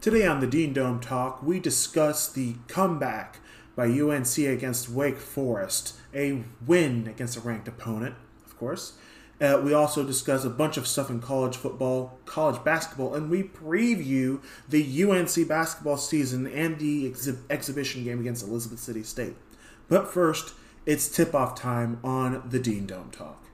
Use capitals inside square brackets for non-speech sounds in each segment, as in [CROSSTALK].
Today on the Dean Dome Talk, we discuss the comeback by UNC against Wake Forest, a win against a ranked opponent, of course. Uh, we also discuss a bunch of stuff in college football, college basketball, and we preview the UNC basketball season and the exhi- exhibition game against Elizabeth City State. But first, it's tip off time on the Dean Dome Talk.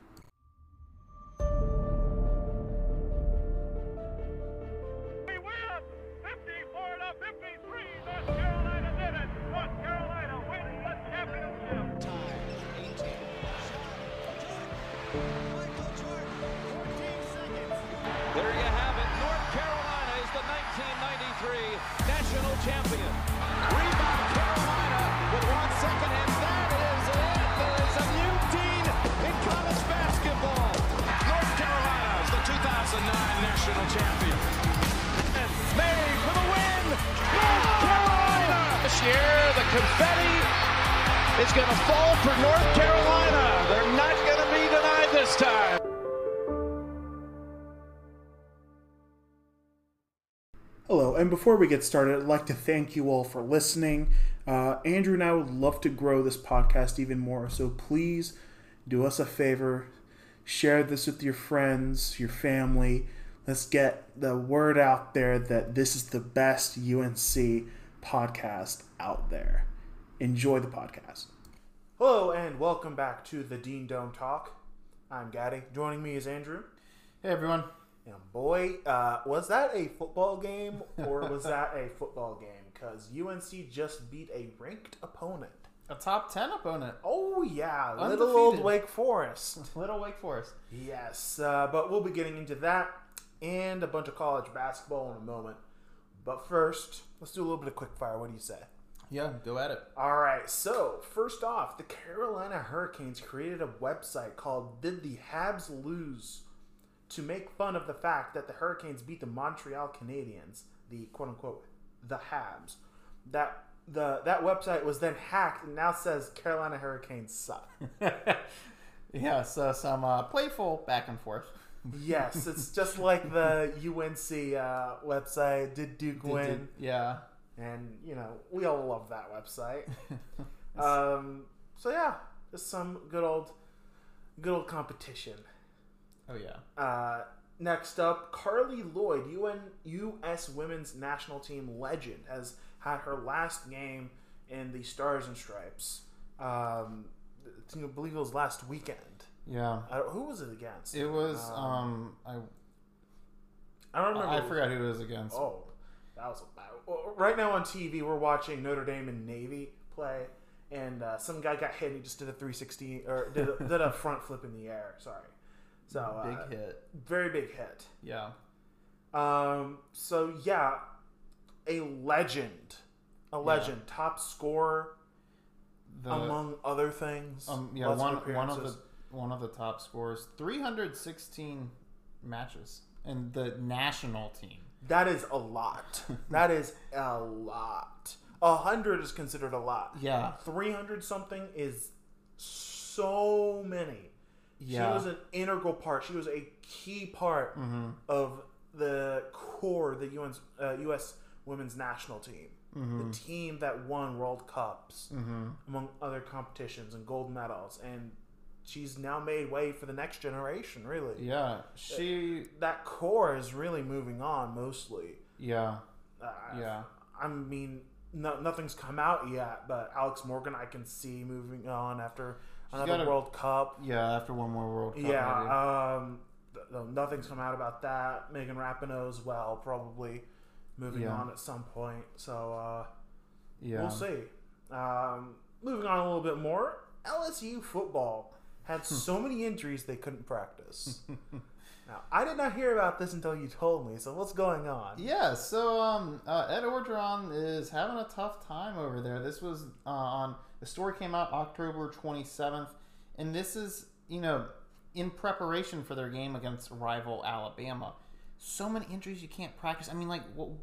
Before we get started, I'd like to thank you all for listening. Uh, Andrew and I would love to grow this podcast even more, so please do us a favor share this with your friends, your family. Let's get the word out there that this is the best UNC podcast out there. Enjoy the podcast. Hello, and welcome back to the Dean Dome Talk. I'm Gatty. Joining me is Andrew. Hey everyone. And boy, uh, was that a football game or was [LAUGHS] that a football game? Because UNC just beat a ranked opponent. A top 10 opponent. Oh yeah, little Undefeated. old Wake Forest. [LAUGHS] Little Wake Forest. yes, uh, but we'll be getting into that and a bunch of college basketball in a moment. But first, let's do a little bit of quick fire. What do you say? Yeah, go at it. All right, so first off, the Carolina Hurricanes created a website called Did the Habs Lose? To make fun of the fact that the Hurricanes beat the Montreal Canadiens, the quote unquote the Habs. That the that website was then hacked and now says Carolina Hurricanes suck. [LAUGHS] Yeah, so some uh, playful back and forth. yes, it's just [LAUGHS] like the UNC uh, website. Did Duke Did- win? did- yeah. and you know we all love that website. [LAUGHS] um, so yeah, just some good old, good old competition. Oh yeah. Uh, next up, Carli Lloyd, UN U.S. Women's National Team legend, has had her last game in the Stars and Stripes. Um, I believe it was last weekend. Yeah. Uh, who was it against? It was um I I don't remember. I forgot who it was against. Oh, that was a bad. Well, right now on TV, we're watching Notre Dame and Navy play, and uh, some guy got hit. and He just did a 360 or did a, did a [LAUGHS] front flip in the air. Sorry. So uh, Big hit. very big hit. Yeah. Um, so yeah, a legend, a legend, top scorer The among other things. um yeah, one one of the one of the top scorers. 316 matches in the national team. That is a lot. [LAUGHS] that is a lot. A hundred is considered a lot. Yeah. Three hundred something is so many. Yeah. She was an integral part. She was a key part Mm-hmm. of the core, the UN's, uh, U.S. women's national team, Mm-hmm. the team that won World Cups, among other competitions and gold medals, and she's now made way for the next generation. Really, Yeah. She that core is really moving on mostly. yeah. Uh, Yeah. I mean, no, nothing's come out yet, but Alex Morgan I can see moving on after another a- World Cup. Yeah, after one more World Cup. Yeah, um, th- th- nothing's come out about that. Megan Rapinoe as well, probably moving Yeah. on at some point. So uh, yeah. we'll see. Um, moving on a little bit more, LSU football had [LAUGHS] so many injuries they couldn't practice. [LAUGHS] now, I did not hear about this until you told me. So what's going on? Yeah, so um, uh, Ed Orgeron is having a tough time over there. This was uh, on the story came out October 27th, and this is you know in preparation for their game against rival Alabama. So many injuries you can't practice. I mean, like well,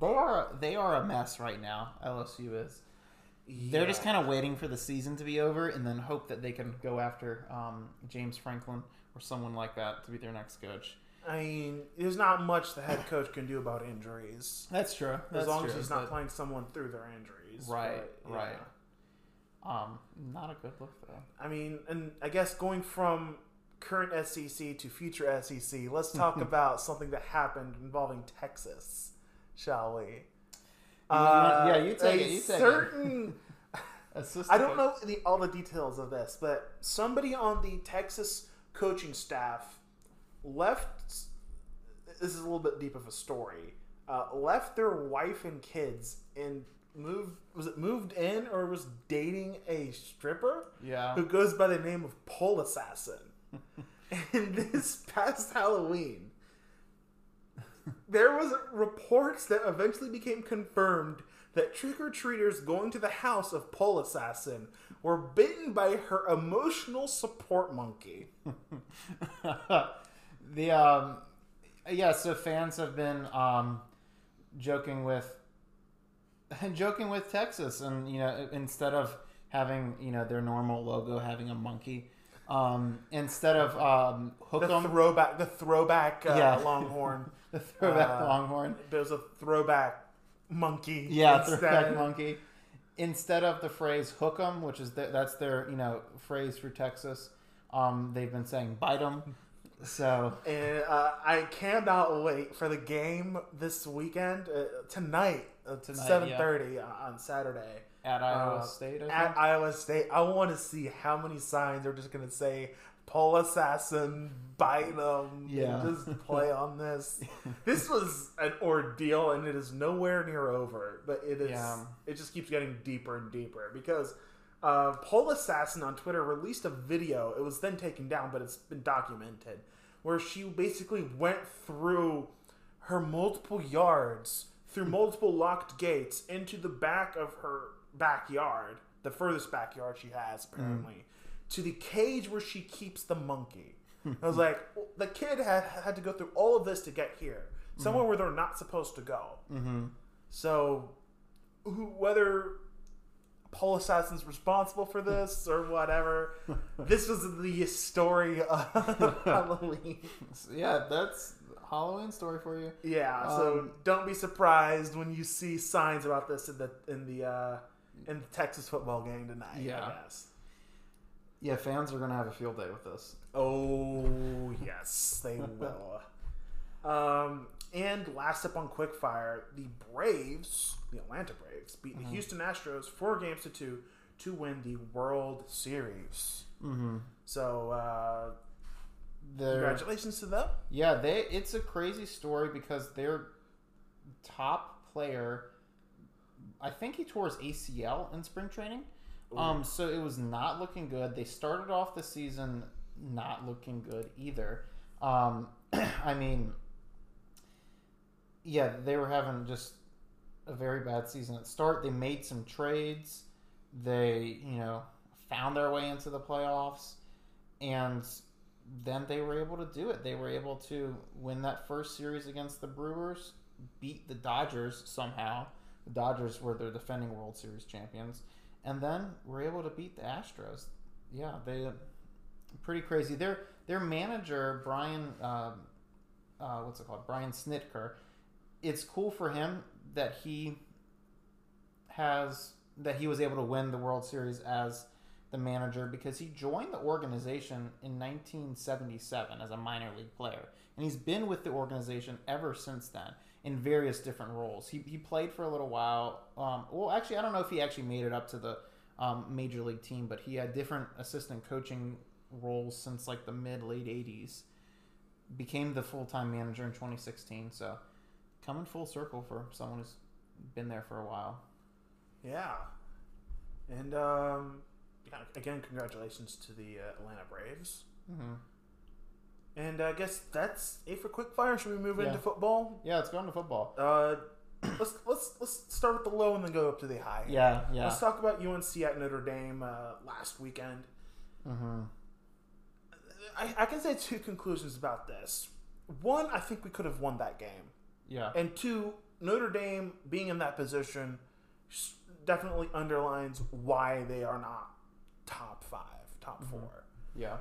they are they are a mess right now. LSU is. They're just kind of waiting for the season to be over and then hope that they can go after um, James Franklin or someone like that to be their next coach. I mean, there's not much the head coach can do about injuries. That's true. as long as he's not playing someone through their injuries. Right, but, right. Um, not a good look though. I mean, and I guess going from current SEC to future SEC, let's talk [LAUGHS] about something that happened involving Texas, shall we? Uh, yeah, you take a it, you take it. certain. [LAUGHS] Assistant I don't know the, all the details of this, but somebody on the Texas coaching staff left. This is a little bit deep of a story. Uh, left their wife and kids and moved. Was it moved in or was dating a stripper? Yeah. who goes by the name of Pole Assassin. [LAUGHS] and this past Halloween, there was reports that eventually became confirmed that trick or treaters going to the house of Pole Assassin were bitten by her emotional support monkey. [LAUGHS] the um, yeah. So fans have been um, joking with [LAUGHS] joking with Texas, and you know, instead of having you know their normal logo having a monkey, um, instead of um, hook The 'em, throwback, the throwback uh, Yeah. Longhorn. [LAUGHS] the throwback uh, longhorn. There was a throwback monkey. Yeah, instead. throwback monkey. Instead of the phrase "hook 'em," which is the, that's their you know phrase for Texas, um, they've been saying "bite 'em." So And uh, I cannot wait for the game this weekend uh, tonight, at Tonight, seven thirty on Saturday at Iowa Uh, State, I at. Iowa State. I want to see how many signs are just going to say "Pole Assassin," "Bite them," Yeah. just play on this. [LAUGHS] this was an ordeal, and it is nowhere near over. But it is. Yeah. It just keeps getting deeper and deeper because. Uh, Pole Assassin on Twitter released a video. It was then taken down, but it's been documented, where she basically went through her multiple yards, through [LAUGHS] multiple locked gates, into the back of her backyard, the furthest backyard she has, apparently, to the cage where she keeps the monkey. I was like, the kid had had to go through all of this to get here, somewhere where they're not supposed to go. mm-hmm. So, who, whether Pole Assassin's responsible for this [LAUGHS] or whatever, this was the story of [LAUGHS] Halloween. Yeah, that's Halloween story for you. Yeah, so Um, don't be surprised when you see signs about this in the in the uh, in the Texas football game tonight. Yeah. Yeah, fans are gonna have a field day with this. Oh yes, [LAUGHS] they [LAUGHS] will. Um, and last up on quickfire, the Braves, the Atlanta Braves, beat the Houston Astros four games to two to win the World Series. Mm-hmm. So uh, congratulations to them. yeah, they. It's a crazy story because their top player, I think he tore his ACL in spring training. Um, so it was not looking good. They started off the season not looking good either. Um, [CLEARS THROAT] I mean, yeah, they were having just a very bad season at start. They made some trades. They, you know, found their way into the playoffs, and then they were able to do it. They were able to win that first series against the Brewers, beat the Dodgers somehow. The Dodgers were their defending World Series champions, and then were able to beat the Astros. Yeah, they pretty crazy. Their their manager Brian, um, uh, what's it called? Brian Snitker. It's cool for him that he has that he was able to win the World Series as the manager because he joined the organization in 1977 as a minor league player, and he's been with the organization ever since then in various different roles. He, he played for a little while. Um, well, actually, I don't know if he actually made it up to the um, major league team, but he had different assistant coaching roles since like the mid late 80s. Became the full time manager in 2016, so coming full circle for someone who's been there for a while. Yeah, and um, yeah, again, congratulations to the uh, Atlanta Braves. hmm And I guess that's it for quickfire. Should we move Yeah. into football? Yeah, it's going to football. Uh, [CLEARS THROAT] let's let's let's start with the low and then go up to the high. Yeah, yeah. Let's talk about UNC at Notre Dame uh, last weekend. hmm I, I can say two conclusions about this. One, I think we could have won that game, Yeah. and two, Notre Dame being in that position definitely underlines why they are not top five, top four. Yeah.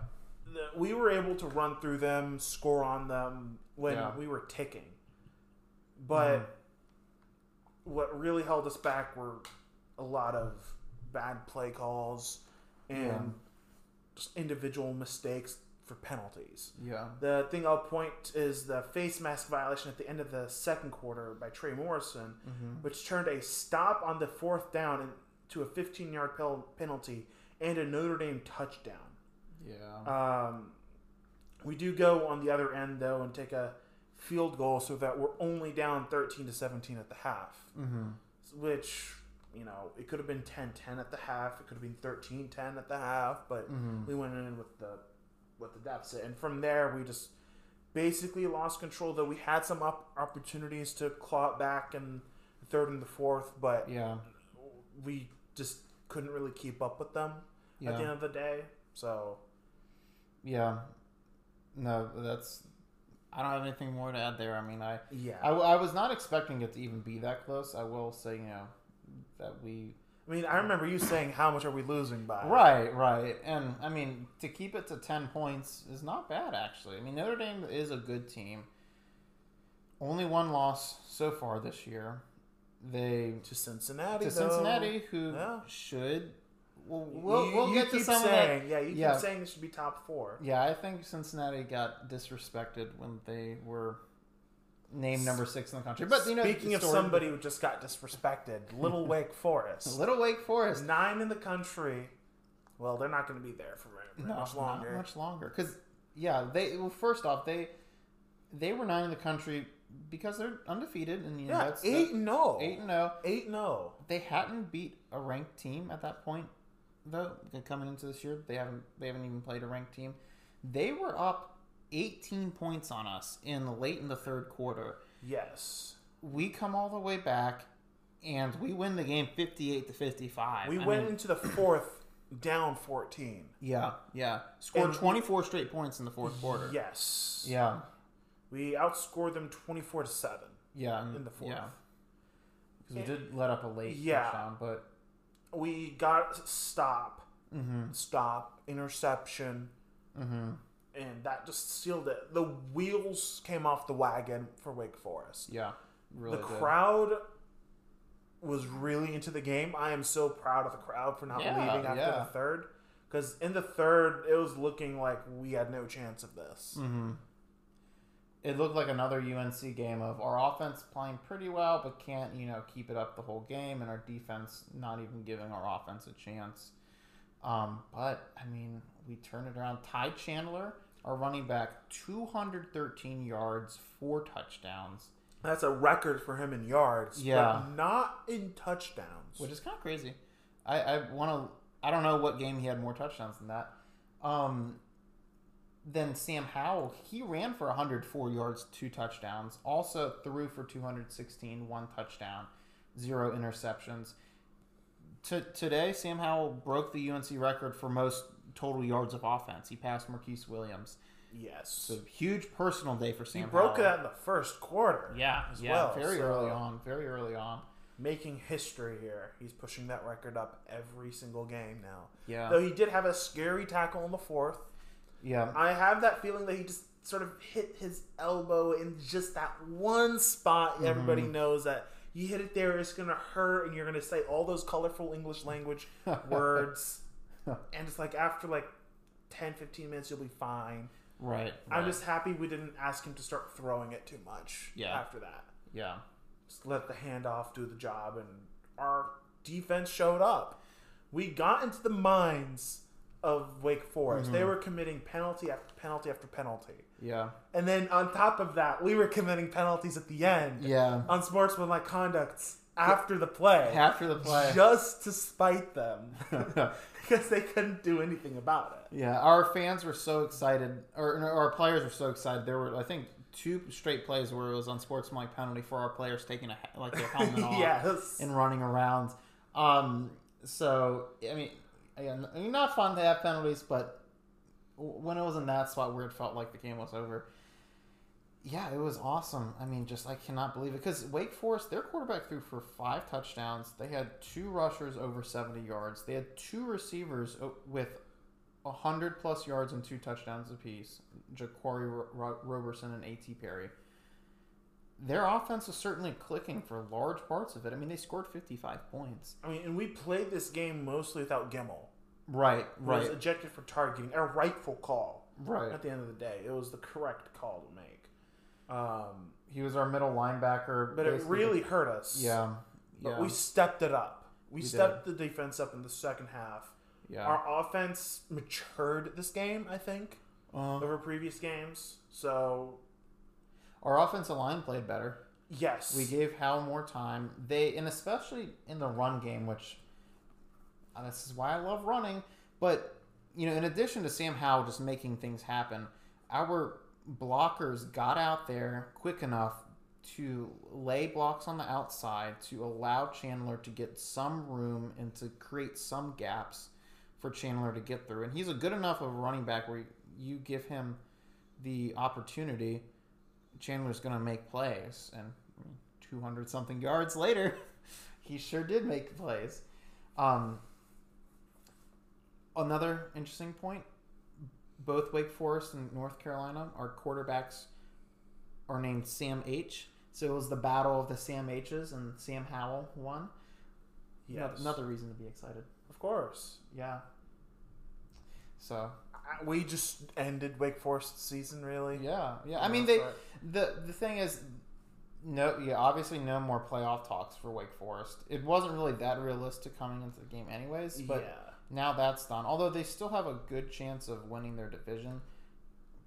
We were able to run through them, score on them when Yeah. we were ticking. But mm-hmm. what really held us back were a lot of bad play calls and Yeah. just individual mistakes for penalties. Yeah. The thing I'll point is the face mask violation at the end of the second quarter by Trey Morrison, mm-hmm. which turned a stop on the fourth down into a 15 yard penalty and a Notre Dame touchdown. Yeah. Um, we do go on the other end though and take a field goal so that we're only down 13 to 17 at the half, mm-hmm. which you know it could have been 10-10 at the half, it could have been 13-10 at the half, but Mm-hmm. we went in with the with the deficit, and from there we just basically lost control. Though we had some up opportunities to claw it back in the third and the fourth, but Yeah. we just couldn't really keep up with them Yeah. at the end of the day. So Yeah. No, that's. I don't have anything more to add there. I mean, I, yeah, I, I was not expecting it to even be that close. I will say, you know, that we. I mean, I remember you saying, "How much are we losing by?" Right, right. And, I mean, to keep it to 10 points is not bad, actually. I mean, Notre Dame is a good team. Only one loss so far this year. They. to Cincinnati. To though. Cincinnati, who Yeah. should. We'll, we'll, You- we'll you get to some saying, of that. Yeah, you Yeah. keep saying this should be top four. Yeah, I think Cincinnati got disrespected when they were named number six in the country. But you know, Speaking of somebody who just got disrespected, [LAUGHS] Little Wake Forest, Little Wake Forest, nine in the country. Well, they're not going to be there for very, no, much longer. not much longer. Because yeah, they well, first off they they were nine in the country because they're undefeated and you know yeah, that's eight and no, eight and zero. eight and no. They hadn't beat a ranked team at that point though. Coming into this year, they haven't they haven't even played a ranked team. They were up 18 points on us in late in the third quarter. Yes, we come all the way back and we win the game 58 to 55 we I went mean, into the fourth down fourteen. yeah yeah scored And- 24 straight points in the fourth quarter Yes. yeah We outscored them twenty-four to seven yeah in the fourth. yeah because we did let up a late Yeah. touchdown but We got stop, mm-hmm, stop, interception, mm-hmm. and that just sealed it. The wheels came off the wagon for Wake Forest. yeah really the good. crowd was really into the game. I am so proud of the crowd for not Yeah, leaving after yeah. the third. Because in the third, it was looking like we had no chance of this. mm-hmm. It looked like another UNC game of our offense playing pretty well but can't you know keep it up the whole game and our defense not even giving our offense a chance Um, but I mean, we turned it around. Ty Chandler, our running back, 213 yards, four touchdowns, That's a record for him in yards, Yeah. but not in touchdowns. which is kind of crazy. I, I want to. I don't know what game he had more touchdowns than that. Um, then Sam Howell, he ran for 104 yards, two touchdowns. Also threw for 216, one touchdown, zero interceptions. T- today, Sam Howell broke the UNC record for most total yards of offense. He passed Marquise Williams. yes. So huge personal day for Sam. he broke Howell. in the first quarter. Yeah, as yeah, well, very so- early on, very early on. Making history here. He's pushing that record up every single game now. Yeah, Though he did have a scary tackle in the fourth. Yeah, I have that feeling that he just sort of hit his elbow in just that one spot. Everybody Mm-hmm. knows that you hit it there, it's going to hurt, and you're going to say all those colorful English language [LAUGHS] words. [LAUGHS] and it's like after like 10, 15 minutes, you'll be fine. right. I'm right. just happy we didn't ask him to start throwing it too much Yeah. after that. yeah. Just let the handoff do the job, and our defense showed up. We got into the minds of Wake Forest. Mm-hmm. They were committing penalty after penalty after penalty. Yeah. And then on top of that, we were committing penalties at the end Yeah. on sportsmanlike conducts after the play. After the play. Just to spite them. [LAUGHS] because they couldn't do anything about it. yeah, our fans were so excited, or, our players were so excited. There were, I think, two straight plays where it was on unsportsmanlike penalty for our players taking a like their helmet [LAUGHS] off yes. and running around. Um, so I mean, again, I not fun to have penalties, but when it was in that spot where it felt like the game was over, yeah, it was awesome. I mean, just I cannot believe it because Wake Forest, their quarterback threw for five touchdowns. They had two rushers over seventy yards. They had two receivers o- with hundred plus yards and two touchdowns apiece. Ro- Roberson and A.T. Perry. Their offense was certainly clicking for large parts of it. I mean, they scored fifty-five points. I mean, and we played this game mostly without Gemmel. Right, He was ejected for targeting. A rightful call. right. At the end of the day, it was the correct call to make. Um, He was our middle linebacker, but it really hurt us. yeah, But yeah, we stepped it up. We, We did. stepped the defense up in the second half. yeah. Our offense matured this game, I think, Uh, over previous games. So our offensive line played better. yes, We gave Howell more time. They and especially in the run game, which uh, this is why I love running. But you know, in addition to Sam Howell just making things happen, our blockers got out there quick enough to lay blocks on the outside to allow Chandler to get some room and to create some gaps for Chandler to get through. And he's a good enough of a running back where you give him the opportunity, Chandler's going to make plays. And 200 something yards later, [LAUGHS] he sure did make plays. Um, another interesting point both Wake Forest and North Carolina, our quarterbacks are named Sam H. So it was the battle of the Sam H's, and Sam Howell won. yes, Another reason to be excited. of course. Yeah. So We just ended Wake Forest season, really. yeah, yeah. I mean, they the the thing is, no, yeah, obviously no more playoff talks for Wake Forest. It wasn't really that realistic coming into the game, anyways. But yeah, now that's done. Although they still have a good chance of winning their division,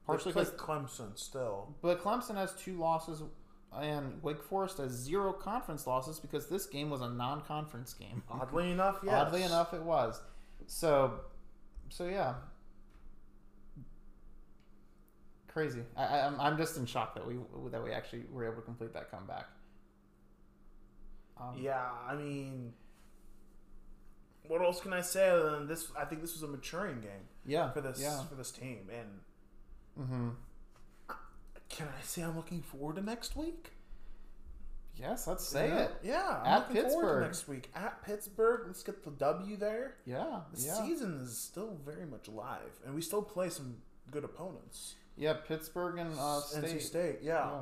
partially because Clemson still. but Clemson has two losses. And Wake Forest has zero conference losses because this game was a non-conference game. Oddly enough, [LAUGHS] yes. Oddly enough, it was. So, so yeah, crazy. I, I, I'm, I'm just in shock that we that we actually were able to complete that comeback. Um, Yeah, I mean, what else can I say other than this? I think this was a maturing game yeah, for this Yeah. for this team, and Mm-hmm. can I say I'm looking forward to next week? Yes, let's say yeah. it. Yeah, I'm At looking forward Pittsburgh. to next week at Pittsburgh. Let's get the W there. Yeah, The yeah, season is still very much alive, and we still play some good opponents. Yeah. Pittsburgh and uh, State. NC State, yeah. Yeah.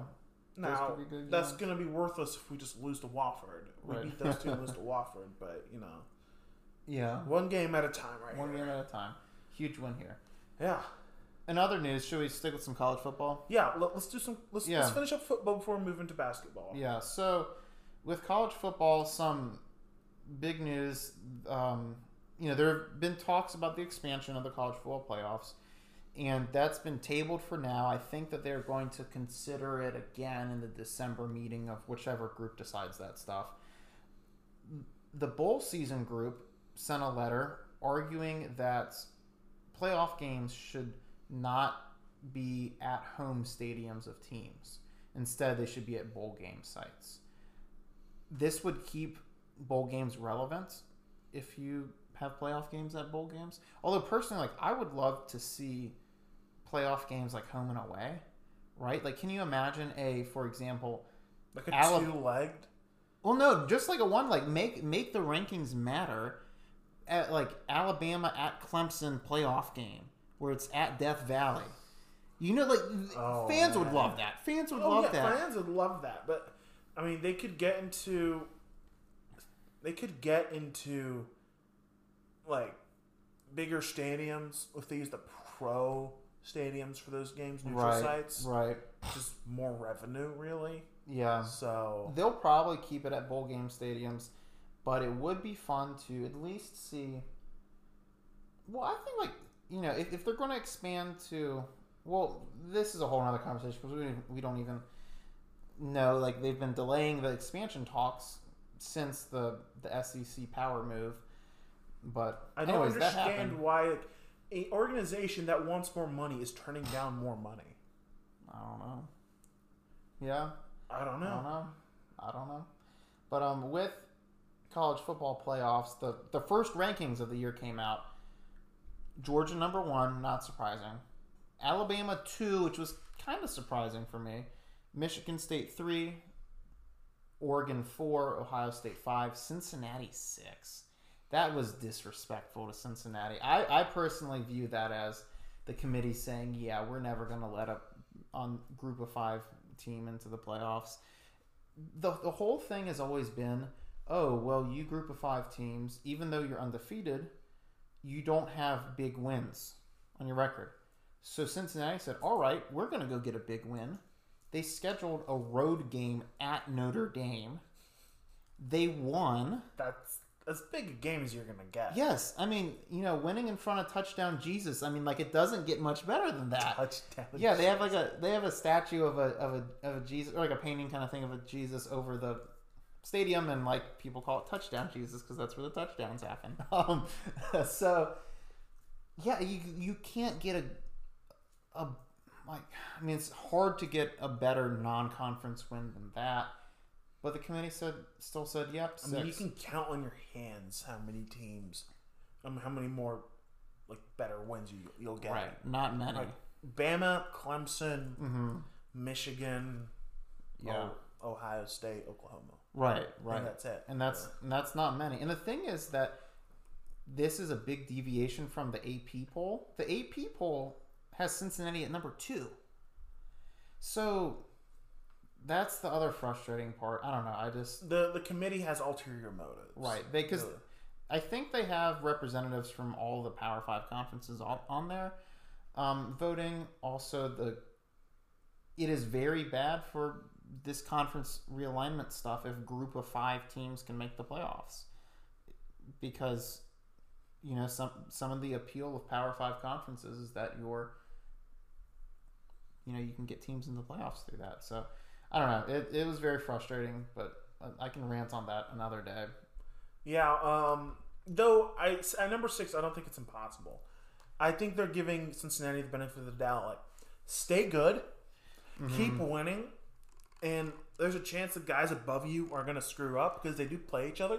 Now could be good that's going to be worthless if we just lose to Wofford. We Right. beat those two and lose to [LAUGHS] Wofford, but you know, Yeah, one game at a time, right? one here. game at a time. Huge win here. Yeah. In other news, should we stick with some college football? Yeah, let, us do some. Let's, Yeah. let's finish up football before we move into basketball. Yeah, so with college football, some big news. Um, you know, there have been talks about the expansion of the college football playoffs, and that's been tabled for now. I think that they're going to consider it again in the December meeting of whichever group decides that stuff. The bowl season group sent a letter arguing that playoff games should not be at home stadiums of teams. Instead, they should be at bowl game sites. This would keep bowl games relevant if you have playoff games at bowl games. Although personally, like I would love to see playoff games like home and away, right? Like, can you imagine a, for example, Like a Alab- two-legged. well, no, just like a one, like make make the rankings matter. At like Alabama at Clemson playoff game where it's at Death Valley. You know, like Oh, fans would love that. Fans would Oh love yeah, that. fans would love that. But I mean, they could get into. They could get into. Like, bigger stadiums if they use the pro stadiums for those games, neutral right, sites. right, Just more revenue, really. yeah. So They'll probably keep it at bowl game stadiums, but it would be fun to at least see. Well, I think like you know if, if they're going to expand to, well, this is a whole other conversation because we don't even- we don't even know like they've been delaying the expansion talks since the the SEC power move. But I don't anyways, understand why like, a organization that wants more money is turning down more money. I don't know. Yeah. I don't I know. don't know. I don't know. But um, with college football playoffs, the the first rankings of the year came out. Georgia number one, not surprising. Alabama two, which was kind of surprising for me. Michigan State three. Oregon four, Ohio State five, Cincinnati six. That was disrespectful to Cincinnati. I, I personally view that as the committee saying, "Yeah, we're never going to let a on group of five team into the playoffs." The the whole thing has always been, "Oh, well, you group of five teams, even though you're undefeated, you don't have big wins on your record." So Cincinnati said, "All right, we're going to go get a big win." They scheduled a road game at Notre Dame. They won. That's as big a game as you're gonna get. Yes, I mean, you know, winning in front of touchdown Jesus. I mean, like it doesn't get much better than that. Touchdown. Yeah, they have like a they have a statue of a of a of a Jesus or like a painting kind of thing of a Jesus over the stadium, and like people call it touchdown Jesus because that's where the touchdowns happen. [LAUGHS] Um, [LAUGHS] so yeah, you you can't get a a like I mean it's hard to get a better non-conference win than that. But the committee said still said yep. I mean, you six. can count on your hands how many teams, mean, how many more like better wins you you'll get. right, not many. Like Bama, Clemson, hmm Michigan, Yeah. O- Ohio State, Oklahoma. Right, right. And that's it. and that's and that's not many. And the thing is that this is a big deviation from the AP poll. The AP poll has Cincinnati at number two. So that's the other frustrating part. I don't know. I just the the committee has ulterior motives. right because Really. I think they have representatives from all the Power Five conferences on, on there um, voting. Also, the it is very bad for this conference realignment stuff if group of five teams can make the playoffs because you know some some of the appeal of Power Five conferences is that you're you know you can get teams in the playoffs through that. So I don't know. It, it was very frustrating, but I- I can rant on that another day. Yeah. Um. Though I at number six, I don't think it's impossible. I think they're giving Cincinnati the benefit of the doubt. Like, stay good, keep Mm-hmm. winning, and there's a chance the guys above you are going to screw up because they do play each other.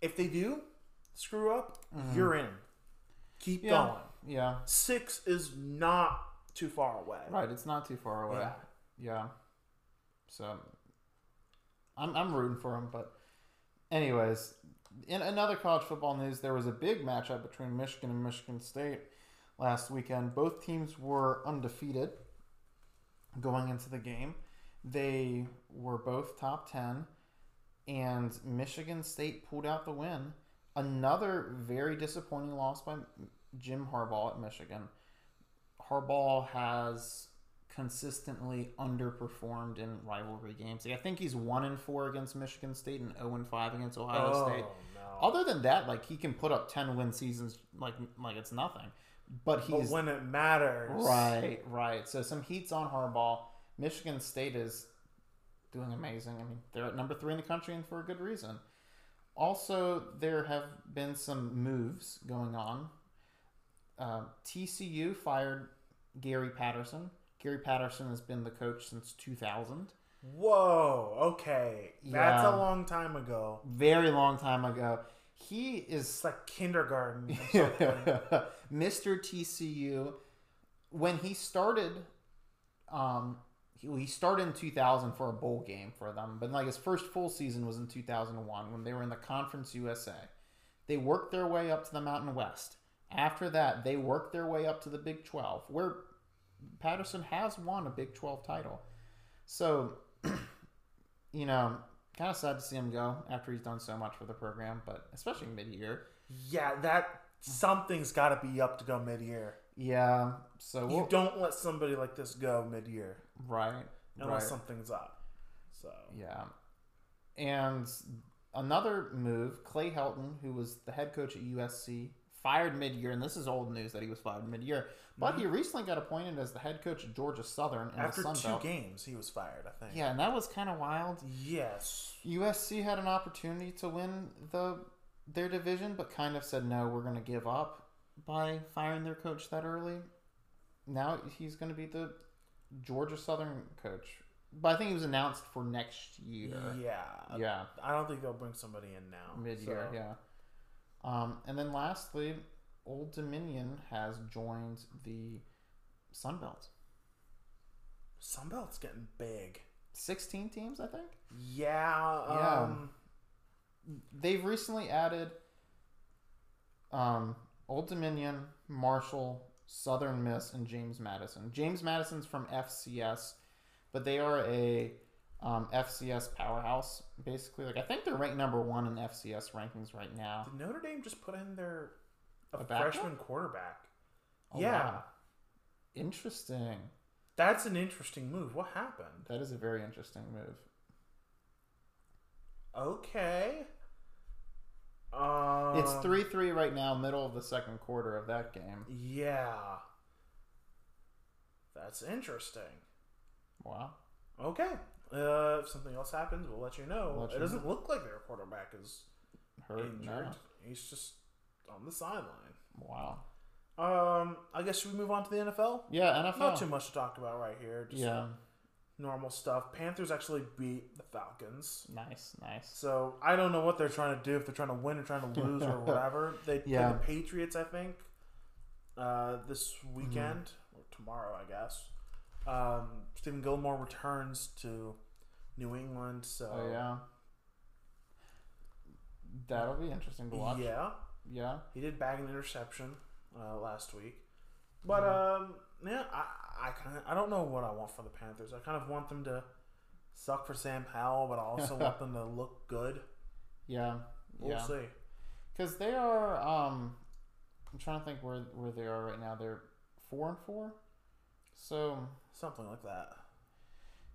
If they do screw up, you're in. Keep Mm-hmm. Yeah. going. Yeah. Six is not too far away. Right, it's not too far away. Yeah. Yeah. So I'm I'm rooting for him, but anyways, in another college football news, there was a big matchup between Michigan and Michigan State last weekend. Both teams were undefeated going into the game. They were both top 10 and Michigan State pulled out the win. Another very disappointing loss by Jim Harbaugh at Michigan. Harbaugh has consistently underperformed in rivalry games. Like, I think he's one and four against Michigan State and zero and five against Ohio Oh, State. no. Other than that, like he can put up ten win seasons like like it's nothing. But But he's when it matters, right, right. So some heat's on Harbaugh. Michigan State is doing amazing. I mean, they're at number three in the country and for a good reason. Also, there have been some moves going on. Uh, TCU fired Gary Patterson. Gary Patterson has been the coach since 2000. Whoa. Okay, that's Yeah. a long time ago. Very long time ago. He is It's like kindergarten. [LAUGHS] Mr. TCU, when he started, um, he, he started in 2000 for a bowl game for them, but like his first full season was in 2001 when they were in the Conference USA. They worked their way up to the Mountain West. After that, they worked their way up to the Big 12, where Patterson has won a Big 12 title. So, [CLEARS THROAT] you know, kind of sad to see him go after he's done so much for the program, but especially mid year. yeah, that something's got to be up to go mid-year. Yeah. So You we'll, don't let somebody like this go mid-year right, unless right. something's up. So Yeah. And another move, Clay Helton, who was the head coach at USC, fired mid-year, and this is old news that he was fired mid-year. But he recently got appointed as the head coach of Georgia Southern in after the Sun two Belt. games, he was fired. I think. Yeah, and that was kind of wild. Yes. USC had an opportunity to win the their division, but kind of said no, we're going to give up by firing their coach that early. Now he's going to be the Georgia Southern coach, but I think he was announced for next year. Yeah. Yeah, I don't think they'll bring somebody in now. mid-year. so- Yeah. Um, and then lastly, Old Dominion has joined the Sun Belt. Sunbelt's getting big. Sixteen teams, I think. Yeah. Yeah. Um, they've recently added um, Old Dominion, Marshall, Southern Miss, and James Madison. James Madison's from FCS, but they are a um, FCS powerhouse, basically. Like I think they're ranked number one in FCS rankings right now. Did Notre Dame just put in their a, A backup? freshman quarterback? Oh, yeah, wow. Interesting. that's an interesting move. What happened? That is a very interesting move. Okay. Um, It's 3 3 right now, middle of the second quarter of that game. Yeah. That's interesting. Wow. Okay. Uh, if something else happens, we'll let you know. Let it you doesn't know. look like their quarterback is Hurt injured. now. He's just on the sideline. Wow. Um, I guess should we move on to the NFL? Yeah, NFL. Not too much to talk about right here. Just Yeah. normal stuff. Panthers actually beat the Falcons. Nice, nice. So I don't know what they're trying to do. If they're trying to win or trying to lose or [LAUGHS] whatever. They play the Patriots, I think, uh, this weekend or tomorrow, I guess. Um, Stephon Gilmore returns to New England. So Oh, yeah. That'll be interesting to watch. yeah, Yeah. he did bag an interception uh, last week. But Mm-hmm. um, yeah, I I kind of I don't know what I want for the Panthers. I kind of want them to suck for Sam Howell, but I also [LAUGHS] want them to look good. Yeah. We'll yeah. see. Because they are, um, I'm trying to think where, where they are right now. They're 4 and 4. So, Something like that.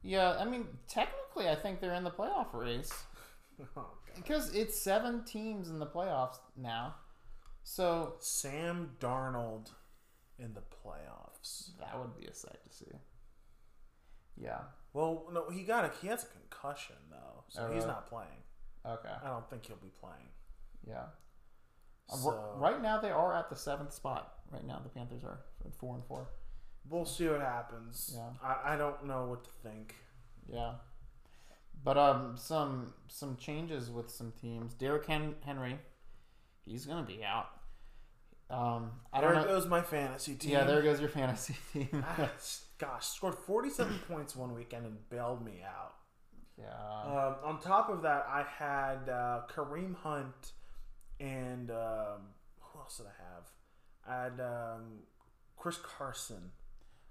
yeah, I mean, technically, I think they're in the playoff race. Oh, Because it's seven teams in the playoffs now. So, Sam Darnold in the playoffs. that would be a sight to see. Yeah. Well, no, he got a he has a concussion though, so Oh, he's really? not playing. Okay. I don't think he'll be playing. Yeah. Uh, So right now, they are at the seventh spot. Right now, the Panthers are at 4 and 4. we'll see what happens. Yeah. I, I don't know what to think. Yeah. But um, some some changes with some teams. Derrick Hen- Henry, he's gonna be out. Um, I there don't know. goes my fantasy team. Yeah, there goes your fantasy [LAUGHS] team. Ah, Gosh, scored 47 [LAUGHS] points one weekend and bailed me out. yeah. Um, on top of that, I had uh, Kareem Hunt and um, who else did I have? I had um, Chris Carson.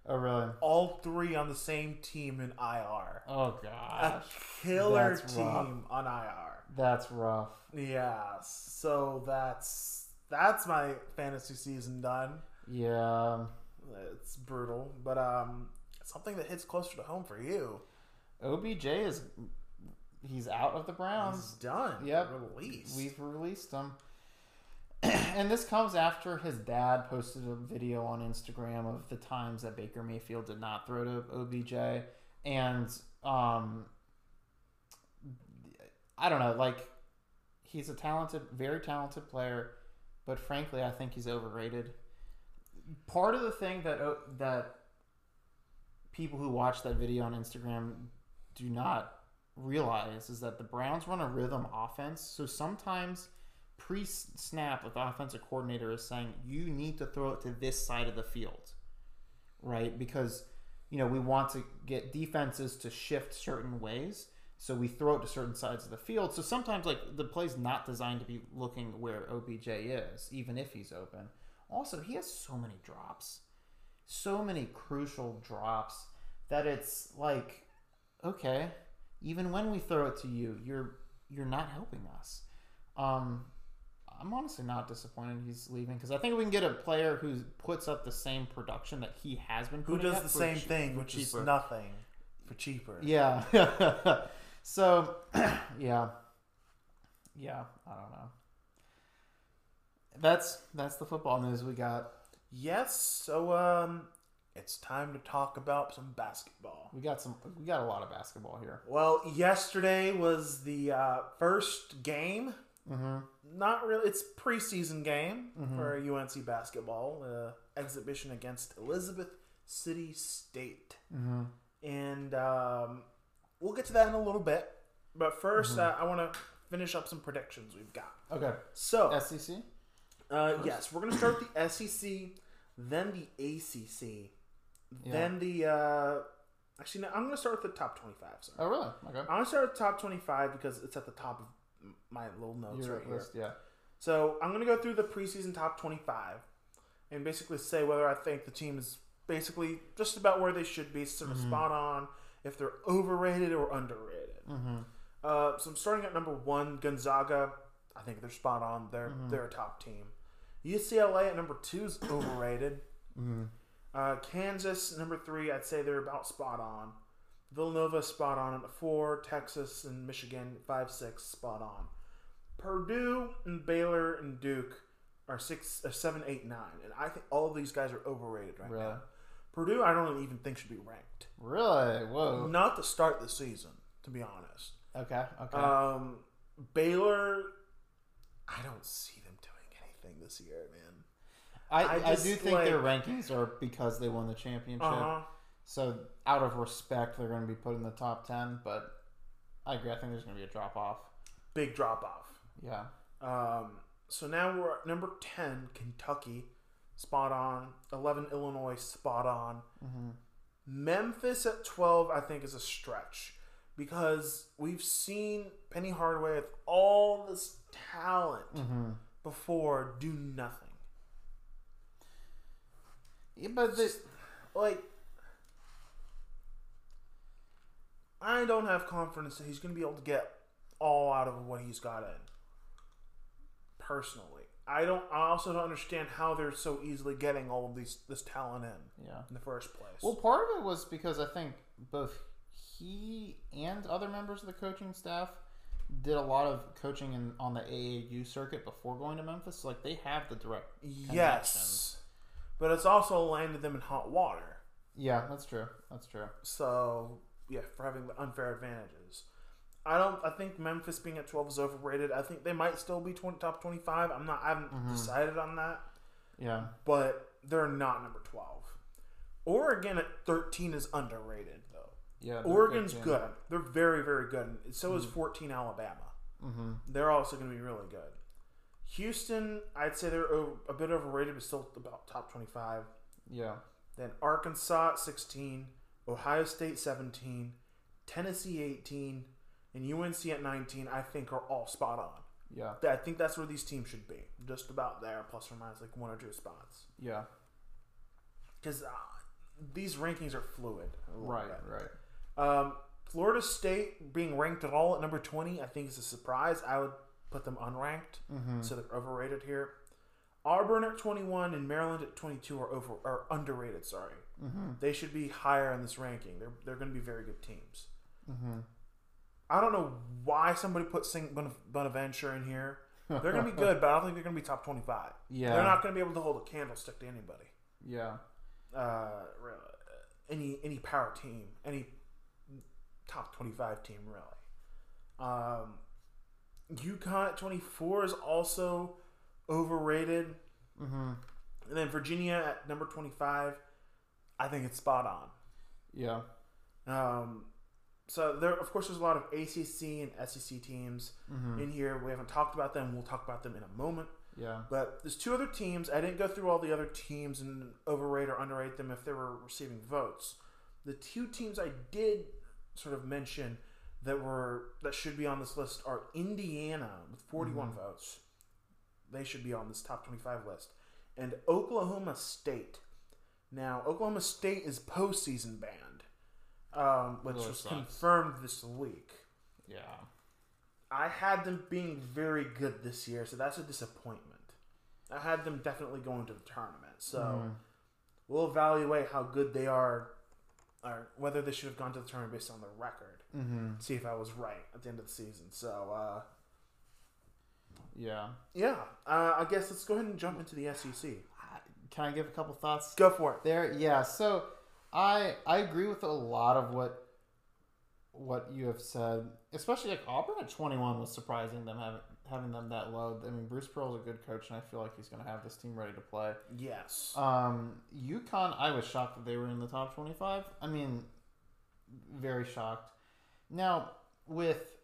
Oh really? All three on the same team in IR. Oh god. A killer That's team rough. on IR. that's rough. Yeah, so that's that's my fantasy season done. Yeah. It's brutal, but um, something that hits closer to home for you. OBJ is he's out of the He's Browns. done. Yep. released. We've released him. [CLEARS THROAT] and this comes after his dad posted a video on Instagram of the times that Baker Mayfield did not throw to OBJ. And um I don't know, like he's a talented, very talented player, but frankly, I think he's overrated. Part of the thing that that people who watch that video on Instagram do not realize is that the Browns run a rhythm offense. So sometimes pre snap, with the offensive coordinator is saying you need to throw it to this side of the field, right? Because you know we want to get defenses to shift certain ways. So we throw it to certain sides of the field. So sometimes like the play's not designed to be looking where OBJ is, even if he's open. Also, he has so many drops. So many crucial drops that it's like, okay, even when we throw it to you, you're you're not helping us. Um, I'm honestly not disappointed he's leaving because I think we can get a player who puts up the same production that he has been. Putting. Who does the same che- thing, which is nothing, for cheaper. Yeah. [LAUGHS] so, [CLEARS THROAT] yeah, yeah. I don't know. That's that's the football news we got. Yes. So um, it's time to talk about some basketball. We got some. We got a lot of basketball here. Well, yesterday was the uh, first game. Mm-hmm. Not really. It's preseason game for UNC basketball uh, exhibition against Elizabeth City State, Mm-hmm. and um, we'll get to that in a little bit. But 1st uh, I want to finish up some predictions we've got. Okay. So, SEC. uh, yes, we're going to start with the SEC, then the ACC, Yeah. then the. Uh, actually, no, I'm going to start with the top 25. Sorry. Oh really? Okay. I'm going to start with the top 25 because it's at the top of my little notes Your right here. yeah. So I'm going to go through the preseason top 25 and basically say whether I think the team is basically just about where they should be, sort of spot on, if they're overrated or underrated. Uh, so I'm starting at number one, Gonzaga. I think they're spot on. They're they're a top team. UCLA at number two is [COUGHS] overrated. Uh, Kansas number three, I'd say they're about spot on. Villanova spot on at four. Texas and Michigan five six spot on. Purdue and Baylor and Duke are six, uh, seven, eight, nine, and I think all of these guys are overrated right Really? now. Purdue, I don't even think should be ranked. Really? Whoa. Not to start the season, to be honest. Okay. Okay. Um, Baylor, I don't see them doing anything this year, man. I, I I, do think their rankings are because they won the championship. Uh huh. So out of respect, they're going to be put in the top ten. But I agree. I think there's going to be a drop off. Big drop off. Yeah. Um, so now we're at number 10, Kentucky, spot on. 11, Illinois, spot on. Memphis at 12, I think, is a stretch because we've seen Penny Hardaway with all this talent before do nothing. Yeah, but this, Like, I don't have confidence that he's going to be able to get all out of what he's got in. Personally, I don't. I also don't understand how they're so easily getting all of these this talent in yeah. in the first place. Well, part of it was because I think both he and other members of the coaching staff did a lot of coaching in, on the AAU circuit before going to Memphis. So, like they have the direct. yes, but it's also landed them in hot water. Yeah, that's true. That's true. So yeah, for having the unfair advantages. I don't. I think Memphis being at twelve is overrated. I think they might still be 20, top twenty five. I'm not. I haven't decided on that, Yeah. but they're not number twelve. Oregon at thirteen is underrated though. Yeah. Oregon's team. good. They're very very good. And so is fourteen Alabama. Mhm. They're also going to be really good. Houston, I'd say they're a bit overrated, but still about top twenty five. Yeah. Then Arkansas at 16, Ohio State 17, Tennessee 18, and UNC at 19, I think are all spot on. Yeah. I think that's where these teams should be. Just about there, plus or minus like one or two spots. Yeah. Because uh, these rankings are fluid. Right. bit. Right. Um, Florida State being ranked at all at number 20, I think is a surprise. I would put them unranked, Mm-hmm. so they're overrated here. Auburn at 21 and Maryland at 22 are over are underrated. Sorry, Mm-hmm. they should be higher in this ranking. They're they're going to be very good teams. Mm-hmm. I don't know why somebody put St. Bonaventure in here. They're going to be [LAUGHS] good, but I don't think they're going to be top 25. Yeah. they're not going to be able to hold a candlestick to anybody. Yeah. Uh, any any power team, any top 25 team, really. Um, UConn at 24 is also overrated. Mm-hmm. And then Virginia at number 25, I think it's spot on. Yeah. Um, so there, of course, there's a lot of ACC and SEC teams Mm-hmm. in here. We haven't talked about them. We'll talk about them in a moment. Yeah. But there's two other teams. I didn't go through all the other teams and overrate or underrate them if they were receiving votes. The two teams I did sort of mention that were that should be on this list are Indiana with 41 votes. They should be on this top 25 list, and Oklahoma State. Now, Oklahoma State is postseason banned, um, which Really was sucks. confirmed this week. Yeah. I had them being very good this year, so that's a disappointment. I had them definitely going to the tournament, so Mm-hmm. we'll evaluate how good they are, or whether they should have gone to the tournament based on their record. Mm-hmm. See if I was right at the end of the season. So, uh, Yeah. yeah, uh, I guess let's go ahead and jump into the SEC. Can I give a couple thoughts? Go for it. There, yeah. So I I agree with a lot of what what you have said, especially like Auburn at twenty one was surprising them having having them that low. I mean, Bruce Pearl's a good coach, and I feel like he's going to have this team ready to play. Yes. Um, UConn, I was shocked that they were in the top twenty five. I mean, very shocked. Now with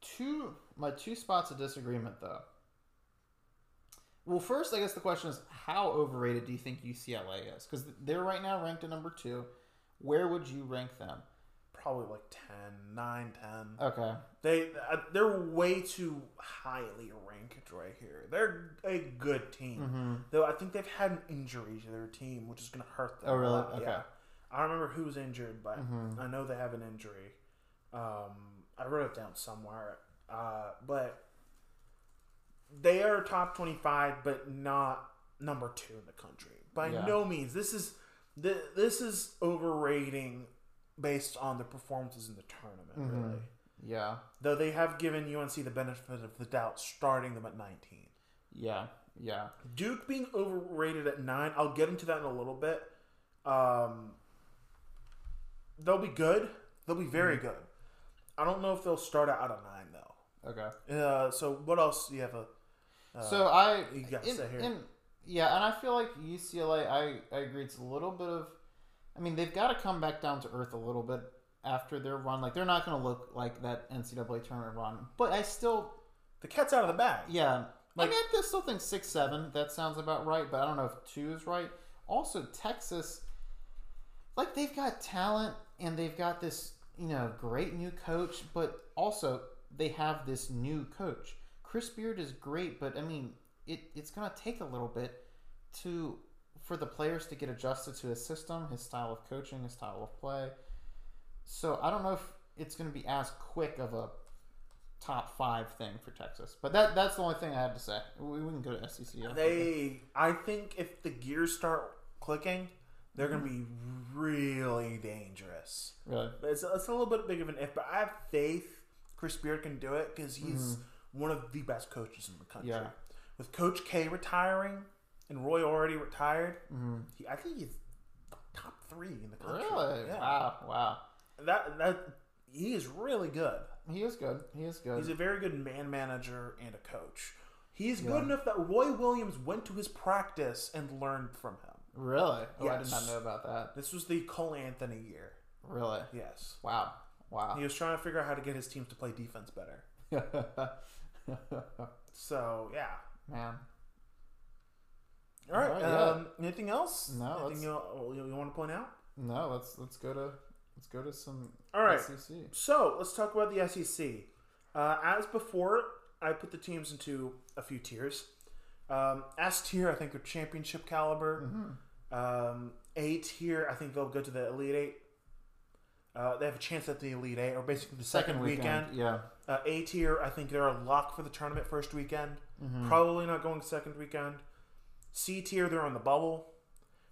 two my two spots of disagreement though. Well, first, I guess the question is how overrated do you think UCLA is? Because they're right now ranked at number two. Where would you rank them? probably like 10, 9, 10. Okay. They uh, they're way too highly ranked right here. They're a good team, Mm-hmm. though. I think they've had an injury to their team, which is going to hurt them. Oh, really? Okay. Yeah. I don't remember who's injured, but Mhm. I know they have an injury. Um, I wrote it down somewhere, uh, but they are top twenty-five, but not number two in the country by Yeah. no means. This is th- this is overrating based on the performances in the tournament. Mm-hmm. Really. Yeah. Though they have given UNC the benefit of the doubt, starting them at 19. Yeah. Yeah. Duke being overrated at 9, I'll get into that in a little bit. Um, they'll be good. They'll be very Mm-hmm. good. I don't know if they'll start out at 9, though. Okay. Uh, so, what else do you have? A, uh, so I you gotta in- here. in- yeah, and I feel like UCLA. I I agree. It's a little bit of. I mean, they've got to come back down to earth a little bit after their run. Like they're not going to look like that NCAA tournament run. But I still, the cat's out of the bag. yeah. Like- I mean, I still think six seven. That sounds about right. But I don't know if two is right. Also, Texas, like they've got talent and they've got this you know great new coach, but also they have this new coach. Chris Beard is great, but I mean, it, it's going to take a little bit to for the players to get adjusted to his system, his style of coaching, his style of play. So I don't know if it's going to be as quick of a top five thing for Texas, but that that's the only thing I had to say. We, we can go to SEC. after. They, I think if the gears start clicking, they're going to be really dangerous. really It's, it's a little bit big of an if, but I have faith Chris Beard can do it because he's mm-hmm. One of the best coaches in the country. Mm-hmm. Yeah. With Coach K retiring and Roy already retired, he, I think he's top three in the country. Mm-hmm. really Yeah. wow wow. That that he is really good. He is good. He is good. He's a very good man manager and a coach. He's Yeah. good enough that Roy Williams went to his practice and learned from him. really? Oh, I did not know about that. This was the Cole Anthony year. Really? Yes. Wow. Wow. He was trying to figure out how to get his teams to play defense better. [LAUGHS] [LAUGHS] So yeah. Man. All right. Um, anything else? No, Anything you, you, you want to point out? No, let's let's go to let's go to some All right. SEC. So let's talk about the SEC. Uh, as before, I put the teams into a few tiers. Um, S tier, I think they're championship caliber. Um, A tier, I think they'll go to the Elite Eight. Uh, they have a chance at the Elite Eight, or basically the second, weekend. Yeah. Uh, a tier, I think they're a lock for the tournament first weekend. Mm-hmm. Probably not going second weekend. C tier, they're on the bubble.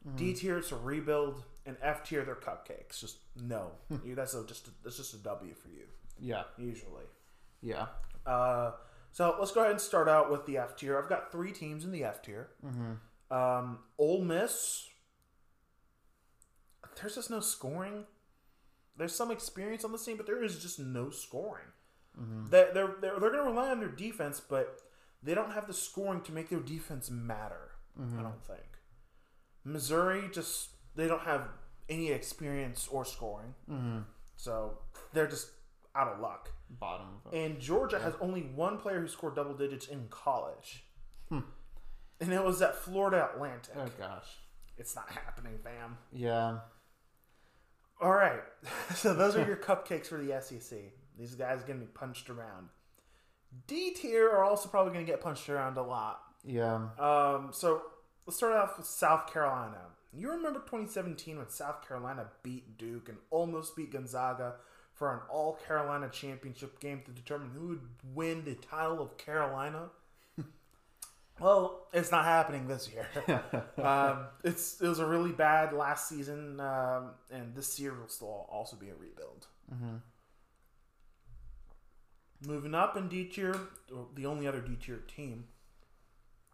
Mm-hmm. D tier, it's a rebuild, and F tier, they're cupcakes. Just no, You- that's a, just a, that's just a W for you Yeah. usually. Yeah. Uh, so let's go ahead and start out with the F tier. I've got three teams in the F tier. Mm-hmm. Um, Ole Miss. There's just no scoring. There's some experience on the team, but there is just no scoring. They, they're they're, they're going to rely on their defense, but they don't have the scoring to make their defense matter. I don't think. Missouri just they don't have any experience or scoring, Mm-hmm. so they're just out of luck. Bottom. And Georgia has only one player who scored double digits in college, Hmm. and it was at Florida Atlantic. oh gosh. It's not happening, fam. Yeah. All right, [LAUGHS] so those are your cupcakes for the SEC. These guys are going to be punched around. D tier are also probably going to get punched around a lot. Yeah. Um, so let's start off with South Carolina. You remember 2017 when South Carolina beat Duke and almost beat Gonzaga for an All Carolina championship game to determine who would win the title of Carolina? [LAUGHS] well, it's not happening this year. [LAUGHS] um, it's it was a really bad last season, um, and this year will still also be a rebuild. Moving up in D tier, the only other D tier team,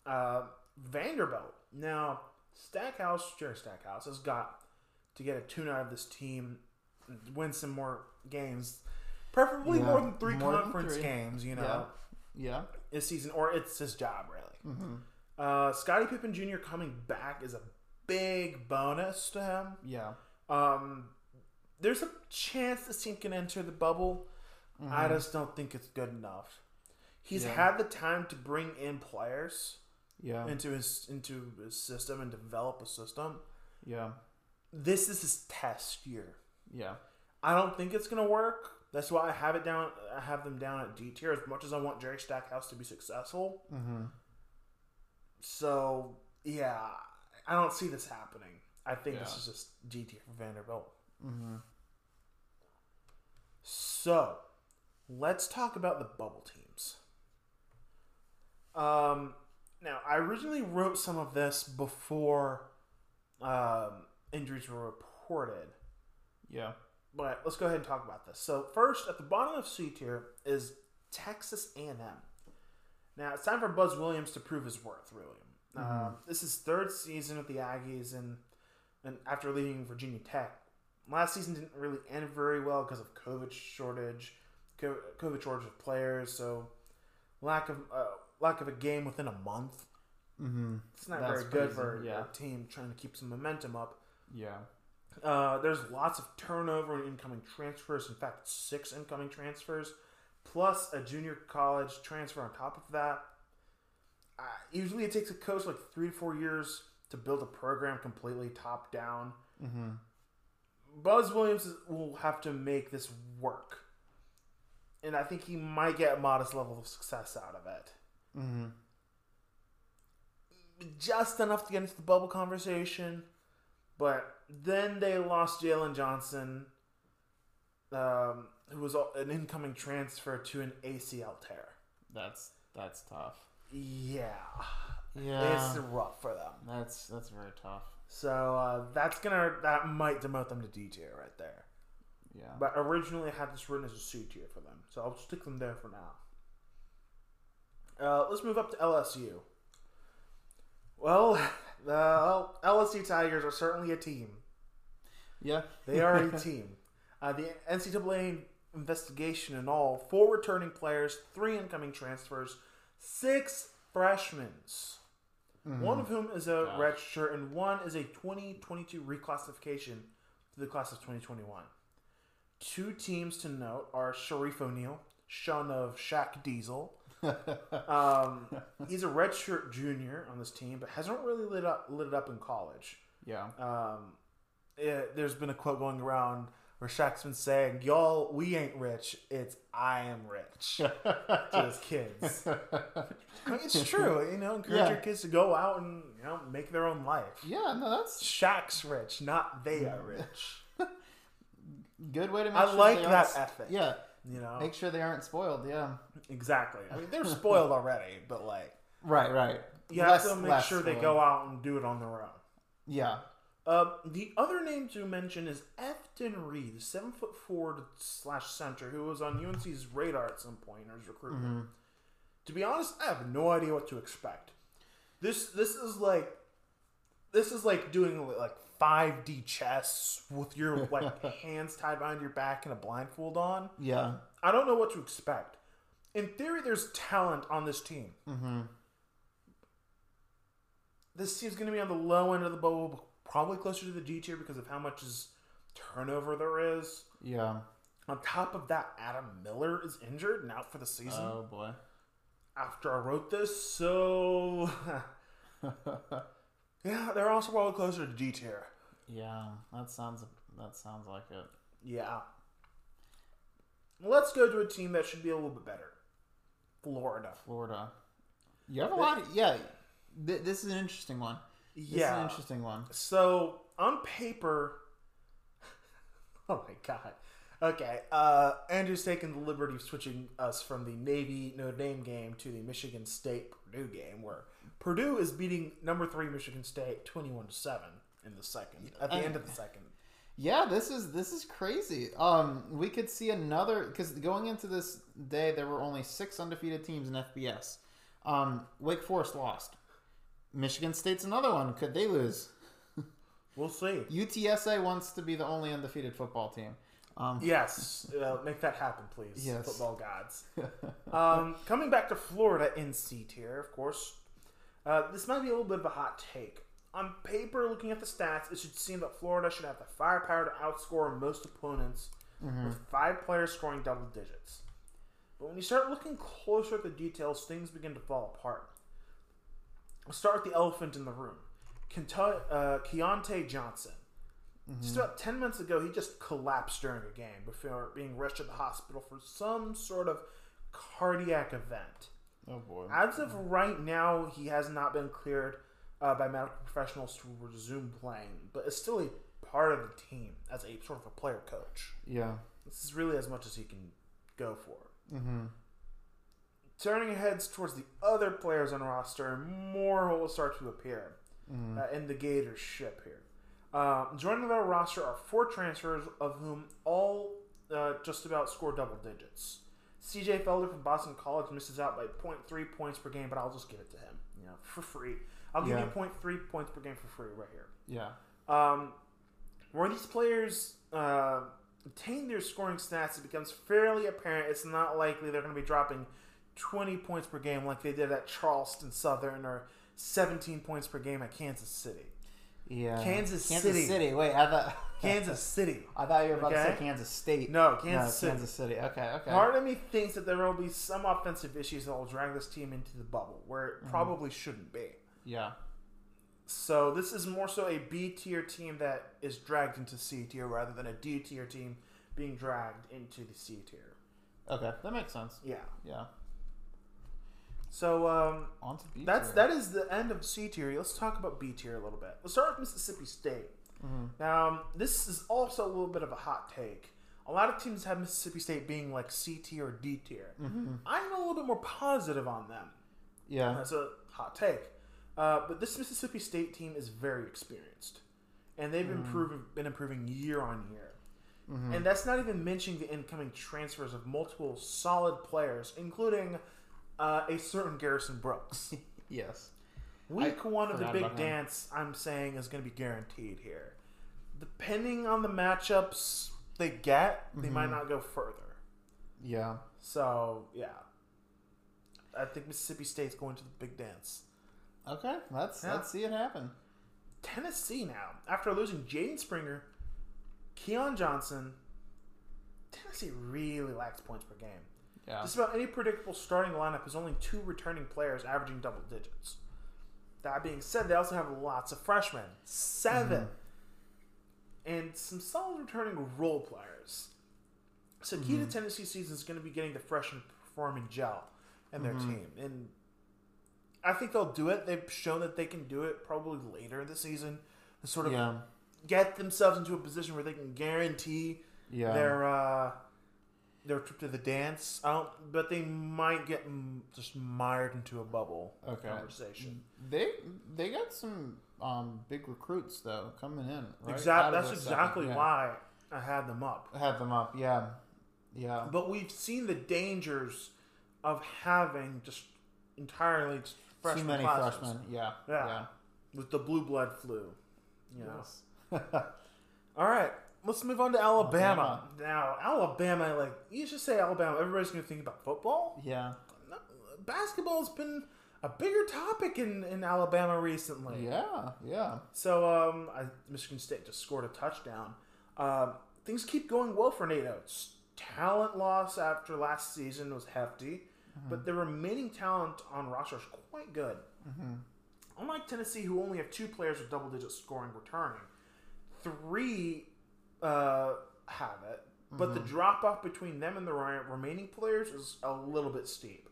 uh, Vanderbilt. Now, Stackhouse, Jerry Stackhouse, has got to get a tune out of this team, win some more games, preferably Yeah, more than three more than conference three. games. You know, Yeah. Yeah. this season, or it's his job really. Mm-hmm. Uh, Scottie Pippen Jr. coming back is a big bonus to him. Yeah. Um, there's a chance this team can enter the bubble. I just don't think it's good enough. He's Yeah. had the time to bring in players Yeah. into his into his system and develop a system. Yeah. This is his test year. Yeah. I don't think it's gonna work. That's why I have it down. I have them down at D tier. As much as I want Jerry Stackhouse to be successful, Mm-hmm. so yeah, I don't see this happening. I think this is just D tier for Vanderbilt. Mm-hmm. So, let's talk about the bubble teams. Um, now, I originally wrote some of this before um, injuries were reported, Yeah. but let's go ahead and talk about this. So, first, at the bottom of C tier is Texas A&M. Now, it's time for Buzz Williams to prove his worth. Really, um, this is third season with the Aggies, and and after leaving Virginia Tech, last season didn't really end very well because of COVID shortage, COVID shortage of players. So lack of uh, lack of a game within a month. Mm-hmm. It's not That's very good crazy, for yeah. a team trying to keep some momentum up. Yeah. Uh, there's lots of turnover and incoming transfers. In fact, six incoming transfers, plus a junior college transfer on top of that. Uh, usually, it takes a coach like three to four years to build a program completely top down. Mm-hmm. Buzz Williams will have to make this work, and I think he might get a modest level of success out of it. Mm-hmm. just enough to get into the bubble conversation. But then they lost Jalen Johnson, um, who was an incoming transfer to an ACL tear. That's that's tough. Yeah, Yeah. it's rough for them. that's that's very tough. So uh, that's gonna that might demote them to D tier right there. Yeah. But originally, I had this written as a C tier for them, so I'll stick them there for now. Uh, let's move up to LSU. Well, [SIGHS] the LSU Tigers are certainly a team. yeah. They are a [LAUGHS] team. Uh, the NCAA investigation in all four returning players, three incoming transfers, six freshmen, one of whom is a Gosh. redshirt, and one is a 2022 reclassification to the class of 2021. Two teams to note are Shareef O'Neal, son of Shaq Diesel. [LAUGHS] um, he's a redshirt junior on this team, but hasn't really lit up lit it up in college Yeah. um, it, there's been a quote going around where Shaq's been saying, "Y'all, we ain't rich. It's I am rich." [LAUGHS] to his kids. I mean, it's true. You know, encourage Yeah. your kids to go out and you know make their own life. Yeah. No, that's Shaq's rich, not they are rich. Good way to make I sure like that ethic. Yeah. You know, Make sure they aren't spoiled. Yeah. exactly. I mean, they're [LAUGHS] spoiled already, but like Right. Right. you Less- have to make sure they go out and do it on their own. Yeah. Uh, the other name to mention is Efton Reid, the seven foot forward slash center who was on UNC's radar at some point in his recruitment. To be honest, I have no idea what to expect. This this is like this is like doing like five D chess with your [LAUGHS] like hands tied behind your back and a blindfold on. Yeah. I don't know what to expect. In theory, there's talent on this team. Mm-hmm. This team's going to be on the low end of the bubble, probably closer to the G tier because of how much is turnover there is. Yeah. On top of that, Adam Miller is injured and out for the season Oh boy. after I wrote this. So, [LAUGHS] [LAUGHS] yeah, they're also probably closer to D tier. Yeah. That sounds. That sounds like it. Yeah. Let's go to a team that should be a little bit better Florida. Florida. You have a lot. Of, yeah. Th- this is an interesting one. This is an interesting one. So on paper, [LAUGHS] oh my god. Okay, uh, Andrew's taken the liberty of switching us from the Navy Notre Dame game to the Michigan State Purdue game, where Purdue is beating number three Michigan State twenty-one to seven in the second. At the end of the second, Yeah, this is this is crazy. Um, we could see another because going into this day, there were only six undefeated teams in FBS. Um, Wake Forest lost. Michigan State's another one. Could they lose? [LAUGHS] we'll see. UTSA wants to be the only undefeated football team. Um, Yes, [LAUGHS] uh, make that happen, please. Yes. Football gods. [LAUGHS] um, coming back to Florida in C tier, of course. Uh, this might be a little bit of a hot take. On paper, looking at the stats, it should seem that Florida should have the firepower to outscore most opponents with five players scoring double digits. But when you start looking closer at the details, things begin to fall apart. We'll start with the elephant in the room. Kenta- uh, Keyontae Johnson. Just about 10 months ago, he just collapsed during a game before being rushed to the hospital for some sort of cardiac event. Oh boy. As of right now, he has not been cleared uh, by medical professionals to resume playing, but is still a part of the team as a sort of a player coach. Yeah. This is really as much as he can go for. Mm-hmm. Turning heads towards the other players on the roster, more will start to appear uh, in the Gators ship here. Uh, joining their roster are four transfers, of whom all uh, just about score double digits. CJ Felder from Boston College misses out by 0.3 points per game, but I'll just give it to him, you know, for free. I'll give Yeah. you 0.3 points per game for free right here. Yeah. Um, where these players uh, attain their scoring stats, it becomes fairly apparent it's not likely they're going to be dropping 20 points per game like they did at Charleston Southern or 17 points per game at Kansas City. Yeah. Kansas Kansas City. City. Wait, I thought [LAUGHS] Kansas City. I thought you were about to say Kansas State. No, Kansas City. Kansas City. Okay, okay. Part of me thinks that there will be some offensive issues that will drag this team into the bubble where it mm-hmm. probably shouldn't be. Yeah. So this is more so a B tier team that is dragged into C tier rather than a D tier team being dragged into the C tier. Okay, that makes sense. Yeah. Yeah. So um, On to B that's that is the end of C tier. Let's talk about B tier a little bit. Let's start with Mississippi State. Mm-hmm. Now um, this is also a little bit of a hot take. A lot of teams have Mississippi State being like C tier or D tier. Mm-hmm. I'm a little bit more positive on them. Yeah. That's a hot take. Uh, but this Mississippi State team is very experienced, and they've Mm-hmm. improving, been improving year on year. And that's not even mentioning the incoming transfers of multiple solid players, including uh, a certain Garrison Brooks. [LAUGHS] Yes. Week one of the big dance, I'm saying, is going to be guaranteed here. Depending on the matchups they get, they might Mm-hmm. not go further. Yeah. So yeah, I think Mississippi State's going to the big dance. Okay. Let's Yeah. let's see it happen. Tennessee now, after losing Jaden Springer, Keon Johnson, Tennessee really lacks points per game. Yeah. Just about any predictable starting lineup has only two returning players averaging double digits. That being said, they also have lots of freshmen, 7 mm-hmm. and some solid returning role players. So key to mm-hmm. Tennessee season is going to be getting the freshmen perform and gel in their mm-hmm. team, and I think they'll do it. They've shown that they can do it probably later in the season to sort of Yeah. get themselves into a position where they can guarantee Yeah. their uh, their trip to the dance. I don't, but they might get m- just mired into a bubble Okay. conversation. They they got some um, big recruits though coming in. Right? Exactly. That's second- exactly yeah. why I had them up. I had them up. Yeah. Yeah. But we've seen the dangers of having just entirely freshman Too many classes freshmen. Yeah. Yeah. Yeah. with the blue blood flu. You. Yes. [LAUGHS] All right, let's move on to Alabama. Now, Alabama, like you should say Alabama, everybody's going to think about football. yeah. Basketball's been a bigger topic in, in Alabama recently. Yeah. Yeah. So, um, I, Michigan State just scored a touchdown. Um, things keep going well for Nate Oats. Talent loss after last season was hefty, but the remaining talent on roster is quite good. Unlike Tennessee, who only have two players with double-digit scoring returning, three uh, have it, but the drop-off between them and the remaining players is a little bit steep.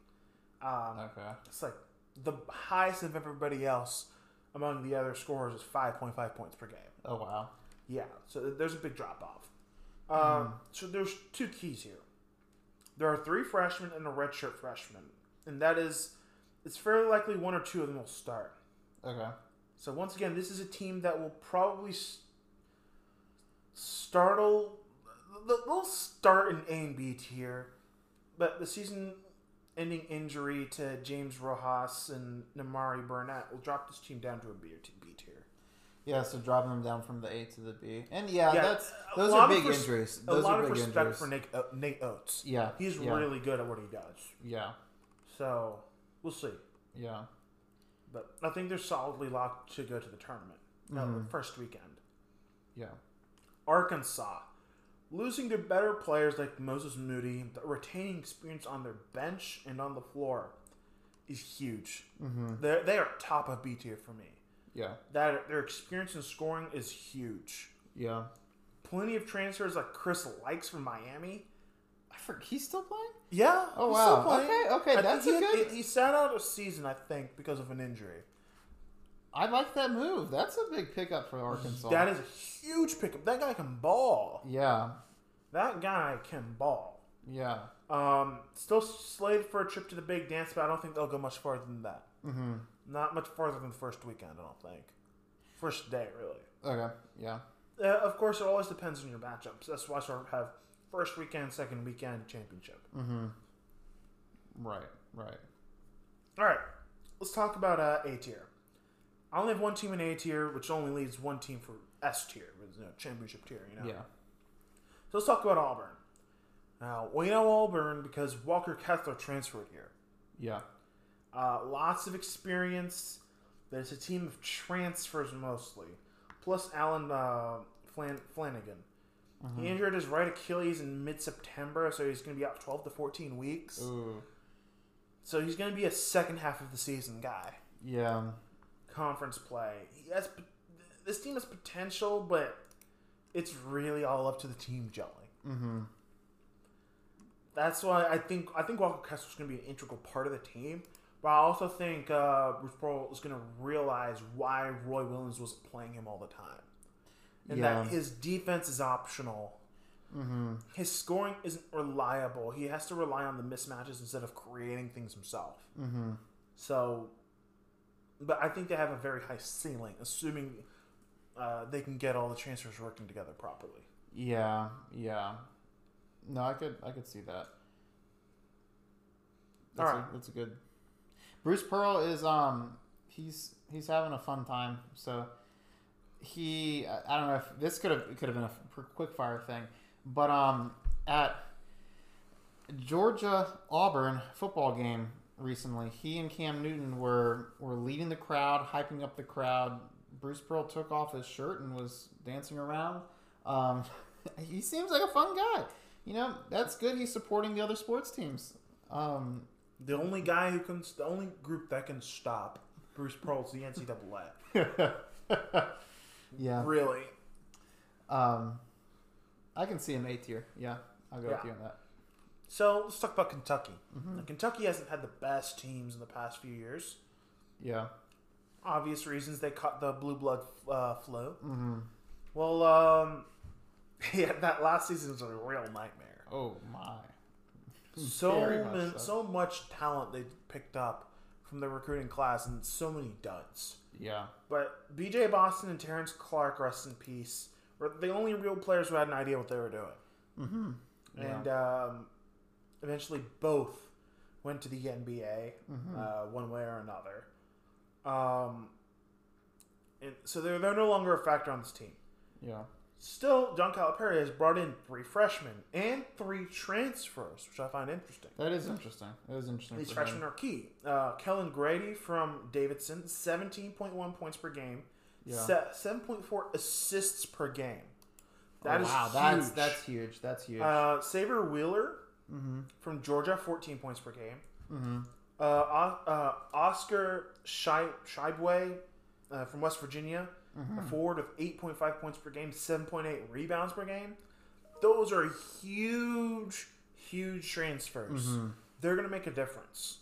Um, Okay. it's like the highest of everybody else among the other scorers is 5.5 points per game. Oh wow. Yeah, so there's a big drop off. Um, So there's two keys here. There are three freshmen and a redshirt freshman, and that is, it's fairly likely one or two of them will start. Okay. So once again, this is a team that will probably startle. th- They'll start in A and B tier, but the season-ending injury to James Rojas and Nimari Burnett will drop this team down to a B or B tier. Yeah. So dropping them down from the A to the B, and yeah, Yeah, that's those are big res- injuries. a lot are of respect injuries. for Nate, uh, Nate Oats. Yeah. He's yeah, really good at what he does. Yeah. So we'll see. Yeah. But I think they're solidly locked to go to the tournament. No, Mm-hmm. the first weekend. Yeah. Arkansas. Losing their better players like Moses Moody, retaining experience on their bench and on the floor is huge. Mm-hmm. They're, they are top of B tier for me. Yeah. That their experience in scoring is huge. Yeah. Plenty of transfers like Chris Lykes from Miami. I forget. He's still playing? Yeah. Oh, wow. Okay, okay, I that's he good- He sat out a season, I think, because of an injury. I like that move. That's a big pickup for Arkansas. That is a huge pickup. That guy can ball. Yeah. That guy can ball. Yeah. Um, still slated for a trip to the big dance, but I don't think they'll go much farther than that. Mm-hmm. Not much farther than the first weekend, I don't think. First day, really. Okay. Yeah. Uh, of course, it always depends on your matchups. That's why I sort of have first weekend, second weekend, championship. Mm-hmm. Right. Right. All right, let's talk about uh, A tier. I only have one team in A tier, which only leaves one team for S tier, which you know, championship tier. You know. Yeah. So let's talk about Auburn. Now we know Auburn because Walker Kessler transferred here. Yeah. Uh, lots of experience. There's a team of transfers mostly, plus Allen uh, Flan- Flanigan. He injured his right Achilles in mid-September, so he's going to be out 12 to 14 weeks. Ooh. So he's going to be a second half of the season guy. Yeah. Conference play. Yes, this team has potential, but it's really all up to the team gelling. Mm-hmm. That's why I think I think Walker Kessler is going to be an integral part of the team. But I also think uh, Bruce Pearl is going to realize why Roy Williams wasn't playing him all the time, and Yeah. that his defense is optional. Mm-hmm. His scoring isn't reliable. He has to rely on the mismatches instead of creating things himself. Mm-hmm. So, but I think they have a very high ceiling, assuming uh, they can get all the transfers working together properly. Yeah. Yeah. No, I could. I could see that. That's All right. A, that's a good. Bruce Pearl is um he's he's having a fun time. So he I- I don't know if this could have could have been a quick fire thing, but um at Georgia Auburn football game recently, he and Cam Newton were were leading the crowd, hyping up the crowd. Bruce Pearl took off his shirt and was dancing around. Um, [LAUGHS] he seems like a fun guy. You know, that's good. He's supporting the other sports teams. Um, The only guy who can, the only group that can stop Bruce Pearl is the NCAA. [LAUGHS] yeah. really. Um, I can see him A tier. Yeah, I'll go with you on that. So let's talk about Kentucky. Now, Kentucky hasn't had the best teams in the past few years. Yeah. Obvious reasons they caught the blue blood uh, flu. Mm-hmm. Well, um, [LAUGHS] yeah, that last season was a real nightmare. Oh my. so much so. so much talent they picked up from the recruiting class, and so many duds. Yeah. But B.J. Boston and Terrence Clarke, rest in peace, were the only real players who had an idea what they were doing. Mm-hmm. And um, eventually, both went to the NBA, Mm-hmm. uh, one way or another. Um, and so they're they're no longer a factor on this team. yeah. Still, John Calipari has brought in three freshmen and three transfers, which I find interesting. That is interesting. That is interesting. These freshmen him. are key. Uh, Kellen Grady from Davidson, 17.1 points per game, Yeah. 7.4 assists per game. That oh, is wow. huge. That's that's huge. That's huge. Uh, Sahvir Wheeler mm-hmm. from Georgia, 14 points per game. Mm-hmm. Uh, uh, Oscar Tshiebwe uh, from West Virginia, Mm-hmm. a forward of 8.5 points per game, 7.8 rebounds per game. Those are huge, huge transfers. Mm-hmm. They're going to make a difference.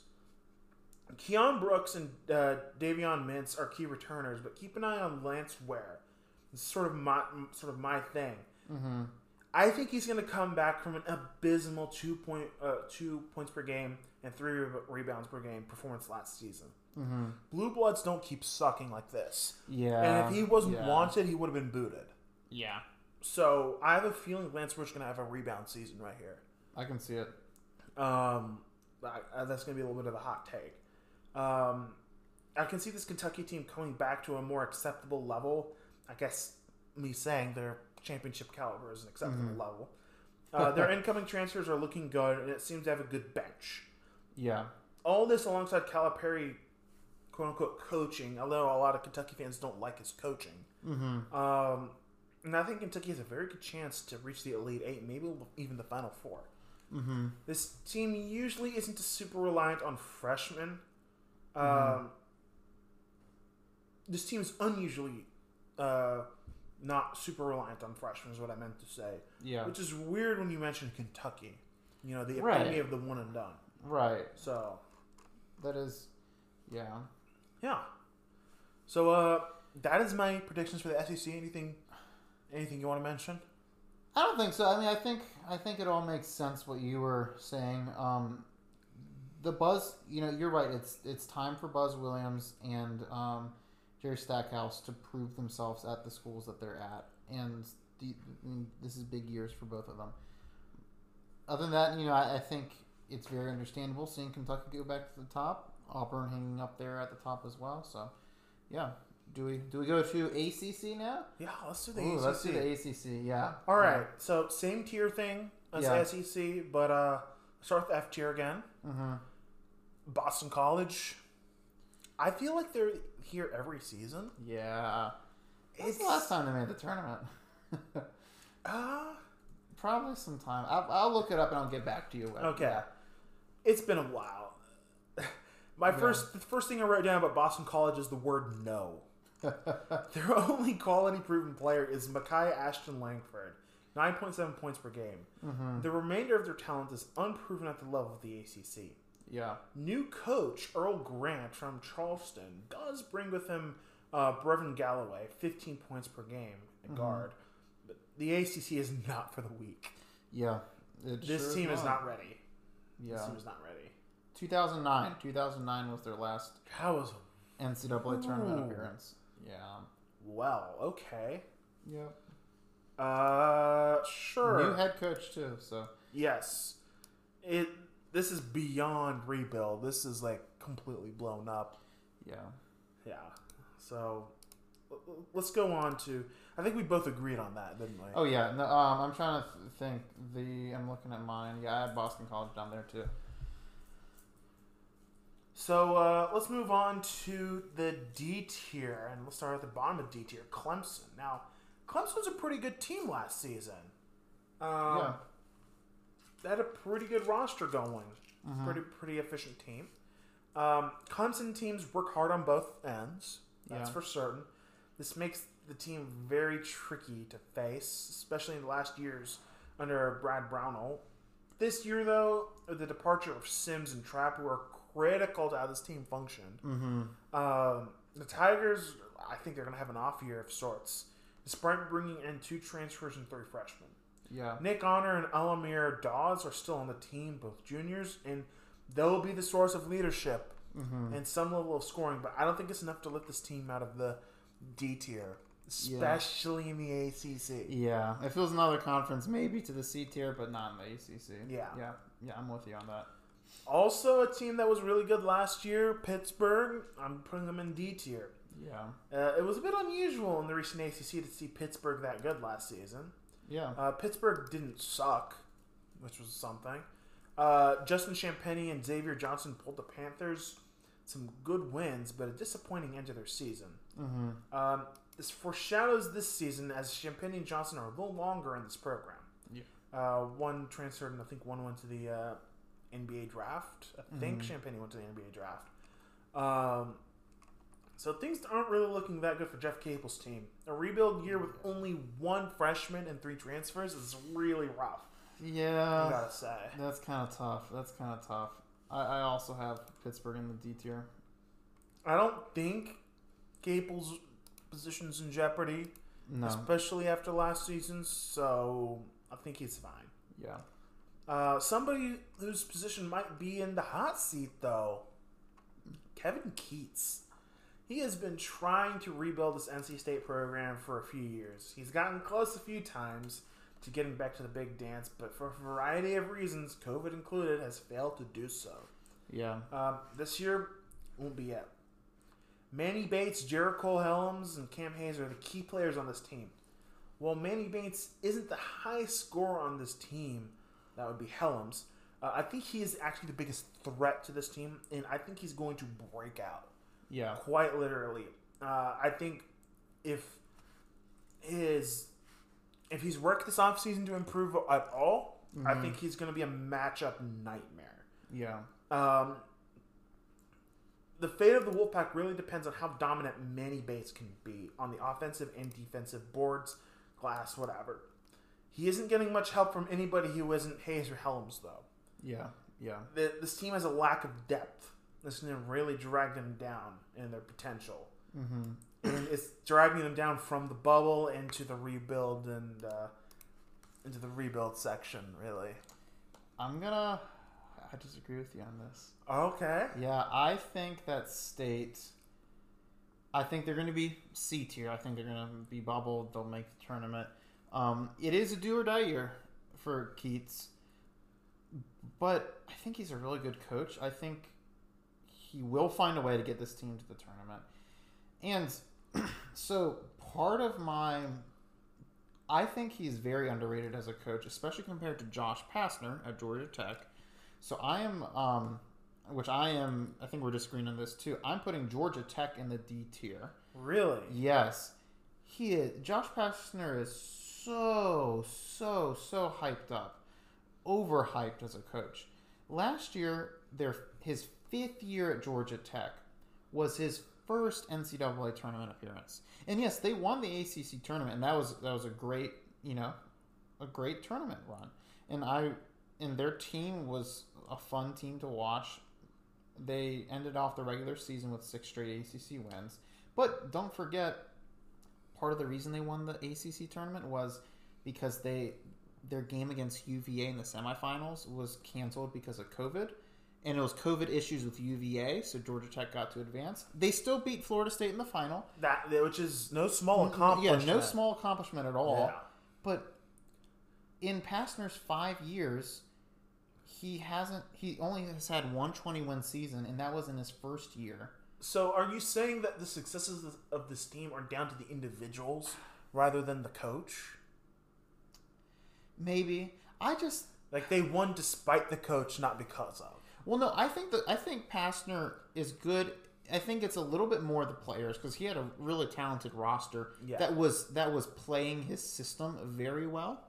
Keion Brooks and uh, Davion Mintz are key returners, but keep an eye on Lance Ware. It's sort of my sort of my thing. Mm-hmm. I think he's going to come back from an abysmal two point uh, two points per game and three re- rebounds per game performance last season. Mm-hmm. Blue Bloods don't keep sucking like this, Yeah. and if he wasn't yeah. wanted, he would have been booted. Yeah. So I have a feeling Lance Ware's going to have a rebound season right here. I can see it. Um, I, I- that's going to be a little bit of a hot take. Um, I can see this Kentucky team coming back to a more acceptable level. I guess me saying their championship caliber is an acceptable level. Uh, their [LAUGHS] incoming transfers are looking good, and it seems to have a good bench. Yeah. All this alongside Calipari, quote unquote, coaching. Although a lot of Kentucky fans don't like his coaching. Mm-hmm. Um, and I think Kentucky has a very good chance to reach the Elite Eight, maybe even the Final Four. Mm-hmm. This team usually isn't super reliant on freshmen. Um, this team is unusually uh, not super reliant on freshmen is what I meant to say. Yeah. Which is weird when you mention Kentucky. You know, the Right. epitome of the one and done. Right. So That is. Yeah. yeah. So uh, that is my predictions for the SEC. Anything, anything you want to mention? I don't think so. I mean, I think I think it all makes sense what you were saying. Um, the buzz, you know, you're right. It's it's time for Buzz Williams and um, Jerry Stackhouse to prove themselves at the schools that they're at, and the, I mean, this is big years for both of them. Other than that, you know, I, I think it's very understandable seeing Kentucky go back to the top, Auburn hanging up there at the top as well. So, yeah. Do we do we go to ACC now? Yeah, let's do the Ooh, ACC. let's do the ACC. Yeah. All right. So same tier thing as Yeah. SEC, but uh, start with F tier again. Mm-hmm. Boston College. I feel like they're here every season. Yeah. It's the last time they made the tournament? [LAUGHS] uh, Probably sometime. I'll, I'll look it up and I'll get back to you. okay. Yeah. It's been a while. [LAUGHS] My first, the first thing I wrote down about Boston College is the word no. [LAUGHS] Their only quality proven player is Makai Ashton Langford, 9.7 points per game. Mm-hmm. The remainder of their talent is unproven at the level of the ACC. Yeah. New coach Earl Grant from Charleston does bring with him uh, Brevin Galloway, 15 points per game Mm-hmm. at guard. But the ACC is not for the weak. Yeah. It This sure team is not ready. This Yeah. team is not ready. 2009. 2009 was their last That was NCAA tournament appearance. Yeah. well, okay. Yep. Uh, sure. New head coach too. So yes. It. This is beyond rebuild. This is like completely blown up. yeah. Yeah. So let's go on to. I think we both agreed on that, didn't we? Oh yeah. No, um, I'm trying to think. The I'm looking at mine. Yeah, I had Boston College down there too. So uh, let's move on to the D tier, and let's start at the bottom of D tier, Clemson. Now, Clemson's a pretty good team last season. Um, Yeah. They had a pretty good roster going. Pretty pretty efficient team. Um, Clemson teams work hard on both ends. That's Yeah. for certain. This makes the team very tricky to face, especially in the last years under Brad Brownell. This year, though, the departure of Simms and Trapper were critical to how this team functioned. Mm-hmm. Um, the Tigers, I think they're going to have an off year of sorts, despite bringing in two transfers and three freshmen. Yeah. Nick Honor and Al-Amir Dawes are still on the team, both juniors, and they'll be the source of leadership Mm-hmm. and some level of scoring. But I don't think it's enough to lift this team out of the D tier, especially in the ACC. Yeah. It feels another conference, maybe to the C tier, but not in the ACC. Yeah. Yeah. Yeah. I'm with you on that. Also, a team that was really good last year, Pittsburgh. I'm putting them in D tier. Yeah. Uh, it was a bit unusual in the recent ACC to see Pittsburgh that good last season. Yeah. Uh, Pittsburgh didn't suck, which was something. Uh, Justin Champagnie and Xavier Johnson pulled the Panthers some good wins, but a disappointing end to their season. Mm-hmm. Um, this foreshadows this season as Champagnie and Johnson are a little longer in this program. Yeah. Uh, one transferred, and I think one went to the uh, NBA draft. I think Mhm. Champagnie went to the NBA draft. Um, so things aren't really looking that good for Jeff Capel's team. A rebuild year with only one freshman and three transfers is really rough. I Yeah. gotta say. That's kind of tough. That's kind of tough. I, I also have Pittsburgh in the D tier. I don't think Capel's position's in jeopardy, No. especially after last season. So I think he's fine. Yeah. Uh, somebody whose position might be in the hot seat, though, Kevin Keatts. He has been trying to rebuild this NC State program for a few years. He's gotten close a few times to getting back to the big dance, but for a variety of reasons, COVID included, has failed to do so. Yeah. Um, this year won't be it. Manny Bates, Jericole Hellems, and Cam Hayes are the key players on this team. While Manny Bates isn't the highest scorer on this team, that would be Helms. Uh, I think he is actually the biggest threat to this team, and I think he's going to break out Yeah. quite literally. Uh, I think if his if he's worked this offseason to improve at all, I Mhm. think he's going to be a matchup nightmare. Yeah. Um, the fate of the Wolfpack really depends on how dominant Manny Bates can be on the offensive and defensive boards, glass, whatever. He isn't getting much help from anybody who isn't Hayes or Hellems, though. Yeah, yeah. The, this team has a lack of depth. This can really drag them down in their potential. Mm-hmm. And it's dragging them down from the bubble into the rebuild and uh, into the rebuild section, really. I'm gonna. I disagree with you on this. Okay. Yeah, I think that state. I think they're going to be C tier. I think they're going to be bubbled. They'll make the tournament. Um, it is a do or die year for Keatts, but I think he's a really good coach. I think he will find a way to get this team to the tournament. And [CLEARS THROAT] so part of my I think he's very underrated as a coach, especially compared to Josh Pastner at Georgia Tech. So I am, um, which I am, I think we're disagreeing on this too. I'm putting Georgia Tech in the D tier. Really? Yes, he is. Josh Pastner is so, so, so hyped up, overhyped as a coach. Last year, their his fifth year at Georgia Tech was his first NCAA tournament appearance. And yes, they won the ACC tournament, and that was that was a great, you know, a great tournament run. And I and their team was a fun team to watch. They ended off the regular season with six straight ACC wins. But don't forget, part of the reason they won the ACC tournament was because they their game against UVA in the semifinals was canceled because of COVID and it was COVID issues with UVA, so Georgia Tech got to advance. They still beat Florida State in the final. That which is no small accomplishment. Yeah, no small accomplishment at all. Yeah. But in Pastner's five years, he hasn't. He only has had one 20 win season, and that was in his first year. So, are you saying that the successes of this team are down to the individuals rather than the coach? Maybe I just Like they won despite the coach, not because of. Well, no, I think that I think Pastner is good. I think it's a little bit more the players because he had a really talented roster Yeah. that was that was playing his system very well,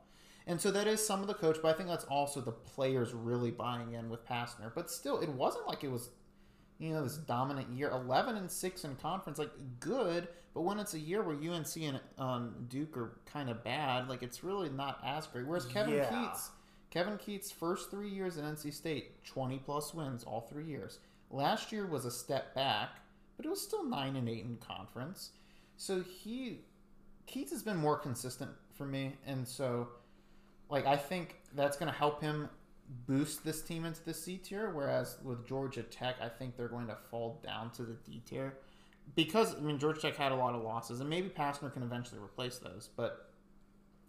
and so that is some of the coach. But I think that's also the players really buying in with Pastner. But still, it wasn't like it was, you know, this dominant year. Eleven and six in conference, like good. But when it's a year where UNC and um, Duke are kind of bad, like it's really not as great. Whereas Kevin Yeah. Keatts. Kevin Keatts' first three years at NC State, 20 plus wins all three years. Last year was a step back, but it was still 9 and 8 in conference. So he, Keatts has been more consistent for me. And so, like, I think that's going to help him boost this team into the C tier. Whereas with Georgia Tech, I think they're going to fall down to the D tier. Because, I mean, Georgia Tech had a lot of losses, and maybe Pastner can eventually replace those. But,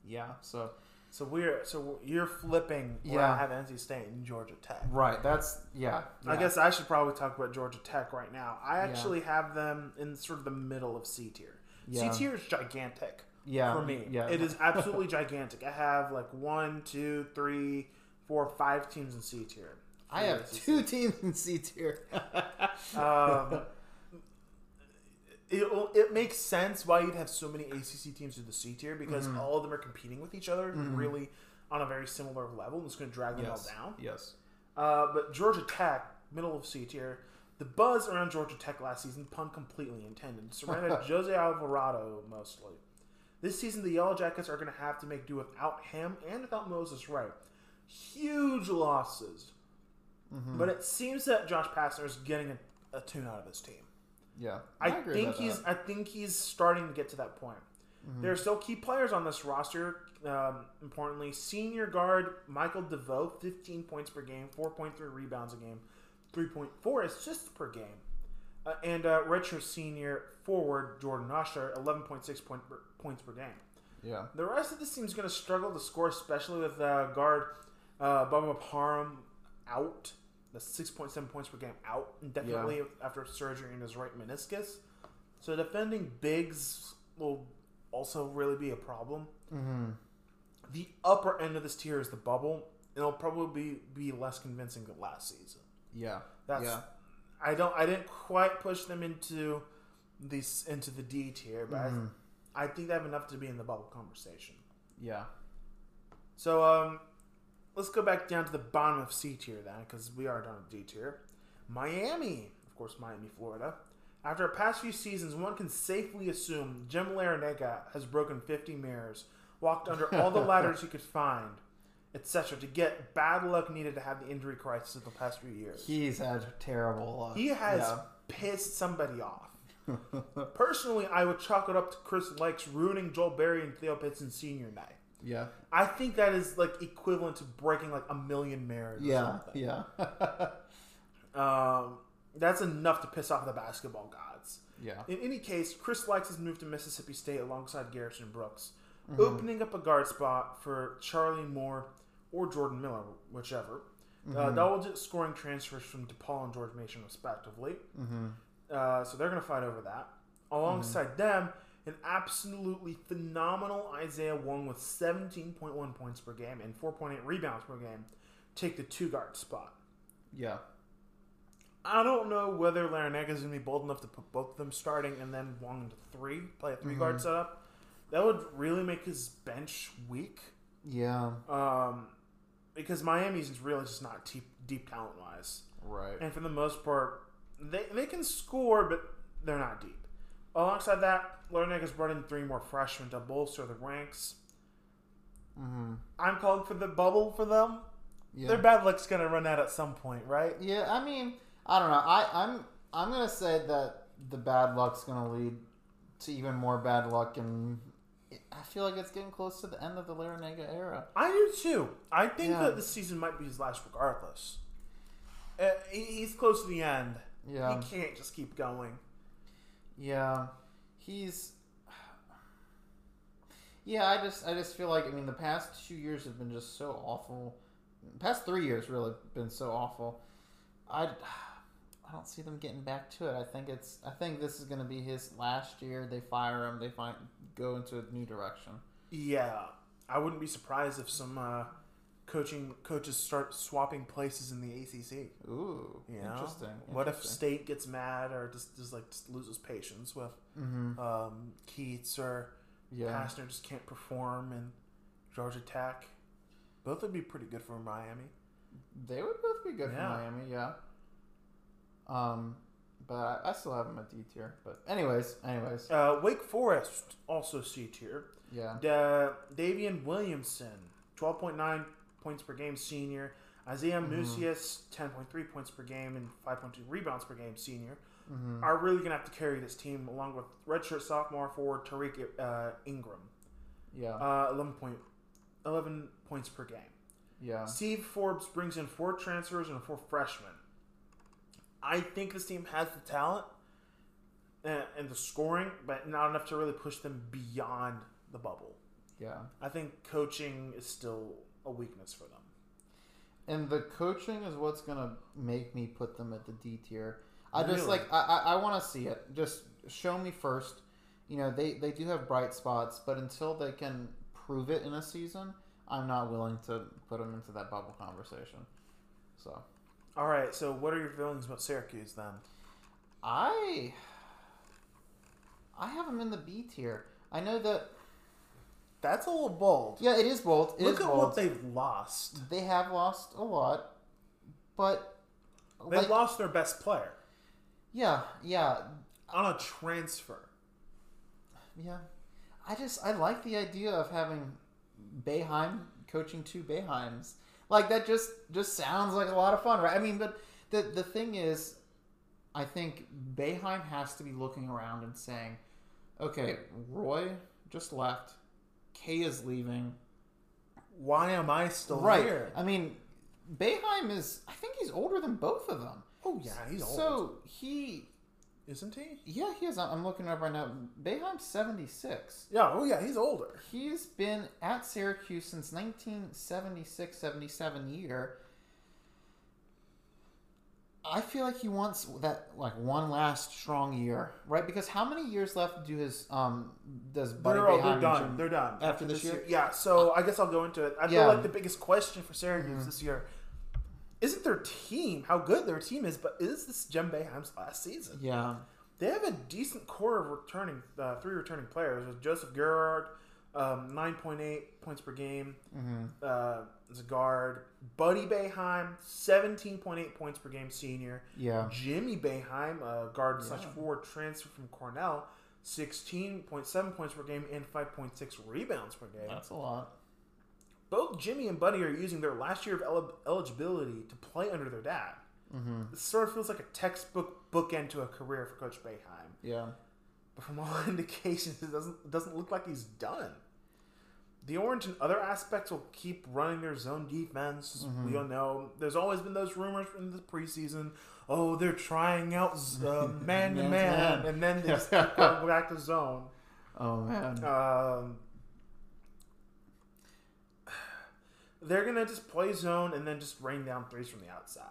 yeah, so. So we're so you're flipping where Yeah. I have NC State and Georgia Tech. Right, that's, yeah. I guess I should probably talk about Georgia Tech right now. I actually have them in sort of the middle of C tier. Yeah. C tier is gigantic Yeah, for me. yeah. It is [LAUGHS] absolutely gigantic. I have like one, two, three, four, five teams in C tier. I have two teams in C tier. [LAUGHS] Um, it, it makes sense why you'd have so many ACC teams in the C tier because Mm-hmm. all of them are competing with each other really on a very similar level. and It's going to drag them yes. all down. Yes. Uh, but Georgia Tech, middle of C tier, the buzz around Georgia Tech last season, pun completely intended, surrounded [LAUGHS] Jose Alvarado mostly. This season, the Yellow Jackets are going to have to make do without him and without Moses Wright. Huge losses. But it seems that Josh Pastner is getting a, a tune out of his team. Yeah. I, agree think he's. that. I think he's starting to get to that point. There are still key players on this roster. Um, importantly, senior guard Michael DeVoe, 15 points per game, 4.3 rebounds a game, 3.4 assists per game, uh, and uh, retro senior forward Jordan Usher, 11.6 point per, points per game. Yeah. The rest of this team's going to struggle to score, especially with uh, guard uh, Bubba Parham out. The 6.7 points per game out indefinitely after surgery in his right meniscus. So defending bigs will also really be a problem. Mm-hmm. The upper end of this tier is the bubble. It'll probably be, be less convincing than last season. Yeah. That's yeah. I don't I didn't quite push them into these into the D tier, but Mhm. I, I think they have enough to be in the bubble conversation. Yeah. So um, let's go back down to the bottom of C tier then, because we are done with D tier. Miami, of course, Miami, Florida. After a past few seasons, one can safely assume Jim Larrañaga has broken 50 mirrors, walked under all the ladders he could find, etc., to get bad luck needed to have the injury crisis of the past few years. He's had terrible luck. He has Yeah. pissed somebody off. [LAUGHS] Personally, I would chalk it up to Chris Lykes ruining Joel Berry and Theo Pinson senior night. Yeah. I think that is like equivalent to breaking like a million marriages. Yeah. something. Yeah. [LAUGHS] Um, that's enough to piss off the basketball gods. yeah. In any case, Chris Lykes has moved to Mississippi State alongside Garrison Brooks, Mm-hmm. opening up a guard spot for Charlie Moore or Jordan Miller, whichever. Mm-hmm. Uh, double scoring transfers from DePaul and George Mason, respectively. Mm-hmm. Uh, so they're going to fight over that. Alongside them, an absolutely phenomenal Isaiah Wong with 17.1 points per game and 4.8 rebounds per game take the two guard spot. Yeah. I don't know whether Larrañaga is going to be bold enough to put both of them starting and then Wong into three, play a 3 guard setup. That would really make his bench weak. Yeah. Um, because Miami's really just not deep, deep talent wise. Right. And for the most part, they, they can score, but they're not deep. Alongside that, Has brought in three more freshmen to bolster the ranks. Mm-hmm. I'm calling for the bubble for them. Yeah. Their bad luck's going to run out at some point, right? Yeah, I mean, I don't know. I, I'm I'm gonna say that the bad luck's gonna lead to even more bad luck, and I feel like it's getting close to the end of the Larrañaga era. I do too. I think Yeah. that this season might be his last, regardless. Uh, he's close to the end. Yeah, He can't just keep going. yeah, he's. Yeah, I just I just feel like I mean the past two years have been just so awful. Past three years really been so awful. I I don't see them getting back to it. I think it's I think this is going to be his last year. They fire him. They find go into a new direction. Yeah, I wouldn't be surprised if some uh, coaching coaches start swapping places in the ACC. Ooh, You know? interesting. What if. State gets mad or just, just like just loses patience with Mhm. um, Keatts or Yeah, Pastner just can't perform and Georgia Tech? Both would be pretty good for Miami. they would both be good Yeah. for Miami. Yeah. Um, but I, I still have them at D tier. But anyways, anyways, Uh, Wake Forest also C tier. yeah, Da- Daivien Williamson, 12.9 points per game senior. Isaiah Mm-hmm. Mucius, 10.3 points per game and 5.2 rebounds per game senior, Mm-hmm. are really going to have to carry this team along with redshirt sophomore forward Tariq uh, Ingram. yeah, Uh, 11, point, 11 points per game. yeah, Steve Forbes brings in four transfers and four freshmen. I think this team has the talent and, and the scoring, but not enough to really push them beyond the bubble. yeah. I think coaching is still a weakness for them. And the coaching is what's gonna make me put them at the D tier. I just like I I, I want to see it. Just show me first. You know they they do have bright spots, but until they can prove it in a season, I'm not willing to put them into that bubble conversation. So All right, so what are your feelings about Syracuse then? I I have them in the B tier. I know that That's a little bold. yeah, it is bold. It is Look at bold. what they've lost. they have lost a lot, but They like, lost their best player yeah, yeah, on a transfer. Yeah, I just I like the idea of having Boeheim coaching two Boeheims. Like that just just sounds like a lot of fun, right? I mean, but the the thing is, I think Boeheim has to be looking around and saying, "Okay, Roy just left, Kay is leaving, Why am I still right?" here? I mean, Boeheim is I think he's older than both of them. Oh yeah, he's old, So he, isn't he? yeah, he is. I'm looking up right now. Boeheim's seventy six. Yeah. Oh yeah, he's older. He's been at Syracuse since 1976 77 year. I feel like he wants that like one last strong year, right? Because how many years left do his um does Buddy They're, all, they're done. Jim- They're done after this year? Yeah. So I guess I'll go into it. I Yeah. feel like the biggest question for Syracuse this year isn't their team, how good their team is, but is this Jim Boeheim's last season? Yeah, They have a decent core of returning, uh, three returning players with Joseph Girard, um, nine point eight points per game. Mm-hmm. Uh, as a guard, Buddy Boeheim, seventeen point eight points per game, senior. Yeah. Jimmy Boeheim, a guard slash Yeah. forward transfer from Cornell, sixteen point seven points per game and five point six rebounds per game. That's a lot. Both Jimmy and Buddy are using their last year of el- eligibility to play under their dad. Mm-hmm. This sort of feels like a textbook bookend to a career for Coach Boeheim. Yeah. From all [LAUGHS] indications, it doesn't it doesn't look like he's done. The Orange and other aspects will keep running their zone defense. We all know there's always been those rumors in the preseason. Oh, they're trying out uh, [LAUGHS] man to Man to man, man. and then they just keep [LAUGHS] going back to zone. Oh man. Um, [SIGHS] they're gonna just play zone and then just rain down threes from the outside.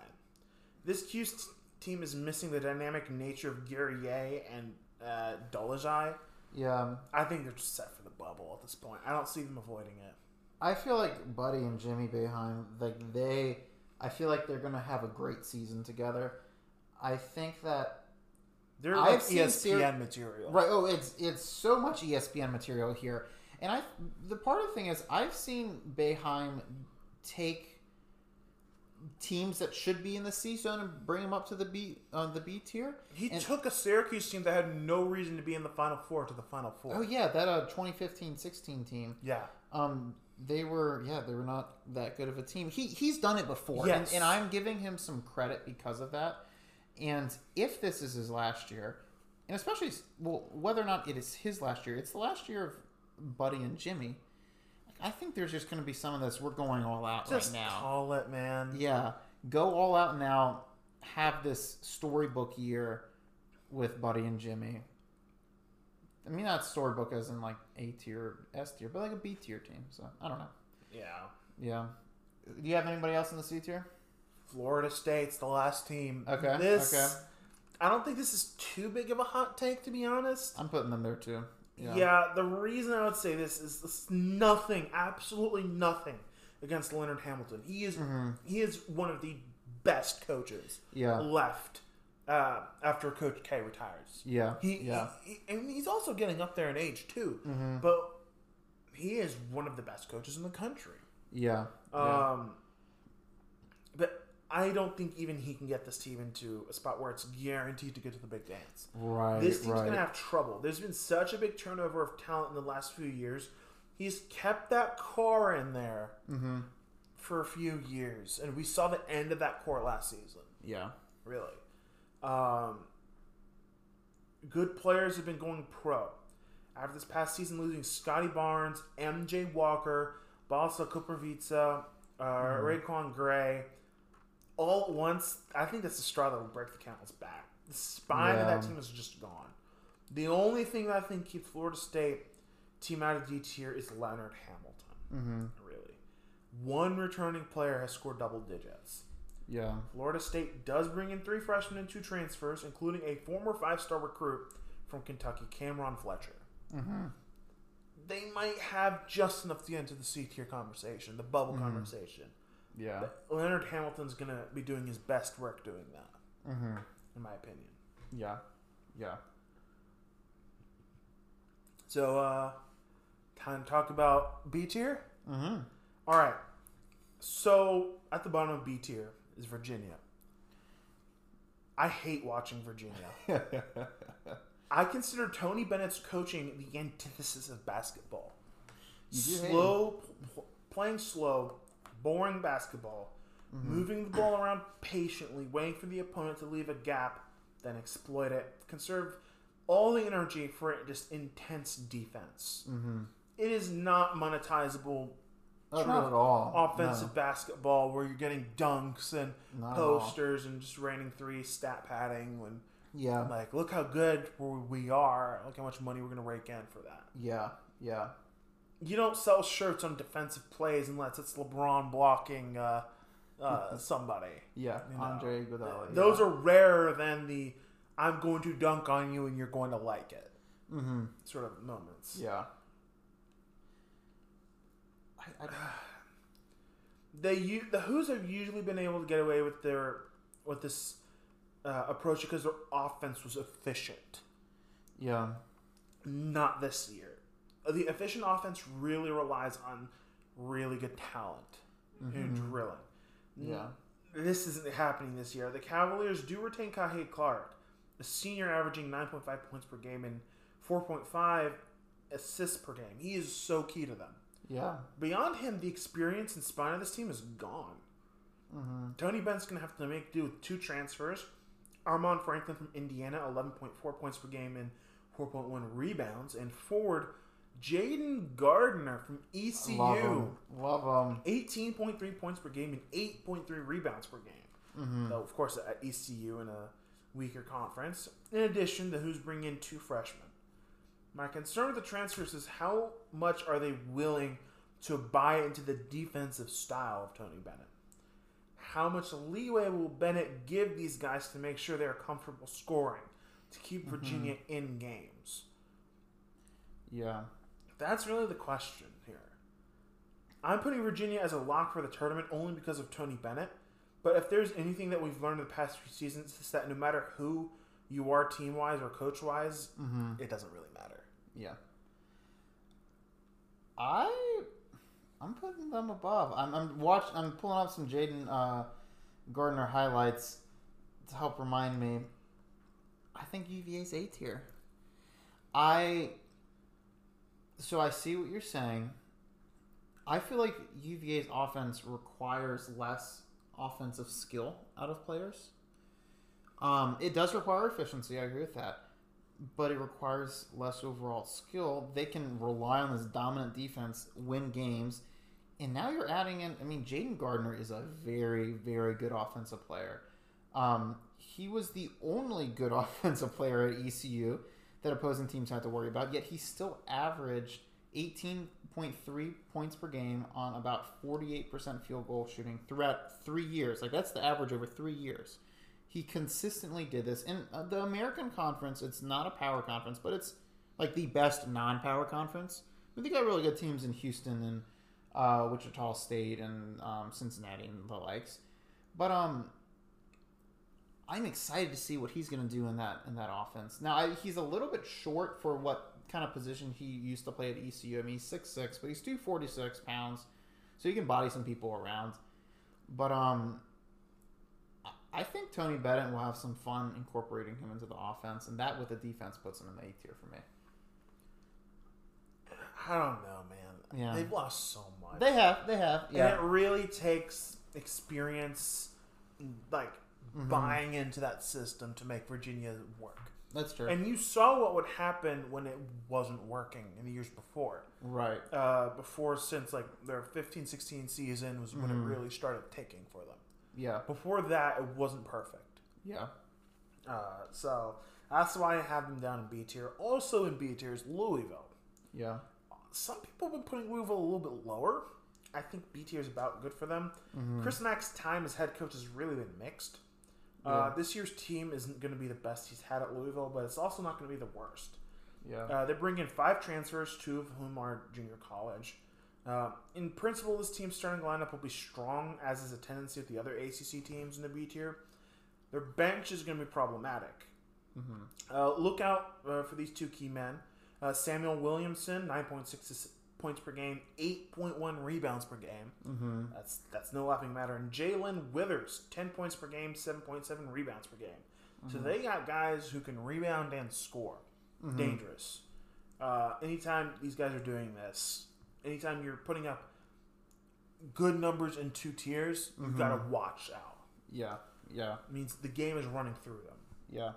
This Q's t- team is missing the dynamic nature of Guerrier and uh, Dolezaj. yeah. I think they're just set for the bubble at this point. I don't see them avoiding it. I feel like Buddy and Jimmy Boeheim, like they, I feel like they're gonna have a great season together. I think that They're I've like ESPN ser- material. right. Oh, it's it's so much ESPN material here, and I the part of the thing is I've seen Boeheim take teams that should be in the C zone and bring them up to the B on the B tier. He And- took a Syracuse team that had no reason to be in the Final Four to the Final Four. Oh yeah, that uh 2015-16 team. yeah. Um, they were yeah, they were not that good of a team. He he's done it before, Yes. and, and I'm giving him some credit because of that. And if this is his last year, and especially well, whether or not it is his last year, it's the last year of Buddy and Jimmy. I think there's just going to be some of this. We're going all out Just right now. call it, man. Yeah, go all out now. Have this storybook year with Buddy and Jimmy. I mean, not storybook as in like A tier, S tier, but like a B tier team. So I don't know. Yeah. Yeah. Do you have anybody else in the C tier? Florida State's the last team. Okay, This, okay. I don't think this is too big of a hot take, to be honest. I'm putting them there too. Yeah. the reason I would say this is this nothing, absolutely nothing against Leonard Hamilton. He is he is one of the best coaches Yeah. left uh, after Coach K retires. Yeah. He, yeah. he, he- and he's also getting up there in age too. Mm-hmm. But he is one of the best coaches in the country. yeah. yeah. Um, I don't think even he can get this team into a spot where it's guaranteed to get to the big dance. right. This team's right. gonna have trouble. There's been such a big turnover of talent in the last few years. He's kept that core in there Mm-hmm. for a few years, and we saw the end of that core last season. Yeah. Really, um, good players have been going pro. After this past season, losing Scottie Barnes, MJ Walker, Balsa Koprivica, uh, RaiQuan Gray, all at once, I think that's the straw that will break the camel's back. The spine of that team is just gone. The only thing that I think keeps Florida State team out of D tier is Leonard Hamilton. Mm-hmm. Really, one returning player has scored double digits. Yeah. Florida State does bring in three freshmen and two transfers, including a former five-star recruit from Kentucky, Cam'Ron Fletcher. Mm-hmm. They might have just enough to get into the C tier conversation, the bubble conversation. Yeah. Leonard Hamilton's going to be doing his best work doing that, Mm-hmm. in my opinion. Yeah. Yeah. So, uh, time to talk about B tier. Mm-hmm. All right. So, at the bottom of B tier is Virginia. I hate watching Virginia. [LAUGHS] I consider Tony Bennett's coaching the antithesis of basketball. You slow, pl- playing slow, boring basketball, Mm-hmm. moving the ball around patiently, waiting for the opponent to leave a gap, then exploit it. Conserve all the energy for just intense defense. Mm-hmm. It is not monetizable not at all. offensive No. basketball where you're getting dunks and Not posters and just raining three stat padding. When Yeah. like, look how good we are. Look how much money we're gonna rake in for that. Yeah. Yeah. You don't sell shirts on defensive plays unless it's LeBron blocking uh, uh, somebody. Yeah. You know, Andre Iguodala. Those are rarer than the "I'm going to dunk on you and you're going to like it" Mm-hmm. sort of moments. Yeah. I, I, [SIGHS] They the 'Hoos have usually been able to get away with their with this uh, approach because their offense was efficient. yeah. Not this year. The efficient offense really relies on really good talent and mm-hmm. drilling. Yeah. This isn't happening this year. The Cavaliers do retain Kihei Clark, a senior averaging 9.5 points per game and 4.5 assists per game. He is so key to them. Yeah. Beyond him, the experience and spine of this team is gone. Mm-hmm. Tony Bennett's going to have to make do with two transfers. Armaan Franklin from Indiana, 11.4 points per game and 4.1 rebounds. And forward, Jayden Gardner from ECU, Love him. Love him. 18.3 points per game and 8.3 rebounds per game. Mm-hmm. Though, of course, at ECU in a weaker conference. In addition, the 'Hoos bring in two freshmen. My concern with the transfers is how much are they willing to buy into the defensive style of Tony Bennett? How much leeway will Bennett give these guys to make sure they're comfortable scoring to keep mm-hmm. Virginia in games? Yeah. That's really the question here. I'm putting Virginia as a lock for the tournament only because of Tony Bennett. But if there's anything that we've learned in the past few seasons, it's that no matter who you are team wise or coach wise, it doesn't really matter. Yeah. I I'm putting them above. I'm I'm watch I'm pulling up some Jayden uh, Gardner highlights to help remind me. I think UVA's A tier. I so I see what you're saying. I feel like UVA's offense requires less offensive skill out of players. Um, it does require efficiency. I agree with that, but it requires less overall skill. They can rely on this dominant defense, win games, and now you're adding in. I mean, Jayden Gardner is a very, very good offensive player. Um, he was the only good [LAUGHS] offensive player at ECU that opposing teams had to worry about. Yet he still averaged 18.3 points per game on about 48% field goal shooting throughout three years. Like that's the average over three years. He consistently did this. In uh, the American Conference, it's not a power conference, but it's like the best non-power conference. I But they got really good teams in Houston and uh, Wichita State and um, Cincinnati and the likes. But um, I'm excited to see what he's going to do in that in that offense. Now I, he's a little bit short for what kind of position he used to play at ECU. I mean, he's six six, but he's two forty six pounds, so he can body some people around. But um, I- think Tony Bennett will have some fun incorporating him into the offense, and that with the defense puts him in the A tier for me. I don't know, man. Yeah. They've lost so much. They have, they have, Yeah. And it really takes experience, like Mm-hmm. buying into that system to make Virginia work. that's true. And you saw what would happen when it wasn't working in the years before. right, Uh, before, since like their 15 16 season was when Mm-hmm. it really started taking for them. yeah, Before that, it wasn't perfect. yeah, Uh, so that's why I have them down in B tier. Also in B tier is Louisville. yeah, Some people have been putting Louisville a little bit lower. I think B tier is about good for them. Mm-hmm. Chris Mack's time as head coach has really been mixed. Uh, this year's team isn't going to be the best he's had at Louisville, but it's also not going to be the worst. yeah, Uh, they bring in five transfers, two of whom are junior college. Uh, in principle, this team's starting lineup will be strong, as is a tendency with the other ACC teams in the B tier. Their bench is going to be problematic. Uh, look out uh, for these two key men. Uh, Samuell Williamson, 9.6 points per game, 8.1 rebounds per game. Mm-hmm. That's that's no laughing matter. And Jae'Lyn Withers, 10 points per game, 7.7 rebounds per game. So they got guys who can rebound and score. Dangerous. Uh, anytime these guys are doing this, anytime you're putting up good numbers in two tiers, you've got to watch out. yeah, yeah, It means the game is running through them. yeah,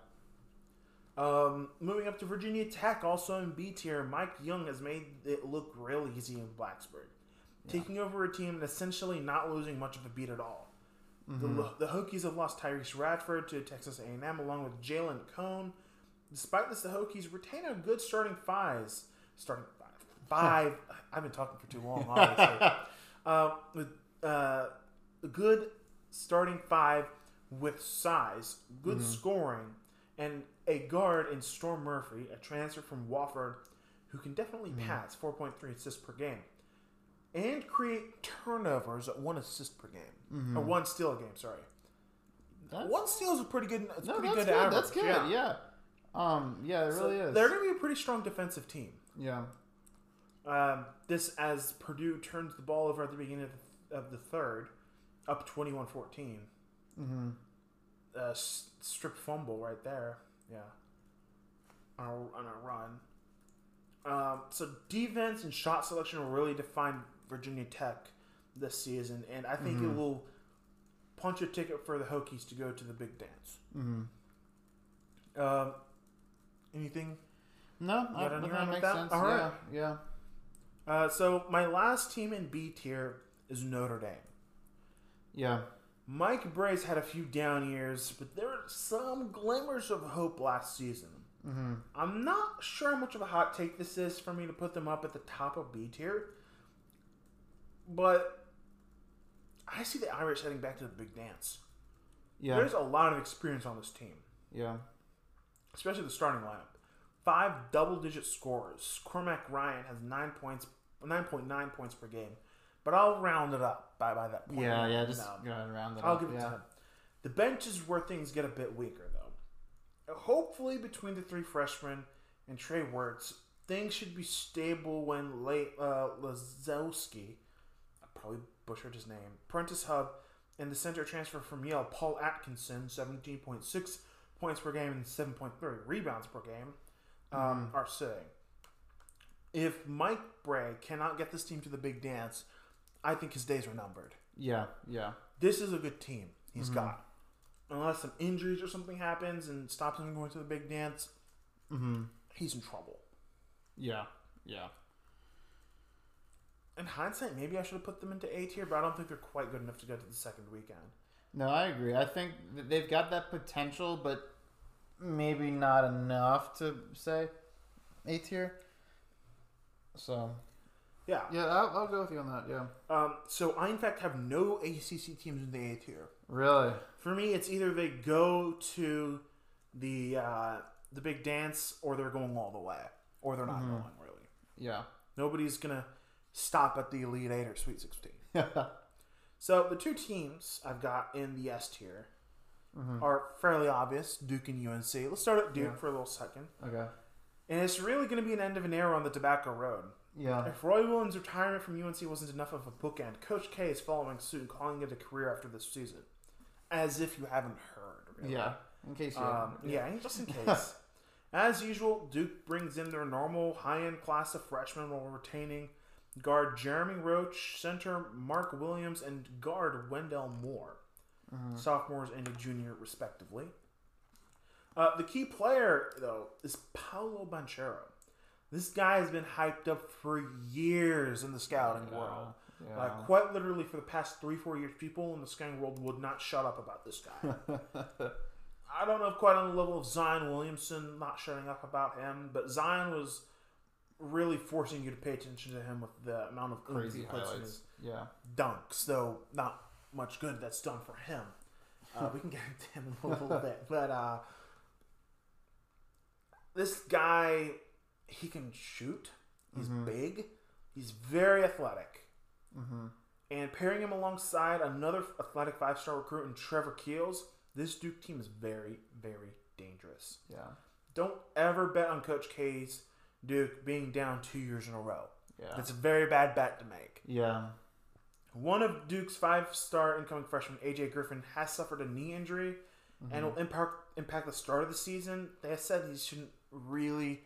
Um, moving up to Virginia Tech, also in B tier, Mike Young has made it look real easy in Blacksburg, taking over a team and essentially not losing much of a beat at all. The, the Hokies have lost Tyrece Radford to Texas A&M along with Jalen Cone. Despite this, the Hokies retain a good starting fives. Starting five. Five. I've been talking for too long, obviously. uh, [LAUGHS] with uh, a good starting five with size, good scoring, and a guard in Storm Murphy, a transfer from Wofford, who can definitely pass 4.3 assists per game and create turnovers at one assist per game or one steal a game. Sorry, That's, one steal is a pretty good. It's no, pretty that's good. good. average. That's good. Yeah. Um. Yeah, it So really is. They're going to be a pretty strong defensive team. Yeah. Um, this as Purdue turns the ball over at the beginning of the, of the third, up 21 14. Mm-hmm. Uh, strip fumble right there. Yeah. On a, on a run. Um, so defense and shot selection will really define Virginia Tech this season, and I think it will punch a ticket for the Hokies to go to the big dance. Mm-hmm. Um, anything No, I, that makes that? sense. All yeah, yeah. Uh, so my last team in B tier is Notre Dame. Yeah. Mike Brey's had a few down years, but there are some glimmers of hope last season. Mm-hmm. I'm not sure how much of a hot take this is for me to put them up at the top of B tier, but I see the Irish heading back to the big dance. Yeah. There's a lot of experience on this team, yeah. especially the starting lineup. Five double-digit scorers. Cormac Ryan has nine points, nine point nine points per game, but I'll round it up by by that point. Yeah, yeah, just No. go around that I'll up, give it yeah. to him. The bench is where things get a bit weaker, though. Hopefully, between the three freshmen and Trey Wertz, things should be stable when late uh, Laszewski, I probably butchered his name, Prentiss Hubb, and the center transfer from Yale, Paul Atkinson, 17.6 points per game and 7.3 rebounds per game, um, are sitting. If Mike Brey cannot get this team to the big dance, I think his days are numbered Yeah, yeah. this is a good team he's got. Unless some injuries or something happens and stops him going to the big dance, Mm-hmm. he's in trouble. Yeah, yeah. In hindsight, maybe I should have put them into A tier, but I don't think they're quite good enough to go to the second weekend. No, I agree. I think they've got that potential, but maybe not enough to say A tier. So Yeah. yeah, I'll, I'll go with you on that. Yeah. Um, so I, in fact, have no ACC teams in the A tier. Really? For me, it's either they go to the uh, the big dance or they're going all the way, or they're not going really. Yeah. Nobody's gonna stop at the Elite Eight or Sweet Sixteen. [LAUGHS] So the two teams I've got in the S tier are fairly obvious: Duke and UNC. Let's start at Duke Yeah. for a little second, Okay. and it's really going to be an end of an era on the Tobacco Road. Yeah. If Roy Williams' retirement from UNC wasn't enough of a bookend, Coach K is following suit and calling it a career after this season, as if you haven't heard. Really. Yeah. In case you. Um, yeah, just in [LAUGHS] case. As usual, Duke brings in their normal high-end class of freshmen while retaining guard Jeremy Roach, center Mark Williams, and guard Wendell Moore, sophomores and a junior respectively. Uh, the key player, though, is Paolo Banchero. This guy has been hyped up for years in the scouting world. Yeah. Like quite literally for the past three, four years, people in the scouting world would not shut up about this guy. [LAUGHS] I don't know if quite on the level of Zion Williamson not shutting up about him, but Zion was really forcing you to pay attention to him with the amount of Crazy he puts in highlights. his Yeah. dunks, though not much good that's done for him. Uh, we can [LAUGHS] get into him in a little [LAUGHS] bit, but uh, this guy, he can shoot. He's mm-hmm. big. He's very athletic. Mm-hmm. And pairing him alongside another athletic five-star recruit in Trevor Keels, this Duke team is very, very dangerous. Yeah. Don't ever bet on Coach K's Duke being down two years in a row. Yeah. That's a very bad bet to make. Yeah. One of Duke's five-star incoming freshman, AJ Griffin, has suffered a knee injury and mm-hmm. will impact impact the start of the season. They have said he shouldn't really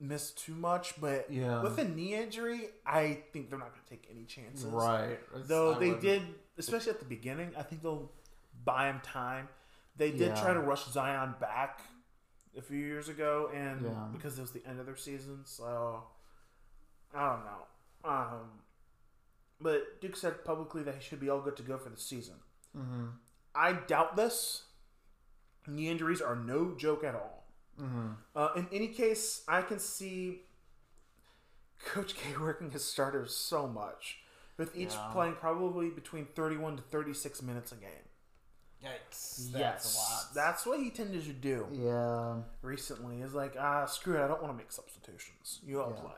miss too much, but Yeah. with a knee injury, I think they're not going to take any chances. Right. It's- Though I they wouldn't- did, especially at the beginning, I think they'll buy him time. They did Yeah. try to rush Zion back a few years ago, and Yeah. because it was the end of their season, so I don't know. Um, but Duke said publicly that he should be all good to go for the season. Mm-hmm. I doubt this. Knee injuries are no joke at all. Mm-hmm. Uh, in any case, I can see Coach K [LAUGHS] working his starters so much, with each Yeah. playing probably between 31 to 36 minutes a game. Yikes. That's yes, a lot. that's what he tended to do yeah. recently. Is like, ah, screw it, I don't want to make substitutions. You all Yeah. play.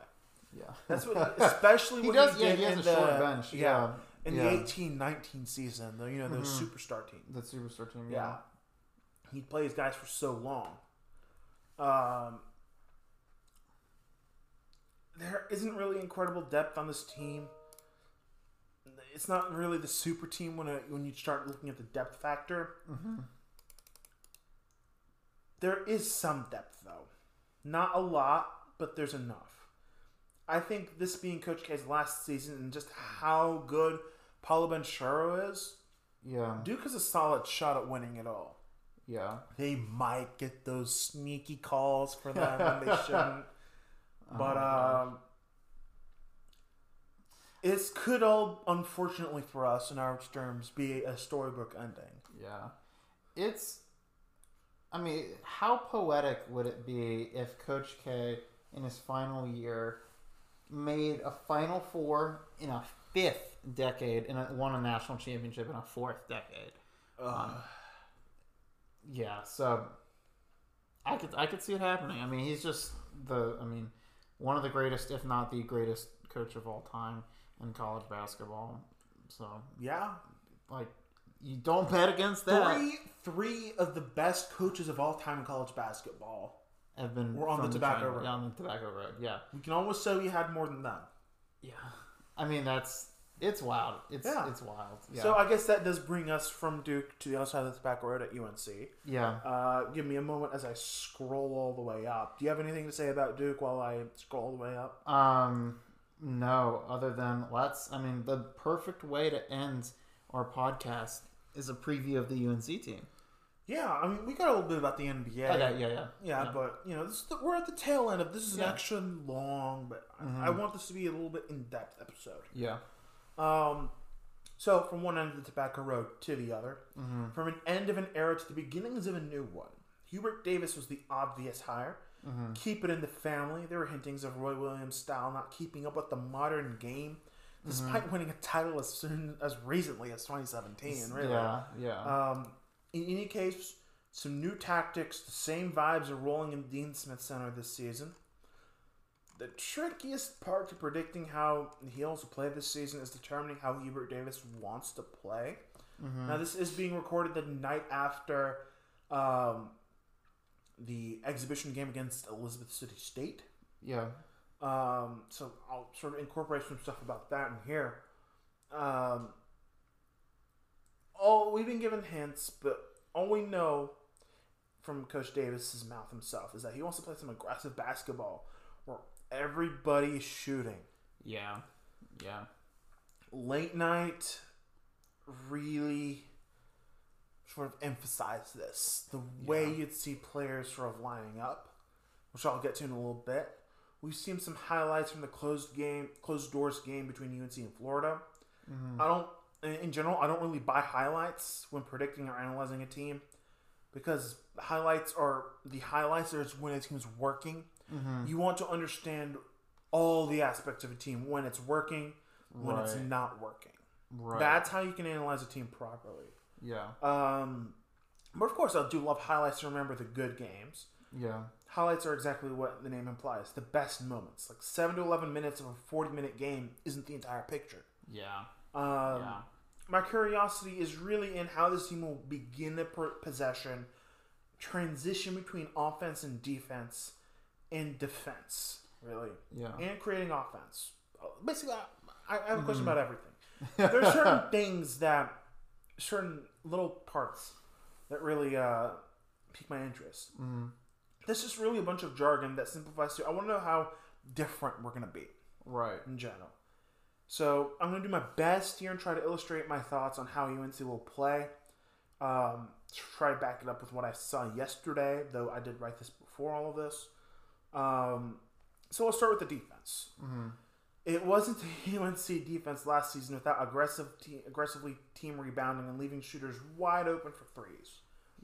Yeah. That's what, [LAUGHS] especially He what does- he yeah, he has in a the short bench, yeah. in Yeah. the 18-19 season. The, you know, those superstar teams. The superstar team. Yeah. Yeah. He plays guys for so long. Um, there isn't really incredible depth on this team. It's not really the super team when it, when you start looking at the depth factor. There is some depth though, not a lot, but there's enough. I think this being Coach K's last season and just how good Paolo Banchero is, Yeah. Duke has a solid shot at winning it all. Yeah. They might get those sneaky calls for them when they [LAUGHS] shouldn't. But um, it could all, unfortunately for us in our terms, be a storybook ending. Yeah. It's I mean, how poetic would it be if Coach K in his final year made a final four in a fifth decade and won a national championship in a fourth decade? Um, yeah, so I could I could see it happening. I mean, he's just the I mean, one of the greatest, if not the greatest coach of all time in college basketball. So, Yeah, like you don't bet against that. three three of the best coaches of all time in college basketball. have been We're on the from tobacco train- road. yeah, on the tobacco road. Yeah, We can almost say we had more than them. yeah. I mean, that's it's wild. It's Yeah. it's wild. Yeah. So I guess that does bring us from Duke to the other side of the back road at UNC. yeah. Uh, give me a moment as I scroll all the way up. Do you have anything to say about Duke while I scroll all the way up? Um, no. Other than let's. I mean, the perfect way to end our podcast is a preview of the UNC team. Yeah, I mean, we got a little bit about the NBA. Okay. Yeah. Yeah. Yeah, but you know, this is the, we're at the tail end of this is Yeah. an extra long, but I- I want this to be a little bit in depth episode. Yeah. Um, so from one end of the tobacco road to the other, from an end of an era to the beginnings of a new one. Hubert Davis was the obvious hire. Keep it in the family. There were hintings of Roy Williams' style not keeping up with the modern game, despite winning a title as soon as recently as 2017. Really, Yeah. Yeah. um, in any case, some new tactics, the same vibes are rolling in Dean Smith Center this season. The trickiest part to predicting how Heels will play this season is determining how Hubert Davis wants to play. Now, this is being recorded the night after um, the exhibition game against Elizabeth City State. yeah. Um, so I'll sort of incorporate some stuff about that in here. Um, all we've been given hints, but all we know from Coach Davis's mouth himself is that he wants to play some aggressive basketball everybody shooting. Yeah. Yeah. Late night really sort of emphasized this. The way Yeah. you'd see players sort of lining up, which I'll get to in a little bit. We've seen some highlights from the closed game, closed doors game between UNC and Florida. Mm-hmm. I don't, in in general, I don't really buy highlights when predicting or analyzing a team because highlights are the highlights are when a team's working. You want to understand all the aspects of a team when it's working, when it's not working. Right. That's how you can analyze a team properly. yeah. Um, but of course, I do love highlights to remember the good games. Yeah. Highlights are exactly what the name implies the best moments. Like 7 to 11 minutes of a 40 minute game isn't the entire picture. Yeah. Um, Yeah. My curiosity is really in how this team will begin the possession, transition between offense and defense, and defense, really, Yeah. and creating offense. Basically, I, I have a question about everything. [LAUGHS] There are certain things that, certain little parts that really uh, pique my interest. This is really a bunch of jargon that simplifies to. I want to know how different we're going to be Right. in general. So I'm going to do my best here and try to illustrate my thoughts on how UNC will play. Um, try to back it up with what I saw yesterday, though I did write this before all of this. Um, so we'll start with the defense. It wasn't the [LAUGHS] UNC defense last season without aggressive te- aggressively team rebounding and leaving shooters wide open for threes.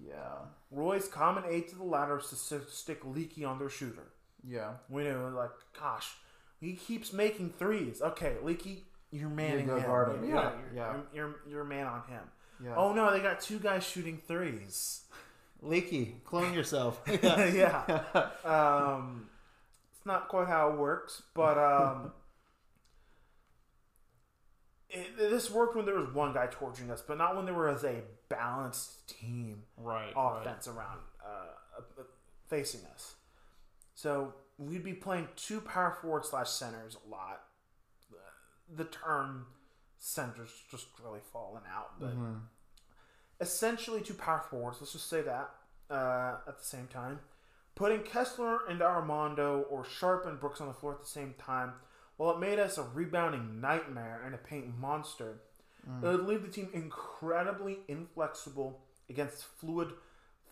Yeah. Roy's common aid to the latter is to stick Leaky on their shooter. Yeah. We know, like, gosh, he keeps making threes. Okay, Leaky, you're manning go him. guard him. You're, Yeah, you're, yeah. You're, you're, you're man on him. Yeah. Oh no, they got two guys shooting threes. [LAUGHS] Leaky, clone yourself. [LAUGHS] [LAUGHS] yeah. Um, it's not quite how it works, but um, it, this worked when there was one guy torturing us, but not when there was a balanced team right. offense around uh, uh, facing us. So we'd be playing two power forward slash centers a lot. The term centers just really fallen out, but essentially two power forwards. Let's just say that uh, at the same time. Putting Kessler and Armando or Sharpe and Brooks on the floor at the same time, while it made us a rebounding nightmare and a paint monster, it would leave the team incredibly inflexible against fluid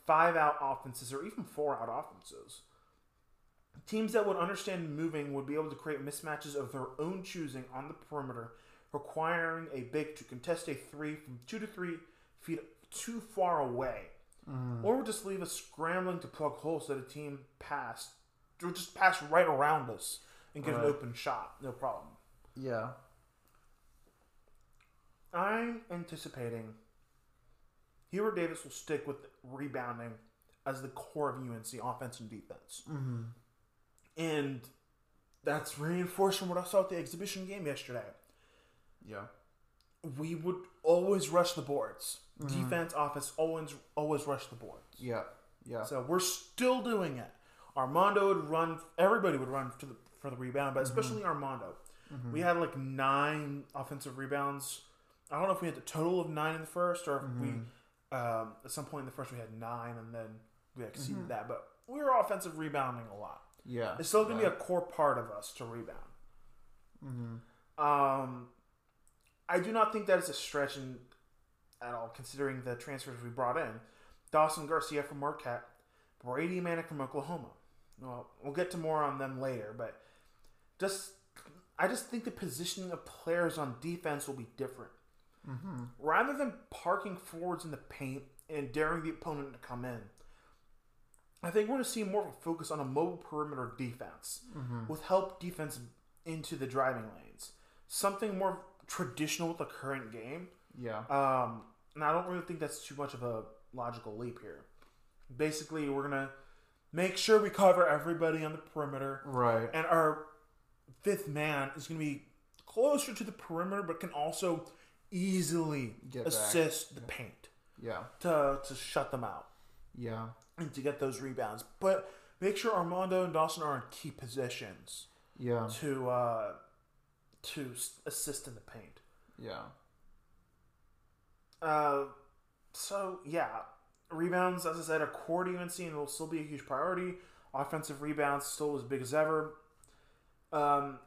five out offenses or even four out offenses. Teams that would understand moving would be able to create mismatches of their own choosing on the perimeter, requiring a big to contest a three from two to three feet too far away. Or would just leave us scrambling to plug holes that a team passed, or just pass right around us and get Right. an open shot, no problem. Yeah. I'm anticipating Hero Davis will stick with rebounding as the core of UNC offense and defense. Mm-hmm. And that's reinforced from what I saw at the exhibition game yesterday. Yeah. We would always rush the boards. Mm-hmm. Defense, office, always always rush the boards. Yeah. Yeah. So we're still doing it. Armando would run. Everybody would run to the, for the rebound, but mm-hmm. especially Armando. Mm-hmm. We had like nine offensive rebounds. I don't know if we had the total of nine in the first, or if we um, at some point in the first we had nine, and then we exceeded that. But we were offensive rebounding a lot. yeah. It's still going to yeah. be a core part of us to rebound. Um, I do not think that is a stretch in, at all, considering the transfers we brought in. Dawson Garcia from Marquette, Brady Manek from Oklahoma. Well, we'll get to more on them later, but just I just think the positioning of players on defense will be different. Mm-hmm. Rather than parking forwards in the paint and daring the opponent to come in, I think we're going to see more of a focus on a mobile perimeter defense mm-hmm. with help defense into the driving lanes. Something more traditional with the current game. Yeah. Um, and I don't really think that's too much of a logical leap here. Basically, we're going to make sure we cover everybody on the perimeter. right. And our fifth man is going to be closer to the perimeter, but can also easily Get back. assist the paint yeah. to, to shut them out Yeah. and to get those rebounds. But make sure Armando and Dawson are in key positions Yeah. to uh, to assist in the paint. Yeah. Uh, so yeah, rebounds, as I said, are core to UNC and will still be a huge priority. Offensive rebounds still as big as ever. Um,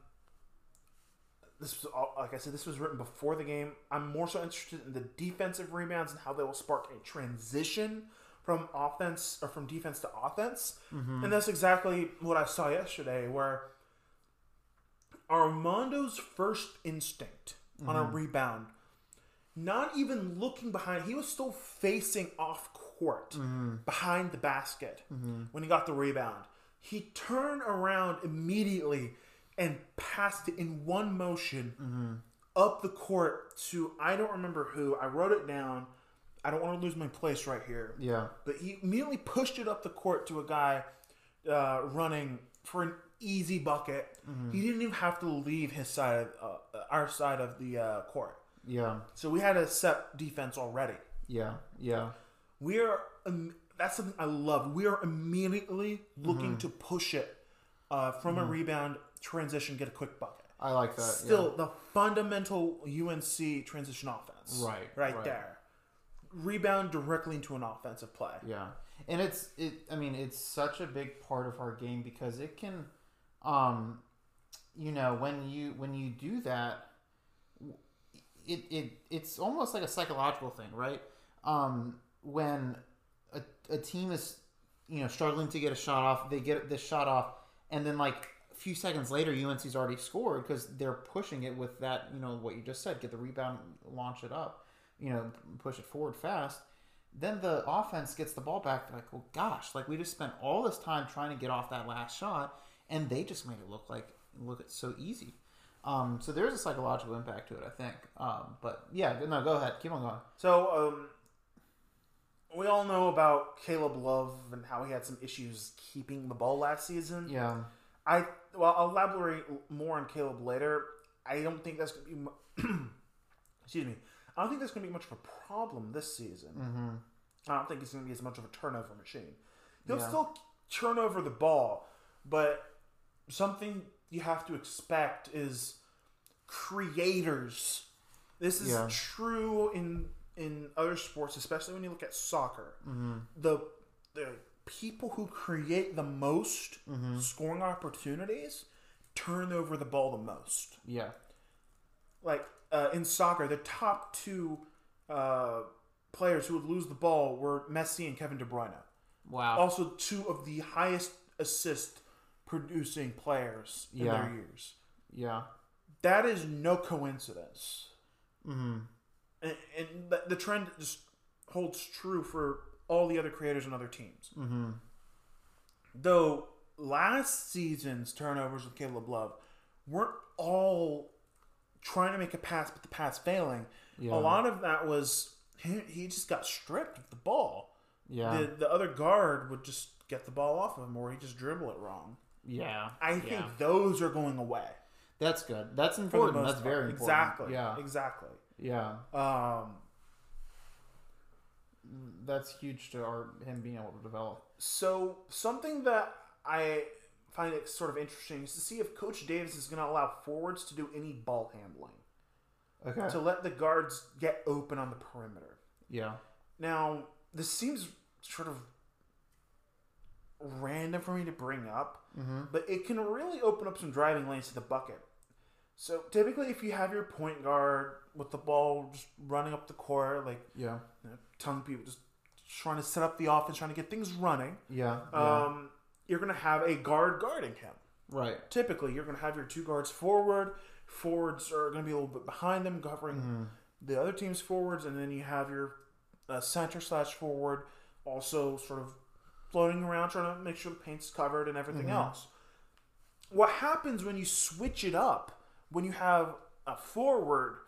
this was all, like I said, this was written before the game. I'm more so interested in the defensive rebounds and how they will spark a transition from offense or from defense to offense. And that's exactly what I saw yesterday, where Armando's first instinct on a mm-hmm. rebound not even looking behind. He was still facing off court mm-hmm. behind the basket mm-hmm. when he got the rebound. He turned around immediately and passed it in one motion up the court to I don't remember who. I wrote it down. I don't want to lose my place right here. Yeah. But he immediately pushed it up the court to a guy uh, running for an easy bucket. He didn't even have to leave his side, of, uh, our side of the uh, court. Yeah. So we had a set defense already. Yeah. Yeah. We are. Um, that's something I love. We are immediately looking to push it uh, from a rebound transition, get a quick bucket. I like that. Still, the fundamental UNC transition offense. Right, Right, right. there. Rebound directly into an offensive play. Yeah, and it's it. I mean, it's such a big part of our game because it can, um, you know, when you when you do that, it it it's almost like a psychological thing, right? Um, when a, a team is you know struggling to get a shot off, they get this shot off, and then like a few seconds later, UNC's already scored because they're pushing it with that you know what you just said, get the rebound, launch it up, you know, push it forward fast then the offense gets the ball back. They're like, well, gosh, like we just spent all this time trying to get off that last shot, and they just made it look like look it's so easy. Um, so there's a psychological impact to it, I think. Um, but yeah, no, go ahead, keep on going. So, um, we all know about Caleb Love and how he had some issues keeping the ball last season. Yeah, I well, I'll elaborate more on Caleb later. I don't think that's gonna be. [CLEARS THROAT] Excuse me. I don't think that's gonna be much of a problem this season. Mm-hmm. I don't think it's gonna be as much of a turnover machine. He'll Yeah. still turn over the ball, but something you have to expect is creators. This is Yeah. true in in other sports, especially when you look at soccer. Mm-hmm. The the people who create the most Mm-hmm. scoring opportunities turn over the ball the most. Yeah. Like uh, in soccer, the top two uh, players who would lose the ball were Messi and Kevin De Bruyne. Wow. Also, two of the highest assist producing players in Yeah. their years. yeah. That is no coincidence. Mm-hmm. And, and the, the trend just holds true for all the other creators and other teams. Mm-hmm. Though last season's turnovers with Caleb Love weren't all trying to make a pass, but the pass failing. Yeah. A lot of that was he, he just got stripped of the ball. Yeah. The, the other guard would just get the ball off of him or he just dribble it wrong. Yeah. I think yeah. those are going away. that's good. That's important. That's very important. Exactly. Yeah. Exactly. Yeah. Um, That's huge to our him being able to develop. so something that I find it sort of interesting is to see if Coach Davis is going to allow forwards to do any ball handling Okay. to let the guards get open on the perimeter. yeah. Now, this seems sort of random for me to bring up, but it can really open up some driving lanes to the bucket. So typically, if you have your point guard with the ball just running up the court, like Yeah. you know, tongue people just trying to set up the offense, trying to get things running, Yeah. yeah. um, you're going to have a guard guarding him. right. Typically, you're going to have your two guards forward. Forwards are going to be a little bit behind them, covering the other team's forwards, and then you have your uh, center slash forward also sort of floating around, trying to make sure the paint's covered and everything else. What happens when you switch it up? When you have a forward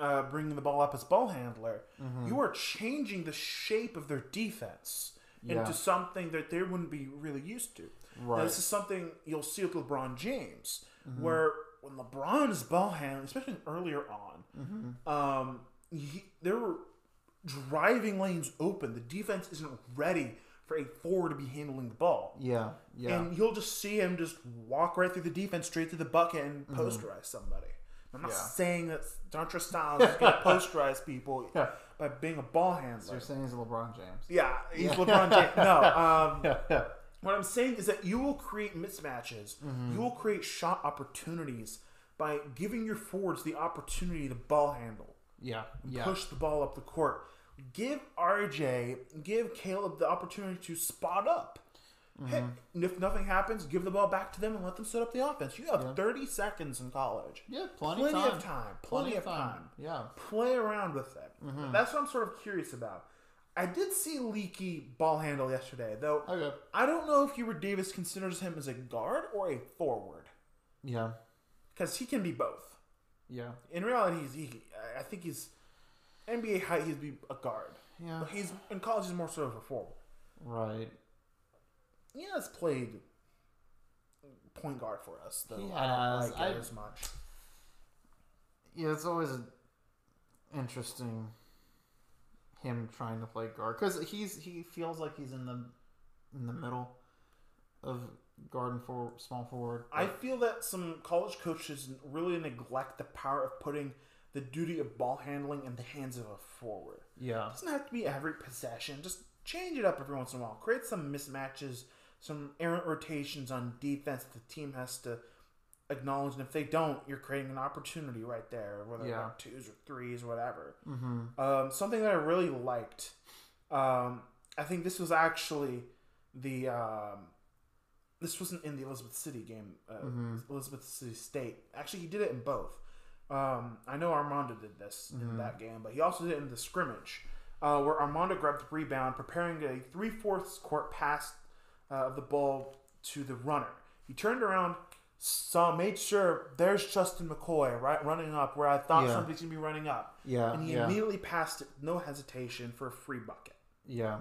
uh, bringing the ball up as ball handler, you are changing the shape of their defense Yeah. into something that they wouldn't be really used to. Now, this is something you'll see with LeBron James, where when LeBron is ball handling, especially earlier on, um, he, there were driving lanes open. The defense isn't ready for a forward to be handling the ball. Yeah. Yeah. And you'll just see him just walk right through the defense, straight to the bucket, and posterize somebody. I'm not Yeah. saying that Dontrez Styles is going [LAUGHS] to posterize people Yeah. by being a ball so handler. you're saying he's LeBron James. Yeah, he's LeBron James. No, [LAUGHS] um, Yeah. what I'm saying is that you will create mismatches. You will create shot opportunities by giving your forwards the opportunity to ball handle, Yeah. Yeah. push the ball up the court. Give RJ, give Caleb the opportunity to spot up. Hey, mm-hmm. and if nothing happens, give the ball back to them and let them set up the offense. You have Yeah. 30 seconds in college. Yeah. Plenty, Plenty time. of time. Plenty, of time. Yeah. Play around with it. Mm-hmm. That's what I'm sort of curious about. I did see Leaky ball handle yesterday, though. Okay. I don't know if Hubert Davis considers him as a guard or a forward Yeah. because he can be both. Yeah. In reality, he's, he, I think he's NBA height. He'd be a guard, Yeah. but he's in college. He's more sort of a forward. Right. He has played point guard for us, though. He I don't has. like I- it as much. Yeah, it's always interesting him trying to play guard because he's he feels like he's in the in the middle of guard and for small forward. I feel that some college coaches really neglect the power of putting the duty of ball handling in the hands of a forward. yeah, It doesn't have to be every possession. Just change it up every once in a while. Create some mismatches, some errant rotations on defense that the team has to acknowledge. And if they don't, you're creating an opportunity right there, whether Yeah. like twos or threes or whatever. Mm-hmm. Um, something that I really liked. Um, I think this was actually the. Um, this wasn't in the Elizabeth City game, uh, Elizabeth City State. Actually, he did it in both. Um, I know Armando did this in that game, but he also did it in the scrimmage, uh, where Armando grabbed the rebound, preparing a three fourths court pass uh, of the ball to the runner. He turned around, saw, made sure there's Justin McCoy right running up where I thought Yeah. somebody's gonna be running up. Yeah, and he yeah. immediately passed it, no hesitation, for a free bucket. yeah,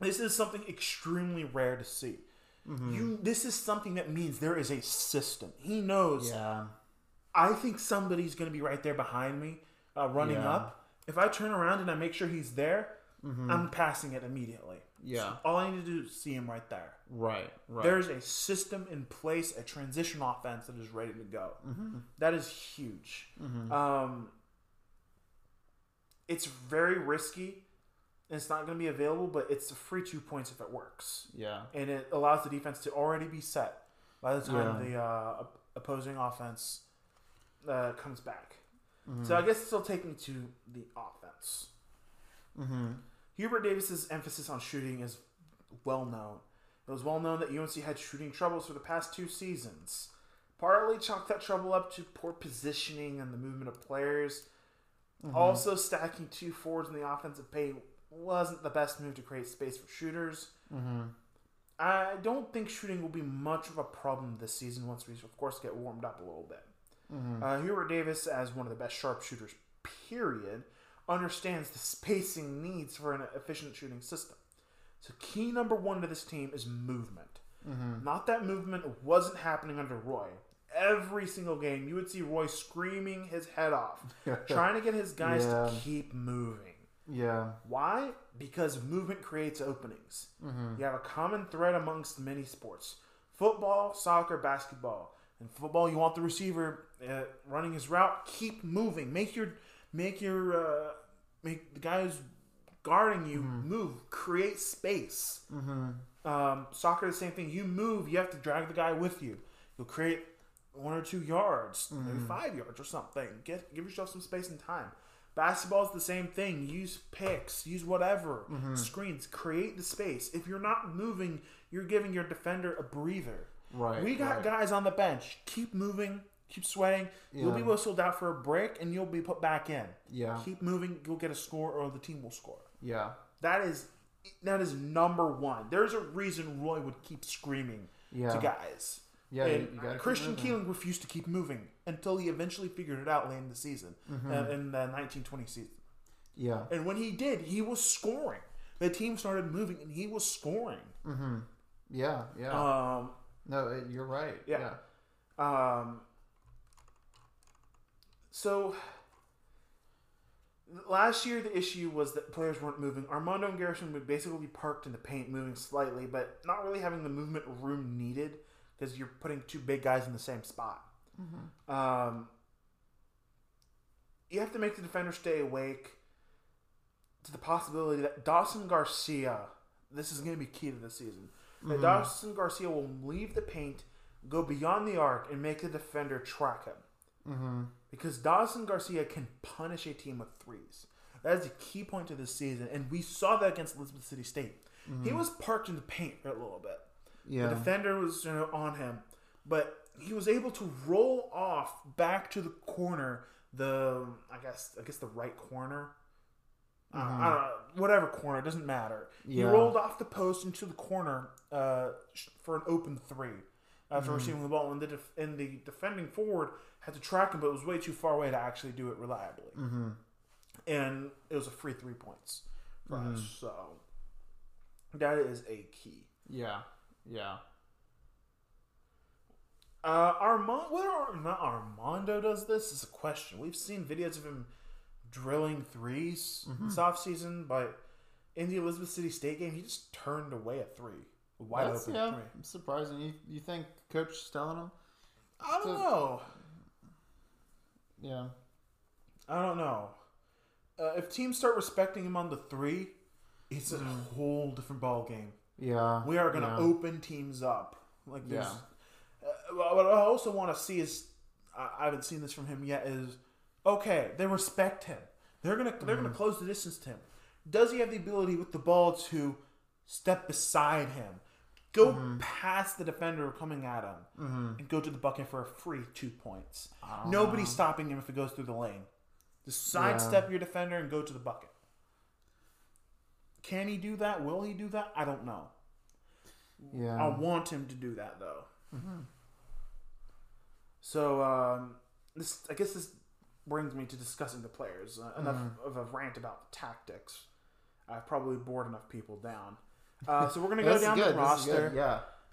This is something extremely rare to see. Mm-hmm. You, this is something that means there is a system. He knows. yeah, I think somebody's going to be right there behind me, uh, running Yeah. up. If I turn around and I make sure he's there, I'm passing it immediately. Yeah. All I need to do is see him right there. Right. Right. There's a system in place, a transition offense that is ready to go. That is huge. Um, it's very risky. and It's not going to be available, but it's a free two points if it works, yeah. and it allows the defense to already be set by the time Yeah. the uh, opposing offense uh, comes back. So I guess this will take me to the offense. Mm-hmm. Hubert Davis's emphasis on shooting is well known. It was well known that UNC had shooting troubles for the past two seasons. Partly chalked that trouble up to poor positioning and the movement of players. Also, stacking two forwards in the offensive paint wasn't the best move to create space for shooters. I don't think shooting will be much of a problem this season once we, of course, get warmed up a little bit. Uh, Hubert Davis, as one of the best sharpshooters, period, understands the spacing needs for an efficient shooting system. So, key number one to this team is movement. Not that movement wasn't happening under Roy. Every single game, you would see Roy screaming his head off, [LAUGHS] trying to get his guys Yeah. to keep moving. Yeah. Why? Because movement creates openings. You have a common thread amongst many sports football, soccer, basketball. In football, you want the receiver uh, running his route, keep moving. Make your make your uh, make the guy who's guarding you move, create space. Um, soccer, the same thing. You move, you have to drag the guy with you. You'll create one or two yards, maybe five yards or something. Get give yourself some space and time. Basketball is the same thing. Use picks, use whatever screens, create the space. If you're not moving, you're giving your defender a breather. Right, We got right. guys on the bench. Keep moving. Keep sweating. You'll be whistled out for a break, and you'll be put back in. Yeah. Keep moving. You'll get a score, or the team will score. Yeah. That is that is number one. There's a reason Roy would keep screaming Yeah. to guys. Yeah, And you- you Christian. Keeling refused to keep moving until he eventually figured it out late in the season, Mm-hmm. uh, in the 1920 season. Yeah. And when he did, he was scoring. The team started moving, and he was scoring. Yeah. Yeah. Um, no, you're right. yeah. Yeah. Um, so last year the issue was that players weren't moving. Armando and Garrison would basically be parked in the paint, moving slightly, but not really having the movement room needed because you're putting two big guys in the same spot. Um, you have to make the defender stay awake to the possibility that Dawson Garcia, this is going to be key to the season, that Dawson Garcia will leave the paint, go beyond the arc, and make the defender track him. Mm-hmm. Because Dawson Garcia can punish a team with threes. That is a key point to this season, and we saw that against Elizabeth City State. He was parked in the paint for a little bit. Yeah. The defender was you know, on him, but he was able to roll off back to the corner. The I guess I guess the right corner. Uh, I don't know, whatever corner it doesn't matter. He rolled off the post into the corner uh, for an open three after receiving the ball, and the def- and the defending forward had to track him, but it was way too far away to actually do it reliably. Mm-hmm. And it was a free three points for us. So that is a key. Yeah. Yeah. Uh, Armando, whether or not Armando does this is a question. We've seen videos of him drilling 3s Mm-hmm. this offseason, but in the Elizabeth City State game, he just turned away a three, a wide That's, open yeah. three. Surprising. You you think coach is telling him? I don't So- know. Yeah. I don't know. Uh, if teams start respecting him on the three, it's a whole different ball game. Yeah. We are going to yeah. open teams up. Like there's. Yeah. Uh, what I also want to see is, I I haven't seen this from him yet. Is okay, they respect him. They're gonna they're Mm-hmm. gonna close the distance to him. Does he have the ability with the ball to step beside him, go Mm-hmm. past the defender coming at him, and go to the bucket for a free two points? Nobody's stopping him if it goes through the lane. Just sidestep your defender and go to the bucket. Can he do that? Will he do that? I don't know. Yeah. I want him to do that though. So um, this, I guess, this brings me to discussing the players. Uh, enough of a rant about the tactics. I've probably bored enough people down. Uh, so we're gonna go down good. the This is good. roster.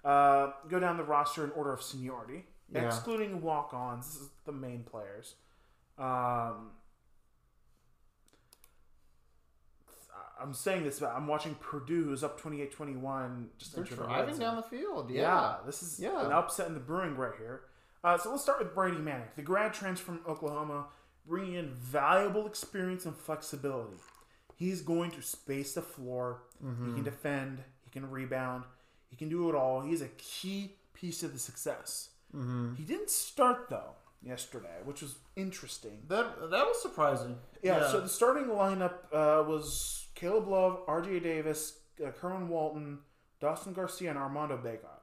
Yeah. Uh, go down the roster in order of seniority, Yeah. excluding walk-ons. This is the main players. Um, I'm saying this, but I'm watching Purdue, who's up 28-21. Just They're driving down the field. Yeah, Yeah. this is Yeah. an upset in the brewing right here. Uh, so let's start with Brady Manek, the grad transfer from Oklahoma, bringing in valuable experience and flexibility. He's going to space the floor. He can defend. He can rebound. He can do it all. He's a key piece of the success. He didn't start though yesterday, which was interesting. That that was surprising. Yeah, so the starting lineup uh, was Caleb Love, RJ Davis, uh, Kerwin Walton, Dawson Garcia, and Armando Bacot.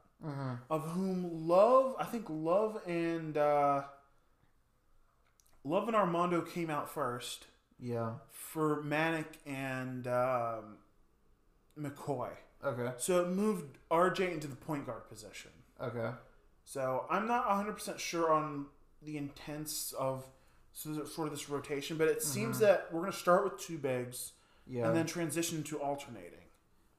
Of whom Love, I think Love and uh, Love and Armando came out first yeah. for Manek and um, McCoy. Okay. So it moved RJ into the point guard position. Okay. So I'm not 100% sure on the intents of sort of this rotation, but it seems that we're going to start with two bigs Yeah. and then transition to alternating,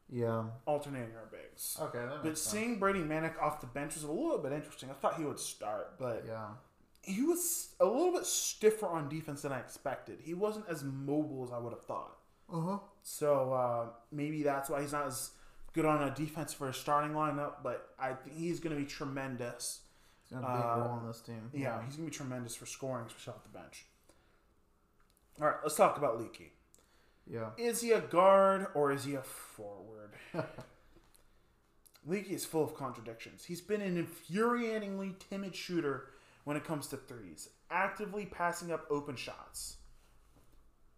yeah. alternating our bigs. Okay. That But sense. seeing Brady Manek off the bench was a little bit interesting. I thought he would start, but Yeah. He was a little bit stiffer on defense than I expected. He wasn't as mobile as I would have thought. Uh huh. So uh, maybe that's why he's not as good on a defense for a starting lineup. But I think he's going to be tremendous. He's got a big Uh, role on this team. Yeah, he's going to be tremendous for scoring, especially off the bench. All right, let's talk about Leaky. Yeah. Is he a guard or is he a forward? [LAUGHS] Leaky is full of contradictions. He's been an infuriatingly timid shooter when it comes to threes, actively passing up open shots.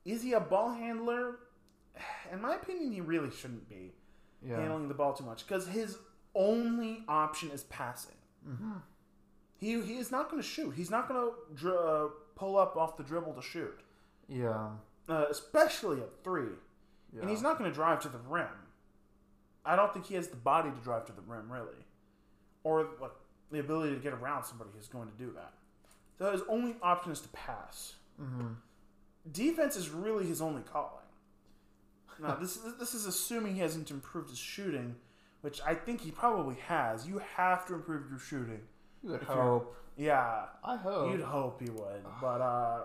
Is he a ball handler? [SIGHS] In my opinion, he really shouldn't be Yeah. handling the ball too much because his only option is passing. He, he is not going to shoot. He's not going to uh, pull up off the dribble to shoot, Yeah. uh, especially at three. Yeah. And he's not going to drive to the rim. I don't think he has the body to drive to the rim, really, or like the ability to get around somebody who's going to do that. So his only option is to pass. Mm-hmm. Defense is really his only calling. Now this is this is assuming he hasn't improved his shooting, which I think he probably has. You have to improve your shooting. You would hope. Yeah, I hope. you'd hope he would, but uh,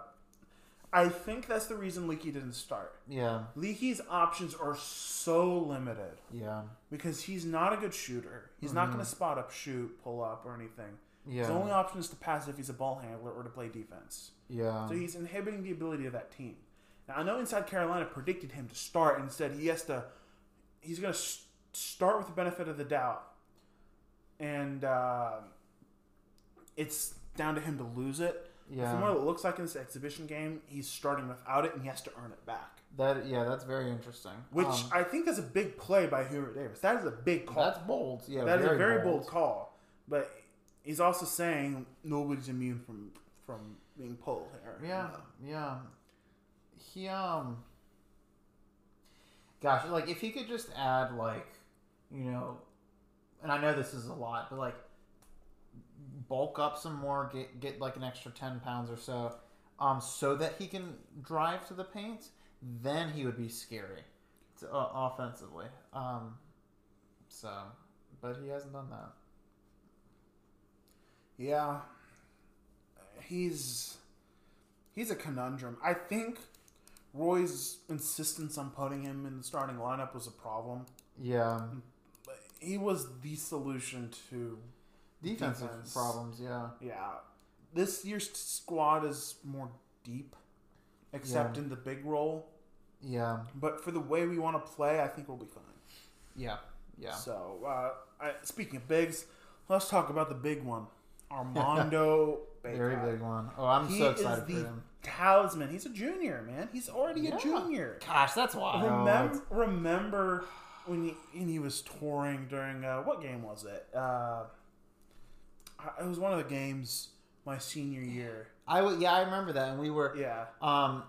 I think that's the reason Leaky didn't start. Yeah. Leaky's options are so limited Yeah. because he's not a good shooter. He's not going to spot up, shoot, pull up, or anything. Yeah. His only option is to pass if he's a ball handler or to play defense. Yeah. So he's inhibiting the ability of that team. Now I know Inside Carolina predicted him to start and said he has to. He's going to start with the benefit of the doubt, and uh, it's down to him to lose it. Yeah. From what it looks like in this exhibition game, he's starting without it and he has to earn it back. that yeah, that's very interesting. Which Um, I think is a big play by Hubert Davis. That is a big call. that's bold. Yeah. That is a very bold. call. But he's also saying nobody's immune from from being pulled here. Yeah, yeah. He um gosh, like if he could just add like, you know, and I know this is a lot, but like bulk up some more, get get like an extra 10 pounds or so um so that he can drive to the paint, then he would be scary to, uh, offensively. Um so but he hasn't done that. Yeah. He's he's a conundrum. I think Roy's insistence on putting him in the starting lineup was a problem. Yeah. But he was the solution to Defensive Defense. problems, yeah. yeah. This year's squad is more deep, except Yeah. in the big role. Yeah. But for the way we want to play, I think we'll be fine. Yeah. Yeah. So, uh, I, speaking of bigs, let's talk about the big one, Armando. [LAUGHS] Very big one. Oh, I'm He so excited for him. talisman. He's a junior, man. He's already Yeah. a junior. Gosh, that's wild. Remember, remember when he, when he was touring during uh, what game was it? Uh, it was one of the games my senior year. I w- yeah, I remember that, and we were Yeah. um,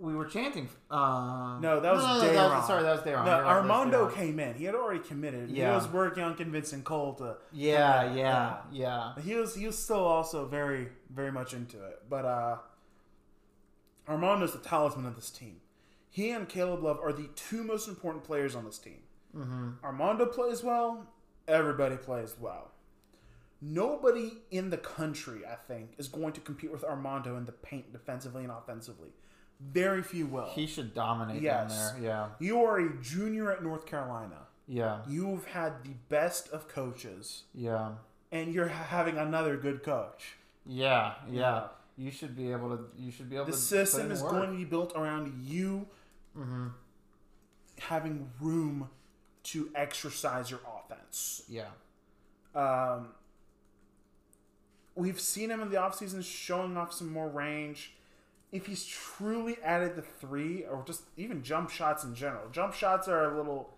we were chanting. Um, No, that was no, no, Day'Ron. that was, sorry, that was Day'Ron. No, right, Armando Day'Ron. came in. He had already committed. He Yeah. was working on convincing Cole to. Yeah, to- yeah, yeah. He was he was still also very very much into it, but uh, Armando's the talisman of this team. He and Caleb Love are the two most important players on this team. Mm-hmm. Armando plays well. Everybody plays well. Nobody in the country, I think, is going to compete with Armando in the paint defensively and offensively. Very few will. He should dominate Yes. down there. Yeah. you are a junior at North Carolina. Yeah. You've had the best of coaches, Yeah. and you're having another good coach. Yeah. Yeah. You should be able to. You should be able The to. system is work. going to be built around you Mm-hmm. having room to exercise your offense. Yeah. Um, we've seen him in the offseason showing off some more range. If he's truly added the three, or just even jump shots in general, jump shots are a little.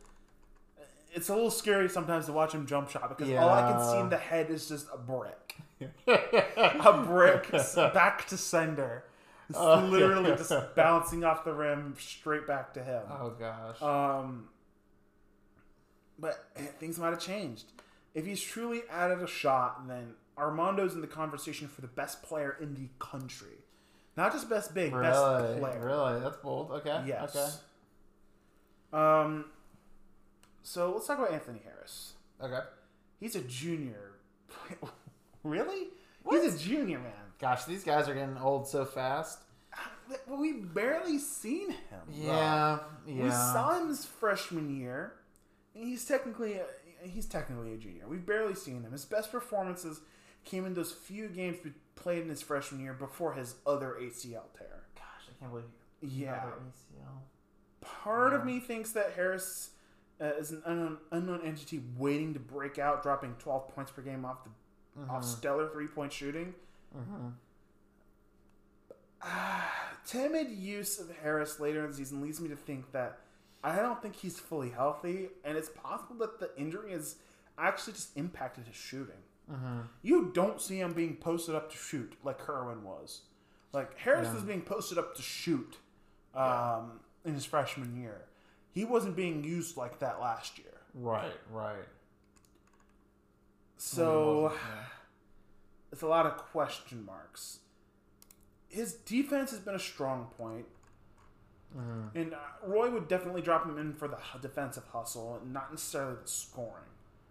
It's a little scary sometimes to watch him jump shot because all I can see in the head is just a brick. [LAUGHS] a brick back to sender. It's Oh, literally yeah. just bouncing off the rim straight back to him. Oh gosh. Um, but eh, things might have changed. If he's truly added a shot, then Armando's in the conversation for the best player in the country, not just best big, best really? player. Really? That's bold. Okay. Yes. Um. So let's talk about Anthony Harris. Okay. Okay. He's a junior. [LAUGHS] really? He's a junior, man. Gosh, these guys are getting old so fast. We barely seen him. Yeah. Yeah. We saw him his freshman year. and He's technically a, he's technically a junior. We've barely seen him. His best performances came in those few games we played in his freshman year before his other ACL tear. Gosh, I can't believe. Yeah. ACL. Part of me thinks that Harris uh, is an unknown, unknown entity waiting to break out, dropping 12 points per game off the off stellar three point shooting. Ah, [SIGHS] timid use of Harris later in the season leads me to think that I don't think he's fully healthy, and it's possible that the injury has actually just impacted his shooting. You don't see him being posted up to shoot like Kerwin was. Like Harris was being posted up to shoot um, in his freshman year. He wasn't being used like that last year. Right. Right. So it's a lot of question marks. His defense has been a strong point. And uh, Roy would definitely drop him in for the defensive hustle, not necessarily the scoring.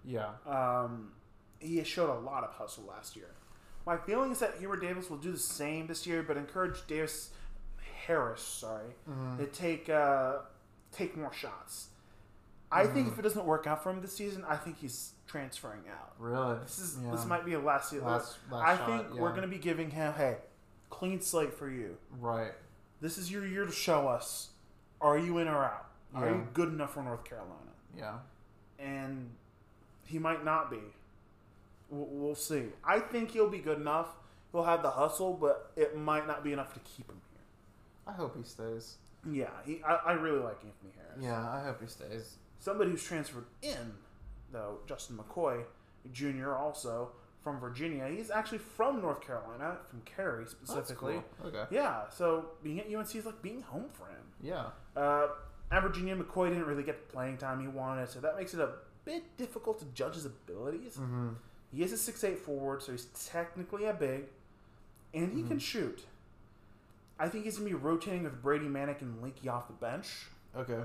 Yeah. Um, he showed a lot of hustle last year. My feeling is that Hubert Davis will do the same this year, but encourage Davis Harris, sorry, to take uh, take more shots. I think if it doesn't work out for him this season, I think he's transferring out. Really. This is Yeah. this might be a last year. Last- last I shot, think yeah. we're going to be giving him hey, clean slate for you. Right. This is your year to show us: are you in or out? Are you good enough for North Carolina? Yeah. And he might not be. We'll, we'll see. I think he'll be good enough. He'll have the hustle, but it might not be enough to keep him here. I hope he stays. Yeah, he, I, I really like Anthony Harris. Yeah, I hope he stays. Somebody who's transferred in, though, Justin McCoy, Jr., also from Virginia. He's actually from North Carolina, from Cary That's specifically. cool. Okay. Yeah, so being at UNC is like being home for him. Yeah. Uh, at Virginia, McCoy didn't really get the playing time he wanted, so that makes it a bit difficult to judge his abilities. Mm-hmm. He is a six-eight forward, so he's technically a big, and he Mm-hmm. can shoot. I think he's going to be rotating with Brady Manek and Leaky off the bench. Okay.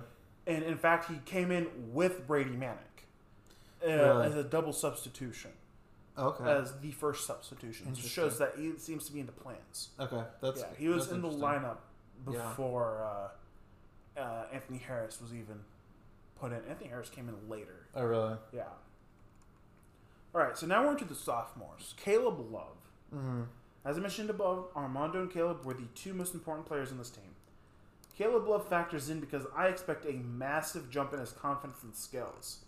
And in fact, he came in with Brady Manek uh, Really? as a double substitution, Okay. as the first substitution. It shows that he seems to be in the plans. okay. That's yeah, he was in the lineup Yeah. before uh, uh, Anthony Harris was even put in. Anthony Harris came in later. Oh really? Yeah. All right, so now we're into the sophomores. Caleb Love. Mm-hmm. As I mentioned above, Armando and Caleb were the two most important players on this team. Caleb Love factors in because I expect a massive jump in his confidence and skills.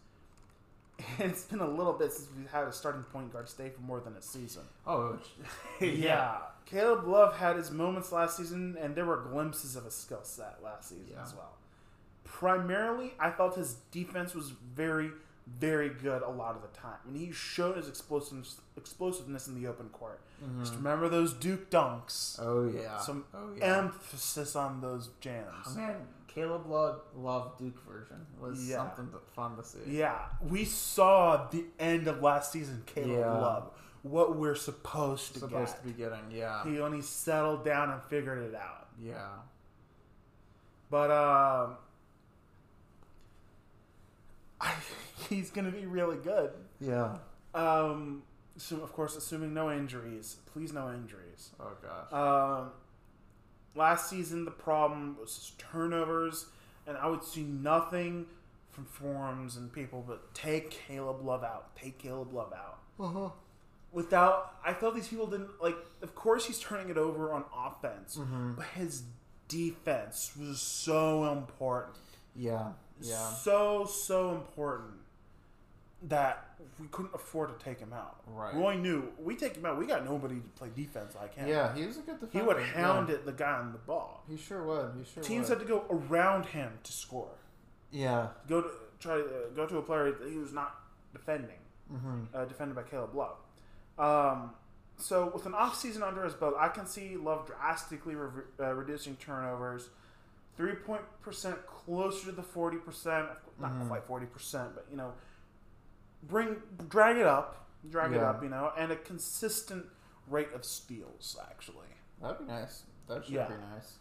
And [LAUGHS] it's been a little bit since we've had a starting point guard stay for more than a season. Oh. [LAUGHS] yeah. Caleb Love had his moments last season, and there were glimpses of a skill set last season Yeah. as well. Primarily, I felt his defense was very, very good a lot of the time. And he showed his explosiveness, explosiveness in the open court. Just remember those Duke dunks. Oh yeah. Some oh yeah. emphasis on those jams. Oh, man, Caleb Love Love Duke version was Yeah. something fun to see. Yeah, we saw the end of last season, Caleb Yeah. Love. What we're supposed to Supposed get. to be getting. Yeah. He only settled down and figured it out. Yeah. But um, [LAUGHS] he's going to be really good. Yeah. Um, so of course, assuming no injuries. Please, no injuries. Oh gosh. Um, last season the problem was his turnovers, and I would see nothing from forums and people but take Caleb Love out, take Caleb Love out. Uh-huh. Without, I felt these people didn't like. Of course, he's turning it over on offense, Mm-hmm. but his defense was so important, Yeah. Yeah. so so important that we couldn't afford to take him out. Right. Roy knew we take him out. We got nobody to play defense like him. Yeah, he was a good defender. He would hound yeah. it the guy on the ball. He sure would. He sure Teams would. had to go around him to score. Yeah. Go to try to uh, go to a player that he was not defending, Mm-hmm. uh, defended by Caleb Love. Um, so with an off season under his belt, I can see Love drastically re- uh, reducing turnovers. Three point percent closer to the forty percent, not Mhm. quite forty percent, but you know, bring drag it up, drag it up, you know, and a consistent rate of steals actually. That'd be nice. That should Yeah. be nice.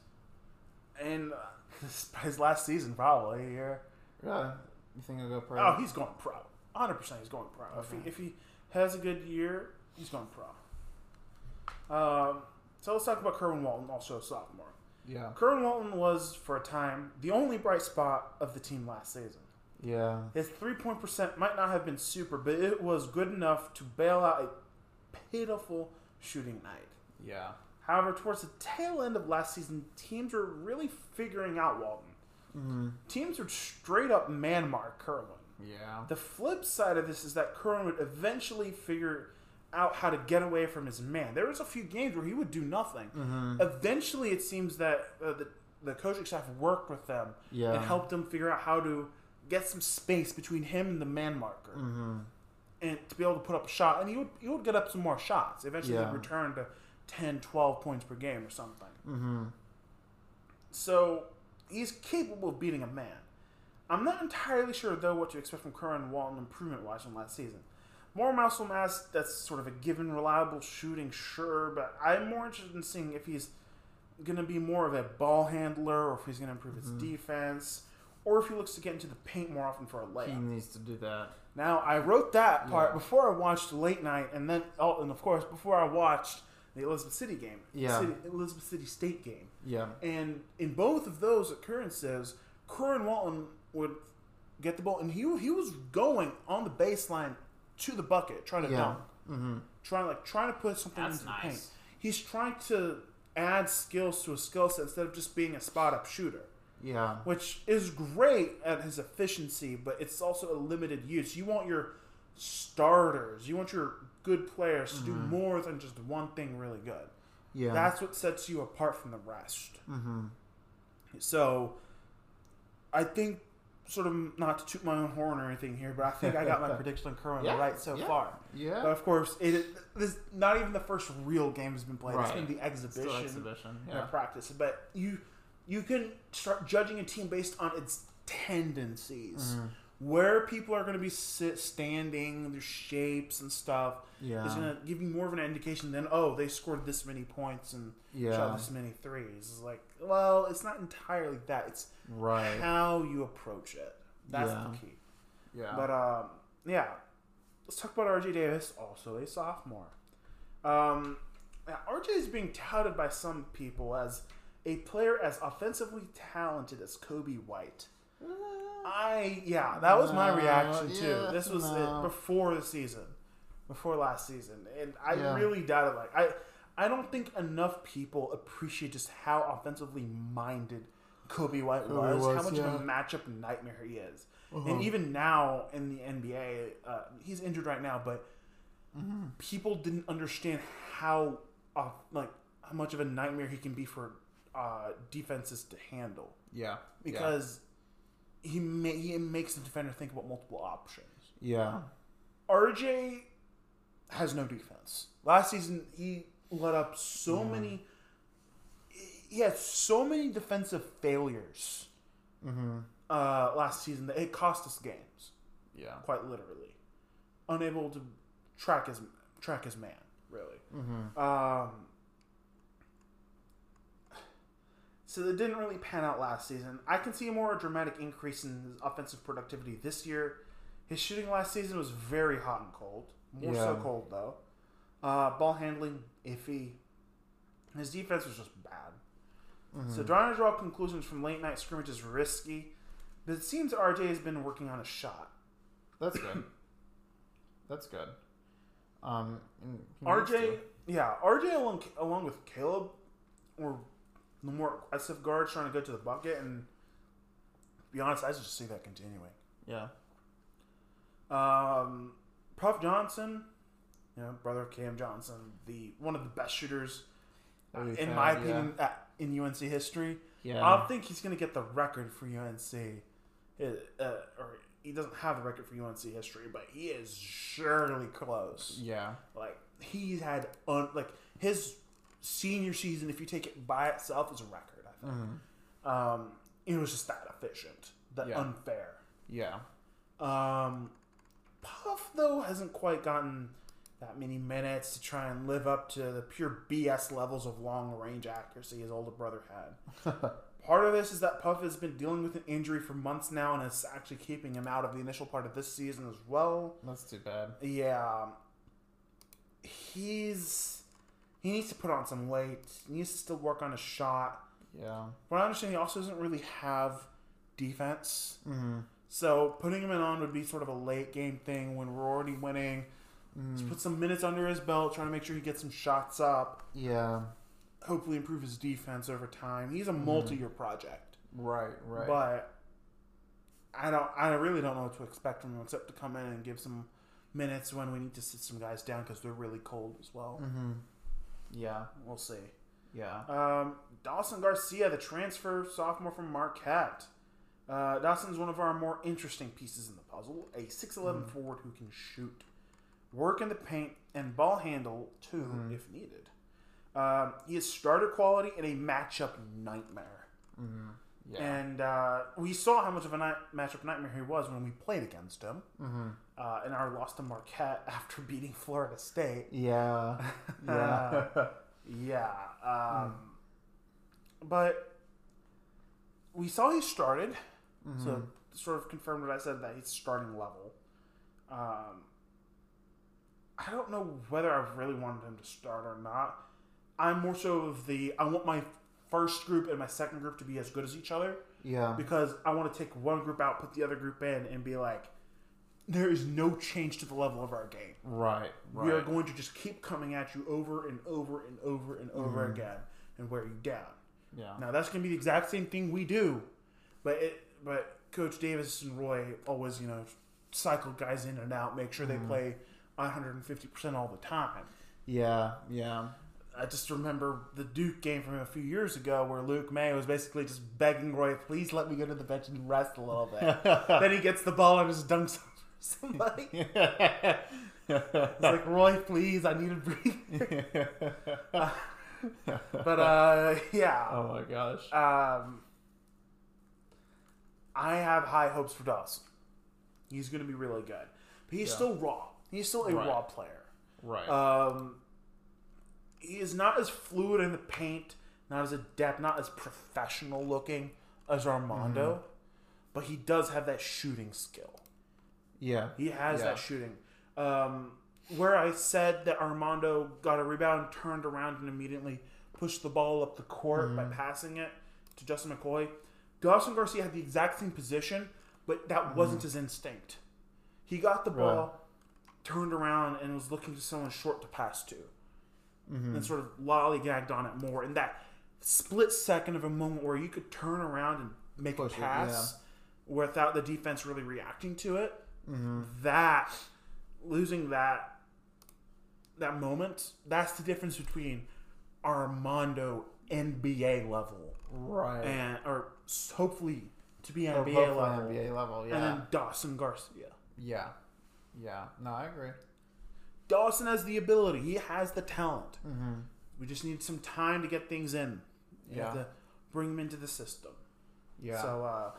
And uh, [LAUGHS] this, his last season probably yeah. Yeah. You think he'll go pro? Oh, he's going pro. 100% he's going pro. If, he, if he has a good year, he's going pro. Um, so let's talk about Kerwin Walton, also a sophomore. Yeah. Kerwin Walton was, for a time, the only bright spot of the team last season. Yeah. His three point percent might not have been super, but it was good enough to bail out a pitiful shooting night. Yeah. However, towards the tail end of last season, teams were really figuring out Walton. Mm-hmm. Teams would straight up man mark Kerwin. Yeah. The flip side of this is that Kerwin would eventually figure out how to get away from his man. There was a few games where he would do nothing. Mm-hmm. Eventually, it seems that uh, the, the coaching staff worked with them Yeah. and helped them figure out how to get some space between him and the man marker, Mm-hmm. and to be able to put up a shot. And he would he would get up some more shots. Eventually, Yeah. return to 10, 12 points per game or something. Mm-hmm. So he's capable of beating a man. I'm not entirely sure though what to expect from Kerwin Walton improvement wise from last season. More muscle mass, that's sort of a given, reliable shooting, sure, but I'm more interested in seeing if he's going to be more of a ball handler or if he's going to improve his mm-hmm. defense or if he looks to get into the paint more often for a layup. He needs to do that. Now, I wrote that part Yeah. before I watched Late Night and then, oh, and of course, before I watched the Elizabeth City game, Yeah. City, Elizabeth City State game. Yeah. And in both of those occurrences, Kerwin Walton would get the ball, and he he was going on the baseline to the bucket, trying to Yeah. dunk, Mm-hmm. trying like trying to put something That's into the paint. He's trying to add skills to a skill set instead of just being a spot up shooter, Yeah. which is great at his efficiency, but it's also a limited use. You want your starters, you want your good players to do more than just one thing really good. Mm-hmm. Yeah. That's what sets you apart from the rest. mm-hmm. So, I think, sort of not to toot my own horn or anything here, but I think I got my [LAUGHS] prediction on Kerwin Yeah, right so yeah, far. Yeah. But of course, it this not even the first real game has been played. It's Right. been the exhibition, Still exhibition. Yeah. practice. But you you can start judging a team based on its tendencies. Mm-hmm. Where people are going to be sit, standing, their shapes and stuff Yeah. is going to give you more of an indication than oh they scored this many points and Yeah. shot this many threes. It's like well, it's not entirely that. It's Right. how you approach it. That's Yeah. the key. Yeah. But um, yeah, let's talk about RJ Davis, also a sophomore. Um, RJ is being touted by some people as a player as offensively talented as Coby White. I yeah, that was my reaction too. yeah, this was no. it before the season, before last season, and I Yeah. really doubted. Like I, I don't think enough people appreciate just how offensively minded Coby White Coby was, how much yeah. Uh-huh. of a matchup nightmare he is. And even now in the NBA, uh, he's injured right now, but Mm-hmm. people didn't understand how uh, like how much of a nightmare he can be for uh, defenses to handle yeah. because he ma- he makes the defender think about multiple options. Yeah. RJ has no defense. Last season, he let up so Mm-hmm. many. He had so many defensive failures Mm-hmm. uh, last season that it cost us games, Yeah. quite literally. Unable to track his track his man, really. Mm-hmm. Um, so it didn't really pan out last season. I can see a more dramatic increase in his offensive productivity this year. His shooting last season was very hot and cold. More so cold though. Uh, ball handling iffy. His defense was just bad. So trying to draw conclusions from late night scrimmage is risky, but it seems RJ has been working on a shot. That's good. [COUGHS] That's good. Um, and he needs RJ, yeah, RJ along along with Caleb were the more aggressive guards trying to go to the bucket, and to be honest, I just see that continuing. Yeah. Um, Puff Johnson, you know, brother of Cam Johnson, the one of the best shooters, we've in my yeah. opinion, at, in UNC history. Yeah. I don't think he's going to get the record for UNC, uh, or he doesn't have the record for UNC history, but he is surely close. yeah. Like he's had un, like his senior season, if you take it by itself, is a record. I think. Um, it was just that efficient, that Yeah. unfair. Yeah. Um, Puff though hasn't quite gotten that many minutes to try and live up to the pure BS levels of long range accuracy his older brother had. [LAUGHS] part of this is that Puff has been dealing with an injury for months now and is actually keeping him out of the initial part of this season as well. That's too bad. Yeah, he's he needs to put on some weight. He needs to still work on his shot. Yeah. What I understand, he also doesn't really have defense. Mm-hmm. So putting him in on would be sort of a late game thing when we're already winning. Just put some minutes under his belt, trying to make sure he gets some shots up. Yeah. Hopefully, improve his defense over time. He's a multi-year project, Right. Right. but I don't. I really don't know what to expect from him except to come in and give some minutes when we need to sit some guys down because they're really cold as well. mm-hmm. Yeah. We'll see. Yeah. Um, Dawson Garcia, the transfer sophomore from Marquette. Uh, Dawson's one of our more interesting pieces in the puzzle. A 6'11 forward who can shoot, work in the paint, and ball handle too if needed. Um, he is starter quality and a matchup nightmare. Yeah. And uh, we saw how much of a night, matchup nightmare he was when we played against him uh, in our loss to Marquette [LAUGHS] after beating Florida State. yeah. [LAUGHS] Yeah. [LAUGHS] Yeah. Um, But we saw he started, so sort of confirmed what I said that he's starting level. Um, I don't know whether I really wanted him to start or not. I'm more so of the I want my first group and my second group to be as good as each other yeah. because I want to take one group out, put the other group in, and be like, there is no change to the level of our game. Right. Right. We are going to just keep coming at you over and over and over and over Mm-hmm. again and wear you down. yeah. Now that's going to be the exact same thing we do, but it but Coach Davis and Roy always you know cycle guys in and out, make sure Mm-hmm. they play 150 percent all the time. Yeah. Yeah. I just remember the Duke game from a few years ago where Luke Maye was basically just begging Roy, "Please let me go to the bench and rest a little bit." [LAUGHS] then he gets the ball and just dunks on somebody. [LAUGHS] It's like Roy, please, I need to breathe. [LAUGHS] but uh, yeah. oh my gosh. Um, I have high hopes for Dawson. He's going to be really good, but he's Yeah. still raw. He's still a Right. raw player. right. Um, he is not as fluid in the paint, not as adept, not as professional looking as Armando, Mm-hmm. but he does have that shooting skill. yeah. He has Yeah. that shooting. Um, where I said that Armando got a rebound, turned around, and immediately pushed the ball up the court by Mm-hmm. passing it to Justin McKoy. Dawson Garcia had the exact same position, but that wasn't his instinct. He got the Mm-hmm. Right. ball, turned around, and was looking to someone short to pass to, Mm-hmm. and sort of lollygagged on it more. In that split second of a moment where you could turn around and make Push a it, pass without the defense really reacting to it Mm-hmm. that losing that that moment that's the difference between armando nba level Right. and or hopefully to be Or nba level NBA level. Yeah. and then dawson garcia yeah. Yeah. No, I agree. dawson has the ability he has the talent Mm-hmm. we just need some time to get things in you have Yeah. to bring him into the system Yeah. so uh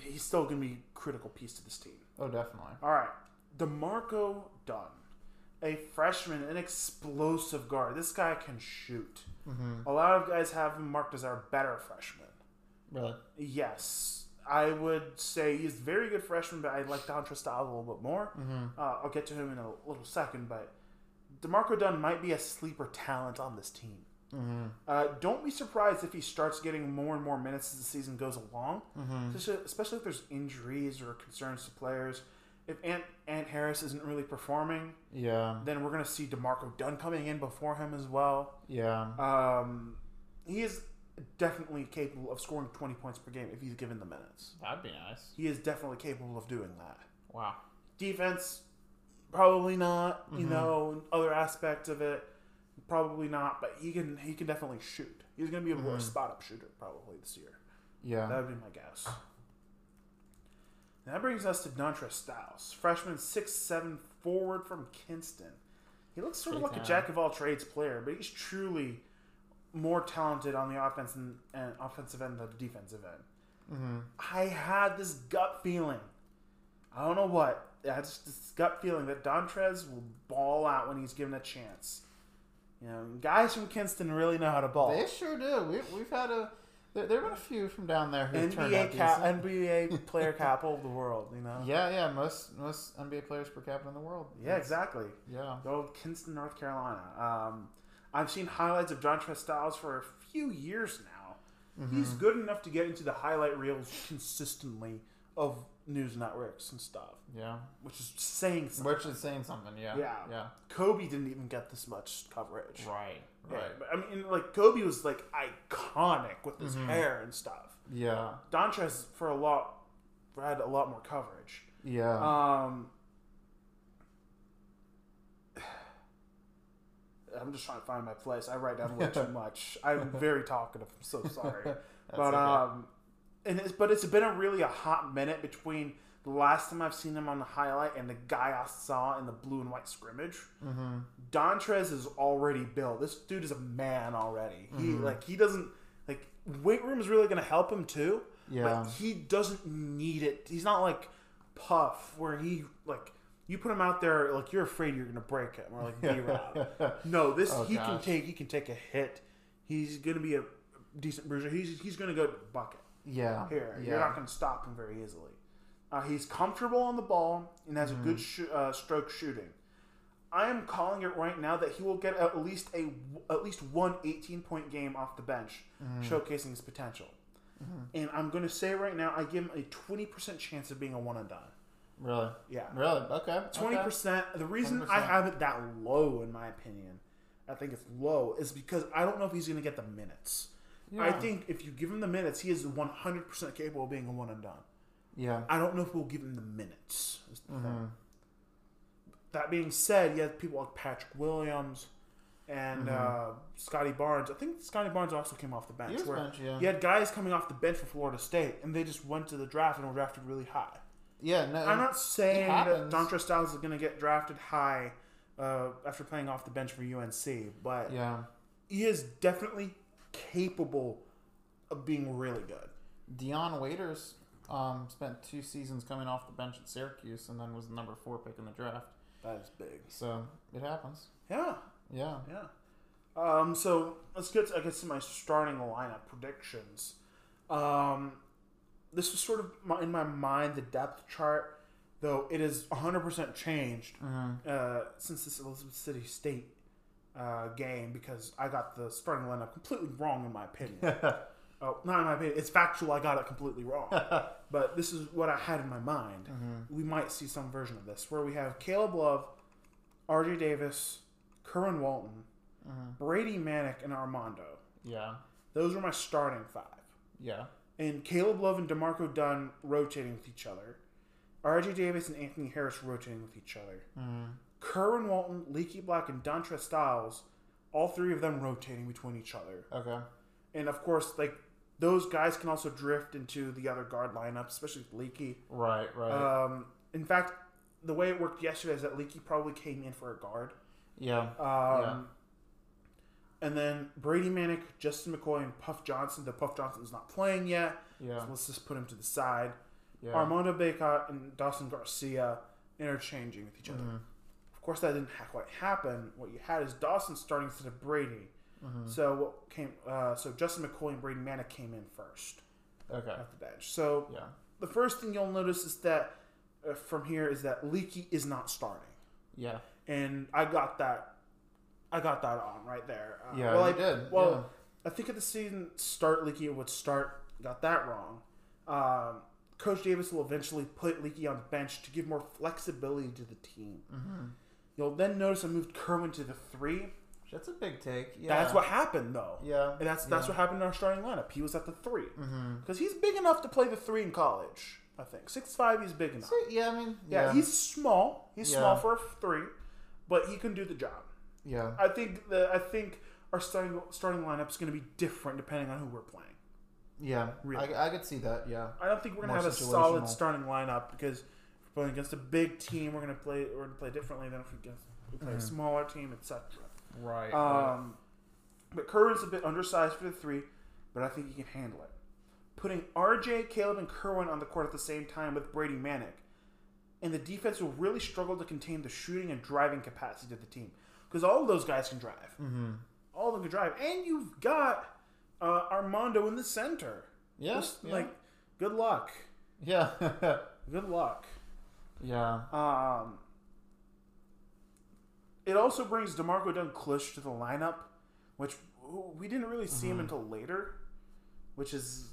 he's still gonna be a critical piece to this team oh, definitely. All right, D'Marco Dunn, a freshman, an explosive guard. This guy can shoot. Mm-hmm. A lot of guys have him marked as our better freshman. Really. Yes, I would say he's a very good freshman, but I like Dontrez Styles a little bit more. Mm-hmm. Uh, I'll get to him in a little second, but D'Marco Dunn might be a sleeper talent on this team. Uh, don't be surprised if he starts getting more and more minutes as the season goes along, especially, especially if there's injuries or concerns to players. If Ant, Ant Harris isn't really performing, Yeah. then we're going to see D'Marco Dunn coming in before him as well. Yeah. Um, he is definitely capable of scoring 20 points per game if he's given the minutes. That'd be nice. He is definitely capable of doing that. Wow. Defense, probably not. You mm-hmm. know, other aspects of it, probably not. But he can he can definitely shoot. He's going to be a more mm-hmm. spot up shooter probably this year. Yeah. That would be my guess. And that brings us to Dontrez Styles, freshman six seven forward from Kinston. He looks sort of like a jack of all trades player, but he's truly more talented on the offense and, and offensive end than the defensive end. Mm-hmm. I had this gut feeling. I don't know what. I had just this gut feeling that Dontrez will ball out when he's given a chance. You know, guys from Kinston really know how to ball. They sure do. We, we've had a. There, there have been a few from down there who turned out NBA cap. NBA [LAUGHS] player capital of the world. You know. Yeah, yeah. Most most NBA players per capita in the world. Yeah, exactly. Yeah. Go to Kinston, North Carolina. Um, I've seen highlights of John Styles for a few years now. He's Mm-hmm. good enough to get into the highlight reels consistently of news networks and stuff, Yeah. which is saying something. Which is saying something. Yeah. Yeah. Yeah. Coby didn't even get this much coverage. Right. Yeah, Right. but, I mean, like Coby was like iconic with his Mm-hmm. hair and stuff. Yeah. Dontrez for a lot had a lot more coverage. Yeah. Um, I'm just trying to find my place. I write down way too [LAUGHS] much. I'm very talkative. I'm so sorry. [LAUGHS] but okay. um, and it's, but it's been a really a hot minute between the last time I've seen him on the highlight and the guy I saw in the blue and white scrimmage. Mm-hmm. Dontrez is already built. This dude is a man already. He Mm-hmm. like he doesn't like weight room is really going to help him too. Yeah. But he doesn't need it. He's not like Puff where he like you put him out there like you're afraid you're going to break him or like B [LAUGHS] Rob. no, this Oh, he can take he can take a hit. He's going to be a decent bruiser. He's he's going to go to the bucket yeah. here. Yeah. You're not going to stop him very easily. Uh, he's comfortable on the ball and has a good sh- uh, stroke shooting. I am calling it right now that he will get at least a at least one 18 point game off the bench, showcasing his potential. And I'm going to say right now, I give him a 20% chance of being a one and done. Really. Yeah, Really. Okay. twenty percent. The reason I 20%. have it that low, in my opinion, I think it's low, is because I don't know if he's going to get the minutes. I think if you give him the minutes, he is one hundred percent capable of being a one and done. Yeah. I don't know if we'll give him the minutes. the Mm-hmm. That being said, you have people like Patrick Williams and uh, Scottie Barnes. I think Scottie Barnes also came off the bench. Mm-hmm. He where bench, yeah. You had guys coming off the bench for Florida State, and they just went to the draft and were drafted really high. Yeah. No. I'm not saying that. Dontrez Styles is going to get drafted high uh, after playing off the bench for UNC, but Yeah. he is definitely capable of being really good. Dion Waiters um, spent two seasons coming off the bench at Syracuse and then was the number four pick in the draft. That is big. So it happens. Yeah. Yeah. Yeah. Um, so let's get to, I guess to my starting lineup predictions. Um, this was sort of my, in my mind the depth chart, though it is 100% changed uh, since this Elizabeth City State uh, game because I got the starting lineup completely wrong in my opinion. [LAUGHS] oh, not in my opinion. It's factual. I got it completely wrong. [LAUGHS] but this is what I had in my mind. We might see some version of this where we have Caleb Love, R.J. Davis, Kerwin Walton, Brady Manek, and Armando. Yeah. Those are my starting five. Yeah. And Caleb Love and D'Marco Dunn rotating with each other. R.J. Davis and Anthony Harris rotating with each other. Kerwin Walton, Leaky Black, and Dontrez Styles, all three of them rotating between each other. Okay. And of course, like those guys can also drift into the other guard lineup, especially with Leaky. Right. Right. Um, in fact, the way it worked yesterday is that Leaky probably came in for a guard. yeah. Um, And then Brady Manek, Justin McKoy, and Puff Johnson. The Puff Johnson is not playing yet. Yeah. So let's just put him to the side. Yeah. Armando Bacot and Dawson Garcia interchanging with each other. Mm-hmm. Of course, that didn't ha- quite happen. What you had is Dawson starting instead of Brady. Mm-hmm. So what came? Uh, so Justin McKoy and Brady Manek came in first Okay. at the bench. So Yeah. the first thing you'll notice is that uh, from here is that Leaky is not starting, Yeah. and I got that I got that on right there. Uh, Yeah, well, I did, Well, yeah. I think at the season start, Leaky would start. Got that wrong. Um, Coach Davis will eventually put Leaky on the bench to give more flexibility to the team. Mm-hmm. You'll then notice I moved Kerwin to the three. That's a big take. Yeah. That's what happened, though. Yeah. And that's that's yeah. what happened in our starting lineup. He was at the 3 Mm-hmm. because he's big enough to play the three in college. I think six five. He's big enough. So, yeah, I mean, Yeah, yeah, he's small. He's small for a three, but he can do the job. Yeah, I think the I think our starting starting lineup is going to be different depending on who we're playing. yeah. Really. I, I could see that. Yeah. I don't think we're going to have a solid starting lineup because if we're playing against a big team, we're going to play we're going to play differently than if we, against, we play a smaller team, etc. Right. Um, but Kerwin's a bit undersized for the three, but I think he can handle it. Putting RJ, Caleb, and Kerwin on the court at the same time with Brady Manek, and the defense will really struggle to contain the shooting and driving capacity of the team because all of those guys can drive. Mm-hmm. All of them can drive, and you've got uh, Armando in the center. yeah, Just, yeah. like good luck, yeah, [LAUGHS] good luck. yeah. Um, it also brings D'Marco Dunn-Clush to the lineup, which we didn't really see him until later, which is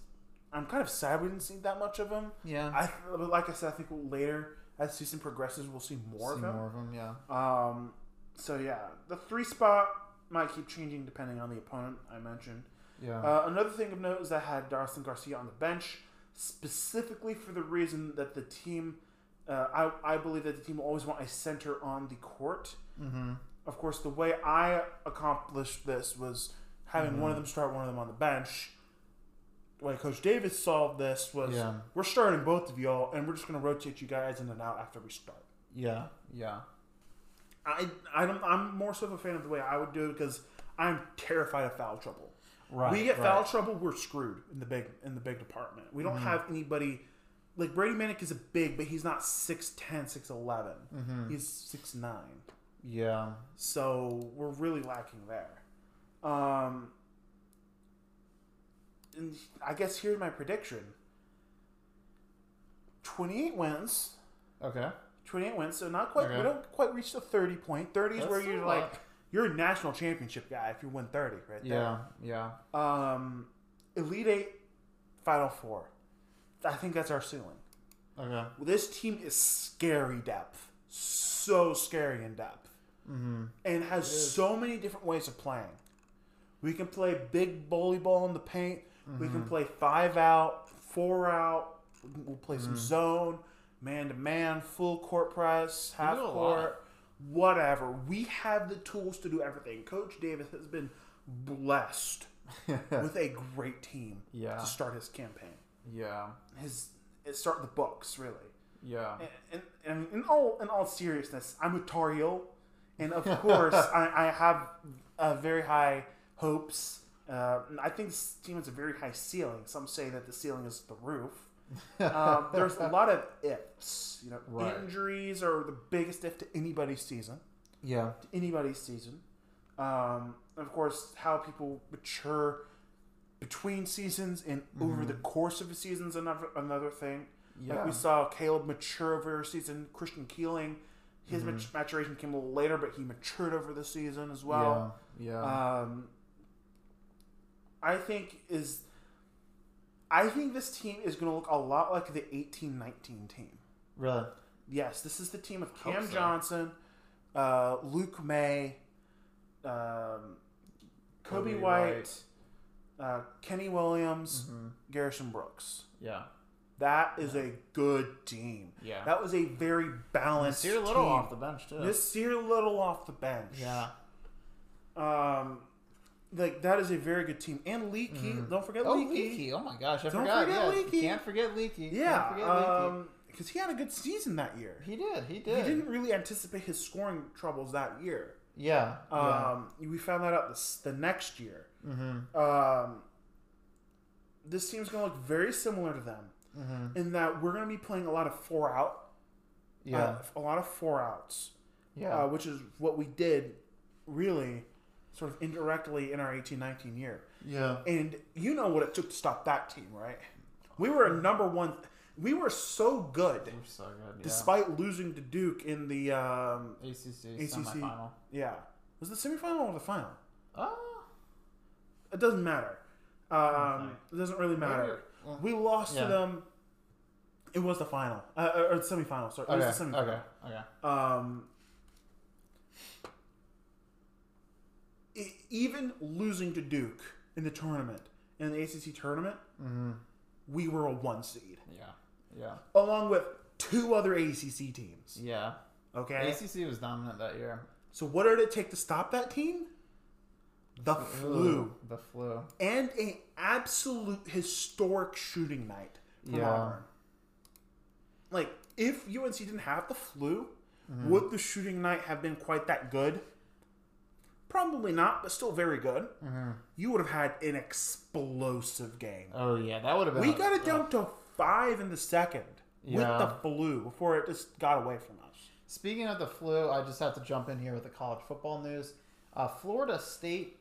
I'm kind of sad we didn't see that much of him. Yeah. I like I said, I think later as the season progresses, we'll see more See of him. more of them. Yeah. Um, so yeah, the three spot might keep changing depending on the opponent. I mentioned. Yeah. Uh, another thing of note is I had Darcy Garcia on the bench specifically for the reason that the team, uh, I, I believe that the team will always want a center on the court. mm-hmm. Of course, the way I accomplished this was having one of them start, one of them on the bench. The way Coach Davis solved this was Yeah. we're starting both of y'all, and we're just going to rotate you guys in and out after we start. Yeah. Yeah. I, I don't, I'm more so of a fan of the way I would do it because I'm terrified of foul trouble. Right. we get right. foul trouble, we're screwed in the big in the big department. We Mm-hmm. don't have anybody like Brady Manek is a big, but he's not 6'10", 6'11". Mm-hmm. He's six nine. Yeah. So we're really lacking there. Um, and I guess here's my prediction: twenty-eight wins. Okay. 28 wins, so not quite. Okay. We don't quite reach the 30 point. 30 is where you're like lot. you're a national championship guy if you win 30 right Yeah. Yeah. Um, Elite Eight, Final Four. I think that's our ceiling. Okay. This team is scary depth, so scary in depth, Mm-hmm. and has so many different ways of playing. We can play big bully ball in the paint. We Mm-hmm. can play five out, four out. We'll play Mm-hmm. some zone, man to man, full court press, half do a lot. court, whatever. We have the tools to do everything. Coach Davis has been blessed [LAUGHS] with a great team Yeah. to start his campaign. Yeah. His it start the books really. Yeah. And, and, and in all in all seriousness, I'm a Tar Heel, and of course [LAUGHS] I, I have uh, very high hopes. Uh, I think this team has a very high ceiling. Some say that the ceiling is the roof. Um, there's a lot of ifs. You know, Right. injuries are the biggest if to anybody's season. Yeah. To anybody's season. Um, of course, how people mature between seasons and over the course of a season is another another thing. Like Yeah. we saw Caleb mature over a season. Christian Keeling, his mat- maturation came a little later, but he matured over the season as well. yeah. Yeah. Um, I think is, I think this team is going to look a lot like the eighteen nineteen team. really. Yes, this is the team of Cam so. Johnson, uh, Luke Maye, um, Coby, Coby White, White. Uh, Kenny Williams, Mm-hmm. Garrison Brooks. Yeah. That is a good team. Yeah. That was a very balanced a little team. off the bench too. Nassir Little off the bench. yeah. Um, like that is a very good team. And Leaky, don't forget Oh, Leaky. Leaky. Oh my gosh, I Don't forgot. forget yeah. Leaky. Can't forget Leaky. Yeah, Leaky. um, because he had a good season that year. he did. He did. He did. didn't really anticipate his scoring troubles that year. Yeah. yeah. Um, we found that out this, the next year. Mm-hmm. Um, this team's going to look very similar to them Mm-hmm. in that we're going to be playing a lot of four out. Yeah. uh, a lot of four outs. yeah. uh, which is what we did really sort of indirectly in our 18-19 year. yeah. And you know what it took to stop that team, right? We were a number one. We were so good, We're so good. Yeah. despite losing to Duke in the um, ACC, ACC. semifinal. yeah. Was it the semifinal or the final? Oh, It doesn't matter. Um, it doesn't really matter. We lost yeah. to them. It was the final, uh, or the semifinal. Sorry, it was the semifinal. okay, okay. Um, even losing to Duke in the tournament, in the ACC tournament, Mm-hmm. we were a one seed, Yeah, yeah, along with two other ACC teams. yeah. Okay, ACC was dominant that year. so what did it take to stop that team? The flu the flu. and a absolute historic shooting night from Yeah. Auburn. Like, if UNC didn't have the flu, Mm-hmm. would the shooting night have been quite that good? Probably not, but still very good. Mm-hmm. You would have had an explosive game. Oh yeah, that would have been. we got it down to five in the second with the flu before it just got away from us. Speaking of the flu, I just have to jump in here with the college football news. Uh, Florida State,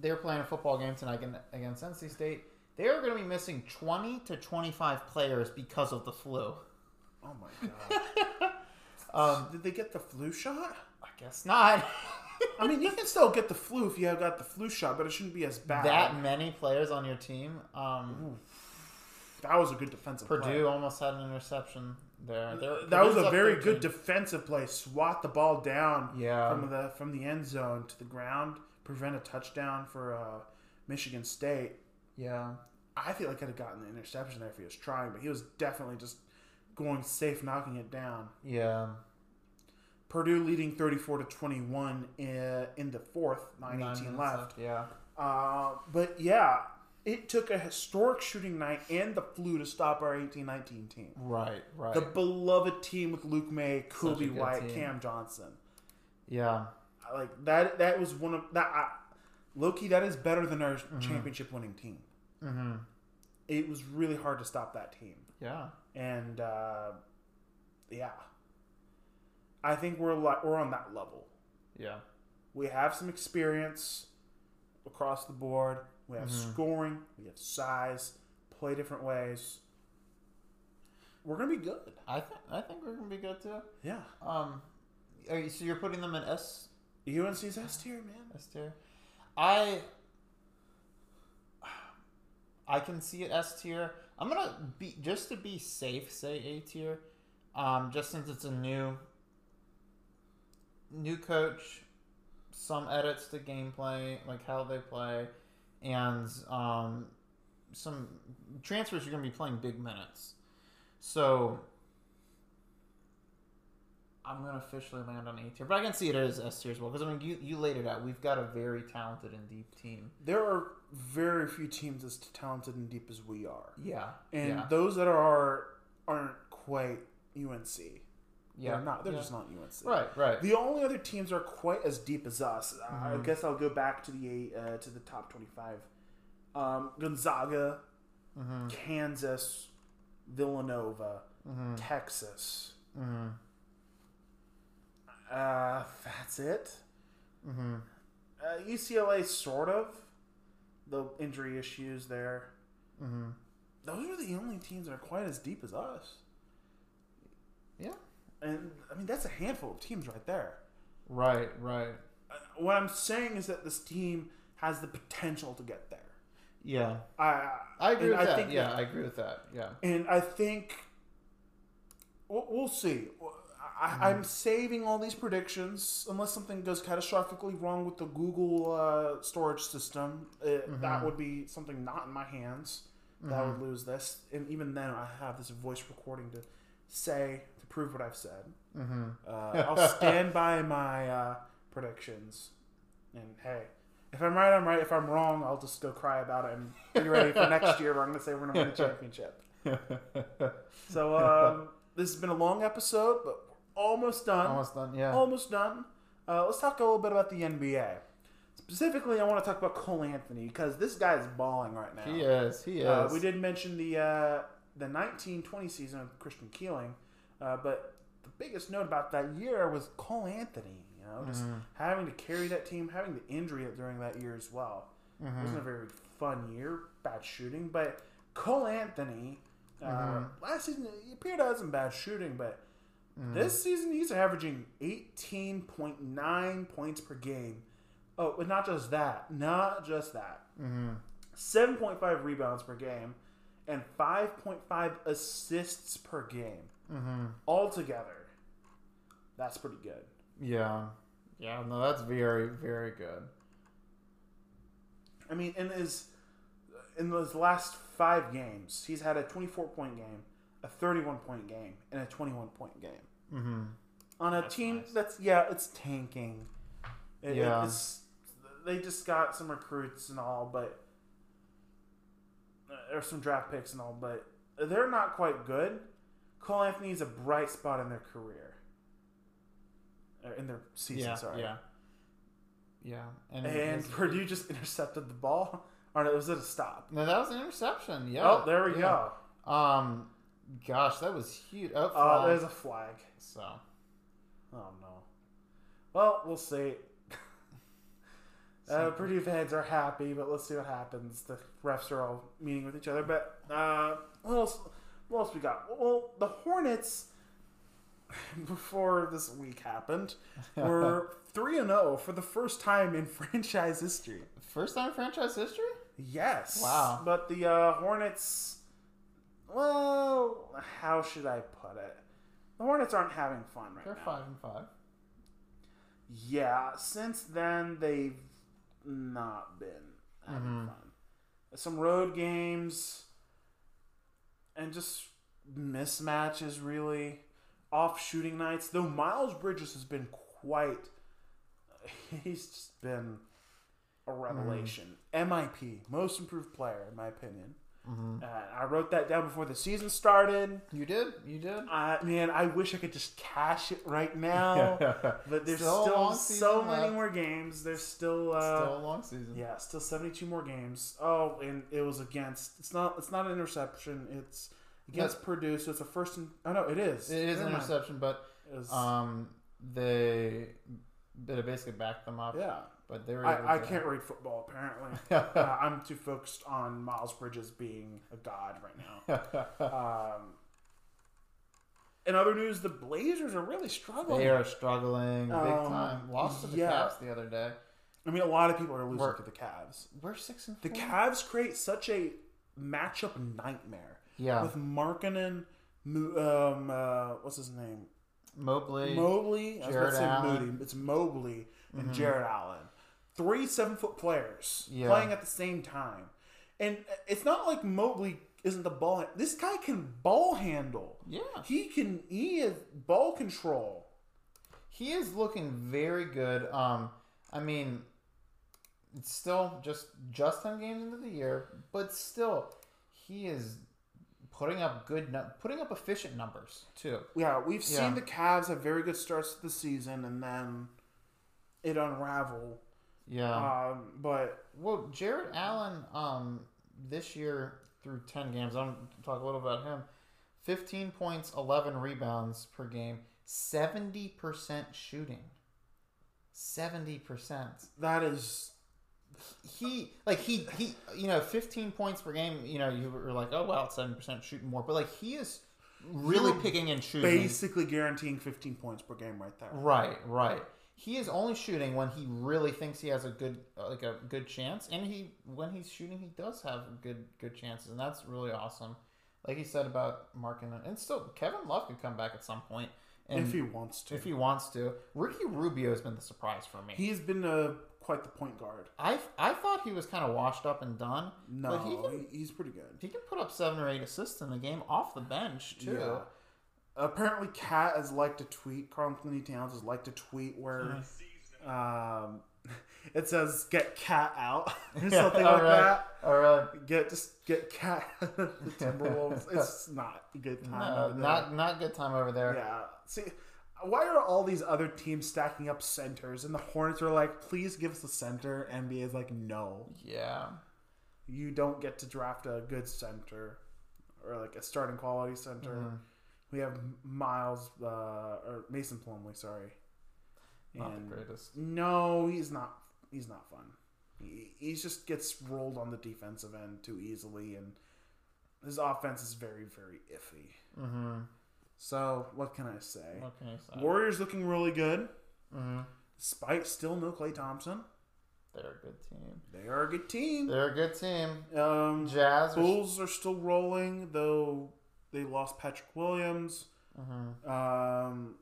they're playing a football game tonight again- against NC State. They are going to be missing 20 to 25 players because of the flu. Oh my [LAUGHS] god! Um, Did they get the flu shot? I guess not. [LAUGHS] I mean, you can still get the flu if you have got the flu shot, but it shouldn't be as bad. that many players on your team. Um, That was a good defensive play. Purdue almost had an interception there. They're- That was a very 13. good defensive play. Swat the ball down Yeah. from the from the end zone to the ground, prevent a touchdown for uh, Michigan State. yeah. I feel like I'd have gotten the interception there if he was trying, but he was definitely just going safe, knocking it down. Yeah. Purdue leading 34 to 21 in, in the fourth, 9 Nine 18 minutes left. Yeah. Uh, but yeah, it took a historic shooting night and the flu to stop our 18 19 team. Right, right. The beloved team with Luke Maye, Coby White, team. Cam Johnson. yeah. Like that. That was one of that. I, Loki, that is better than our championship winning team. Mm-hmm. It was really hard to stop that team, Yeah. and uh, yeah, I think we're li- we're on that level. Yeah. We have some experience across the board. We have scoring. We have size. Play different ways. We're gonna be good. I think I think we're gonna be good too. Yeah. Um, are you, so you're putting them in S UNC's S tier, man. S tier? I I can see it S tier. I'm gonna be just to be safe, say A tier. Um, just since it's a new new coach, some edits to gameplay, like how they play, and um, some transfers are gonna be playing big minutes. So I'm gonna officially land on A tier, but I can see it as S tier as well because I mean you you laid it out. We've got a very talented and deep team. There are very few teams as talented and deep as we are, Yeah, and yeah, those that are aren't quite UNC. Yeah, They're not. They're yeah. just not UNC. right, right. The only other teams are quite as deep as us. I Mm-hmm. guess I'll go back to the uh, to the top twenty-five. Um, Gonzaga, Mm-hmm. Kansas, Villanova, Mm-hmm. Texas. hmm Uh, that's it. hmm Uh, UCLA, sort of. The injury issues there. hmm Those are the only teams that are quite as deep as us. Yeah, And I mean, that's a handful of teams right there. right, right. Uh, What I'm saying is that this team has the potential to get there. Yeah, I I agree with I that. think yeah, I agree with that. Yeah, and I think we'll, we'll see. I, I'm saving all these predictions unless something goes catastrophically wrong with the Google uh, storage system. It, That would be something not in my hands. That would lose this, and even then, I have this voice recording to say prove what I've said. mm-hmm. Uh, I'll stand [LAUGHS] by my uh, predictions. And hey, if I'm right, I'm right. If I'm wrong, I'll just go cry about it and be ready for next year where I'm going to say we're going to win a championship. [LAUGHS] So um, this has been a long episode, but almost done. almost done. Yeah, Almost done. Uh, let's talk a little bit about the NBA. Specifically, I want to talk about Cole Anthony because this guy is balling right now. he is. He is. Uh, we did mention the uh, the 1920 season of Christian Keeling, uh, but the biggest note about that year was Cole Anthony. You know, just Mm-hmm. having to carry that team, having the injury during that year as well. Mm-hmm. It wasn't a very fun year, bad shooting. But Cole Anthony, uh, Mm-hmm. last season he appeared to have some bad shooting, but Mm-hmm. this season he's averaging 18.9 points per game Oh, but not just that. Not just that. Mm-hmm. 7.5 rebounds per game and 5.5 assists per game. Mm-hmm. Altogether, that's pretty good. Yeah. Yeah, no, that's very, very good. I mean, in his in those last five games, he's had a 24 point game, a 31 point game, and a 21 point game. Mm-hmm. On a That's team nice. that's yeah, it's tanking. It- Yeah. it's, they just got some recruits and all, but or some draft picks and all, but they're not quite good. Cole Anthony is a bright spot in their career, or in their season. Yeah, sorry. yeah. Yeah. And, And [LAUGHS] Purdue just intercepted the ball, [LAUGHS] or was it a stop? No, that was an interception. Yeah. oh, there we yeah. go. Um, gosh, that was huge. Oh, Uh, there's a flag. so Oh no. Well, we'll see. [LAUGHS] Uh, Purdue fans are happy, but let's see what happens. The refs are all meeting with each other. But uh, else? What else we got? Well, the Hornets, [LAUGHS] before this week happened, were [LAUGHS] three and zero for the first time in [LAUGHS] franchise history. first time in franchise history. Yes. Wow. But the uh, Hornets, well, how should I put it? The Hornets aren't having fun right now. They're five and five. Yeah, since then they've not been having Mhm. fun. Some road games and just mismatches, really. Off shooting nights. Though Miles Bridges has been quite. [LAUGHS] He's just been a revelation. MIP, most improved player, in my opinion. Mm-hmm. Uh, I wrote that down before the season started. You did. You did. Uh, man, I wish I could just cash it right now. [LAUGHS] But there's Still still, so many left. more games. There's still, uh, Still a long season. yeah, still 72 more games. Oh, and it was against. It's not. It's not an interception. It's against Purdue. So it's a first. And, oh no, it is. It is an mind. interception, but um, they they basically backed them up. yeah, But they were. able I, I to- can't read football. Apparently, [LAUGHS] uh, I'm too focused on Miles Bridges being a god right now. [LAUGHS] Um, in other news, the Blazers are really struggling. they are struggling big Um, time. Lost to the yeah. Cavs the other day. I mean, a lot of people are losing We're- to the Cavs. We're six and The four. Cavs create such a matchup nightmare Yeah. with Markkanen, um, uh, what's his name? Mobley. Mobley. I was about to say. Mm-hmm. Moody. It's Mobley and Jarrett Allen. Three seven foot players Yeah. playing at the same time, and it's not like Mobley isn't the ball. This guy can ball handle. yeah. He can. He is ball control. He is looking very good. Um, I mean, it's still just just ten games into the year, but still, he is putting up good, putting up efficient numbers too. Yeah, we've seen the Cavs have very good starts to the season, and then it unravel. Yeah. Um, but well, Jarrett Allen, um, this year through ten games, I'm gonna talk a little about him. Fifteen points, eleven rebounds per game, seventy percent shooting. Seventy percent. that is he like he he you know 15 points per game you know you were like oh wow it's 7% shooting more but like he is really picking and shooting basically guaranteeing 15 points per game right there. right right he is only shooting when he really thinks he has a good uh, like a good chance and he when he's shooting he does have good good chances and that's really awesome like he said about Mark and, and still Kevin Love could come back at some point and if he wants to. if he wants to Ricky Rubio has been the surprise for me He's been uh, quite the point guard. I I thought he was kind of washed up and done No, but he can he's pretty good. He can put up seven or eight assists in the game off the bench too. Yeah. Apparently, Cat has liked to tweet. Karl-Anthony Towns has liked to tweet where um, [LAUGHS] it says "Get Cat out" [LAUGHS] or something like that. All right. Get just get Cat [LAUGHS] the Timberwolves. it's not a good time. No, over there. not not good time over there. Yeah. See, why are all these other teams stacking up centers and the Hornets are like, please give us a center? NBA is like, no, Yeah. you don't get to draft a good center or like a starting quality center. Mm-hmm. We have Miles uh, or Mason Plumlee, sorry. Not And- the greatest. No, he's not. He's not fun. He, he just gets rolled on the defensive end too easily, and his offense is very, very iffy. Mm-hmm. So what can I say? What can I say? Warriors looking really good, Mm-hmm. despite still no Klay Thompson. They're a good team. They are a good team. They're a good team. Um, Jazz. Are, Bulls are still rolling, though they lost Patrick Williams. Mhm. Um,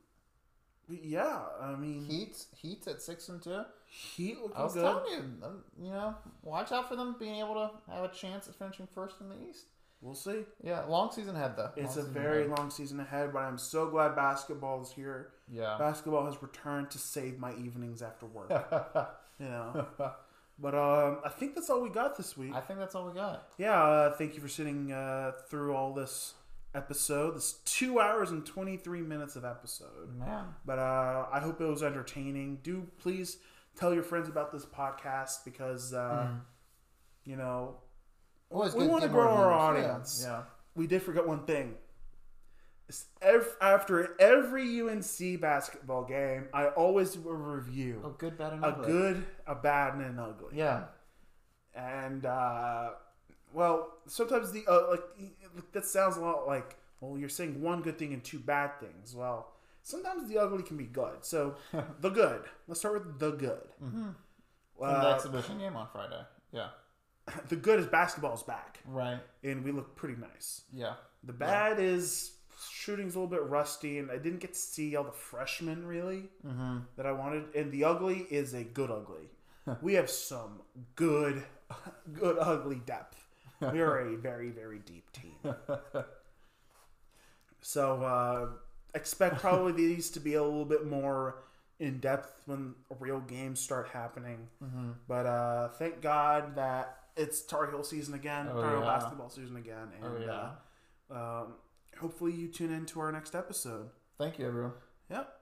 yeah, I mean, Heat. Heat's at six and two. Heat looking I was good. telling you, um, you know, watch out for them being able to have a chance at finishing first in the East. We'll see. Yeah, long season ahead though. It's Long a very ahead. long season ahead, but I'm so glad basketball is here. yeah. Basketball has returned to save my evenings after work. [LAUGHS] you know. But um, I think that's all we got this week. I think that's all we got. Yeah, uh, thank you for sitting uh, through all this episode. This two hours and twenty three minutes of episode. Man, But uh, I hope it was entertaining. Do please tell your friends about this podcast because uh, you know Always We wanna grow our viewers. Yeah, audience. Yeah. we did forget one thing. After every UNC basketball game, I always do a review. Oh, good, bad, and ugly. a good, a bad, and an ugly. Yeah. And uh, well, sometimes the uh, like that sounds a lot like well, you're saying one good thing and two bad things. Well, sometimes the ugly can be good. So [LAUGHS] the good. Let's start with the good. From the Uh, exhibition game on Friday. Yeah. [LAUGHS] the good is basketball's back, Right. and we look pretty nice. Yeah. The bad is shooting's a little bit rusty, and I didn't get to see all the freshmen really Mm-hmm. that I wanted. And the ugly is a good ugly. [LAUGHS] we have some good, good ugly depth. [LAUGHS] We are a very, very deep team. So uh, expect probably [LAUGHS] these to be a little bit more in depth when real games start happening. Mm-hmm. But uh, thank God that it's Tar Heel season again, Oh, Tar Heel yeah. basketball season again, Oh, and yeah. uh, um, hopefully you tune in to our next episode. Thank you, everyone. Yep.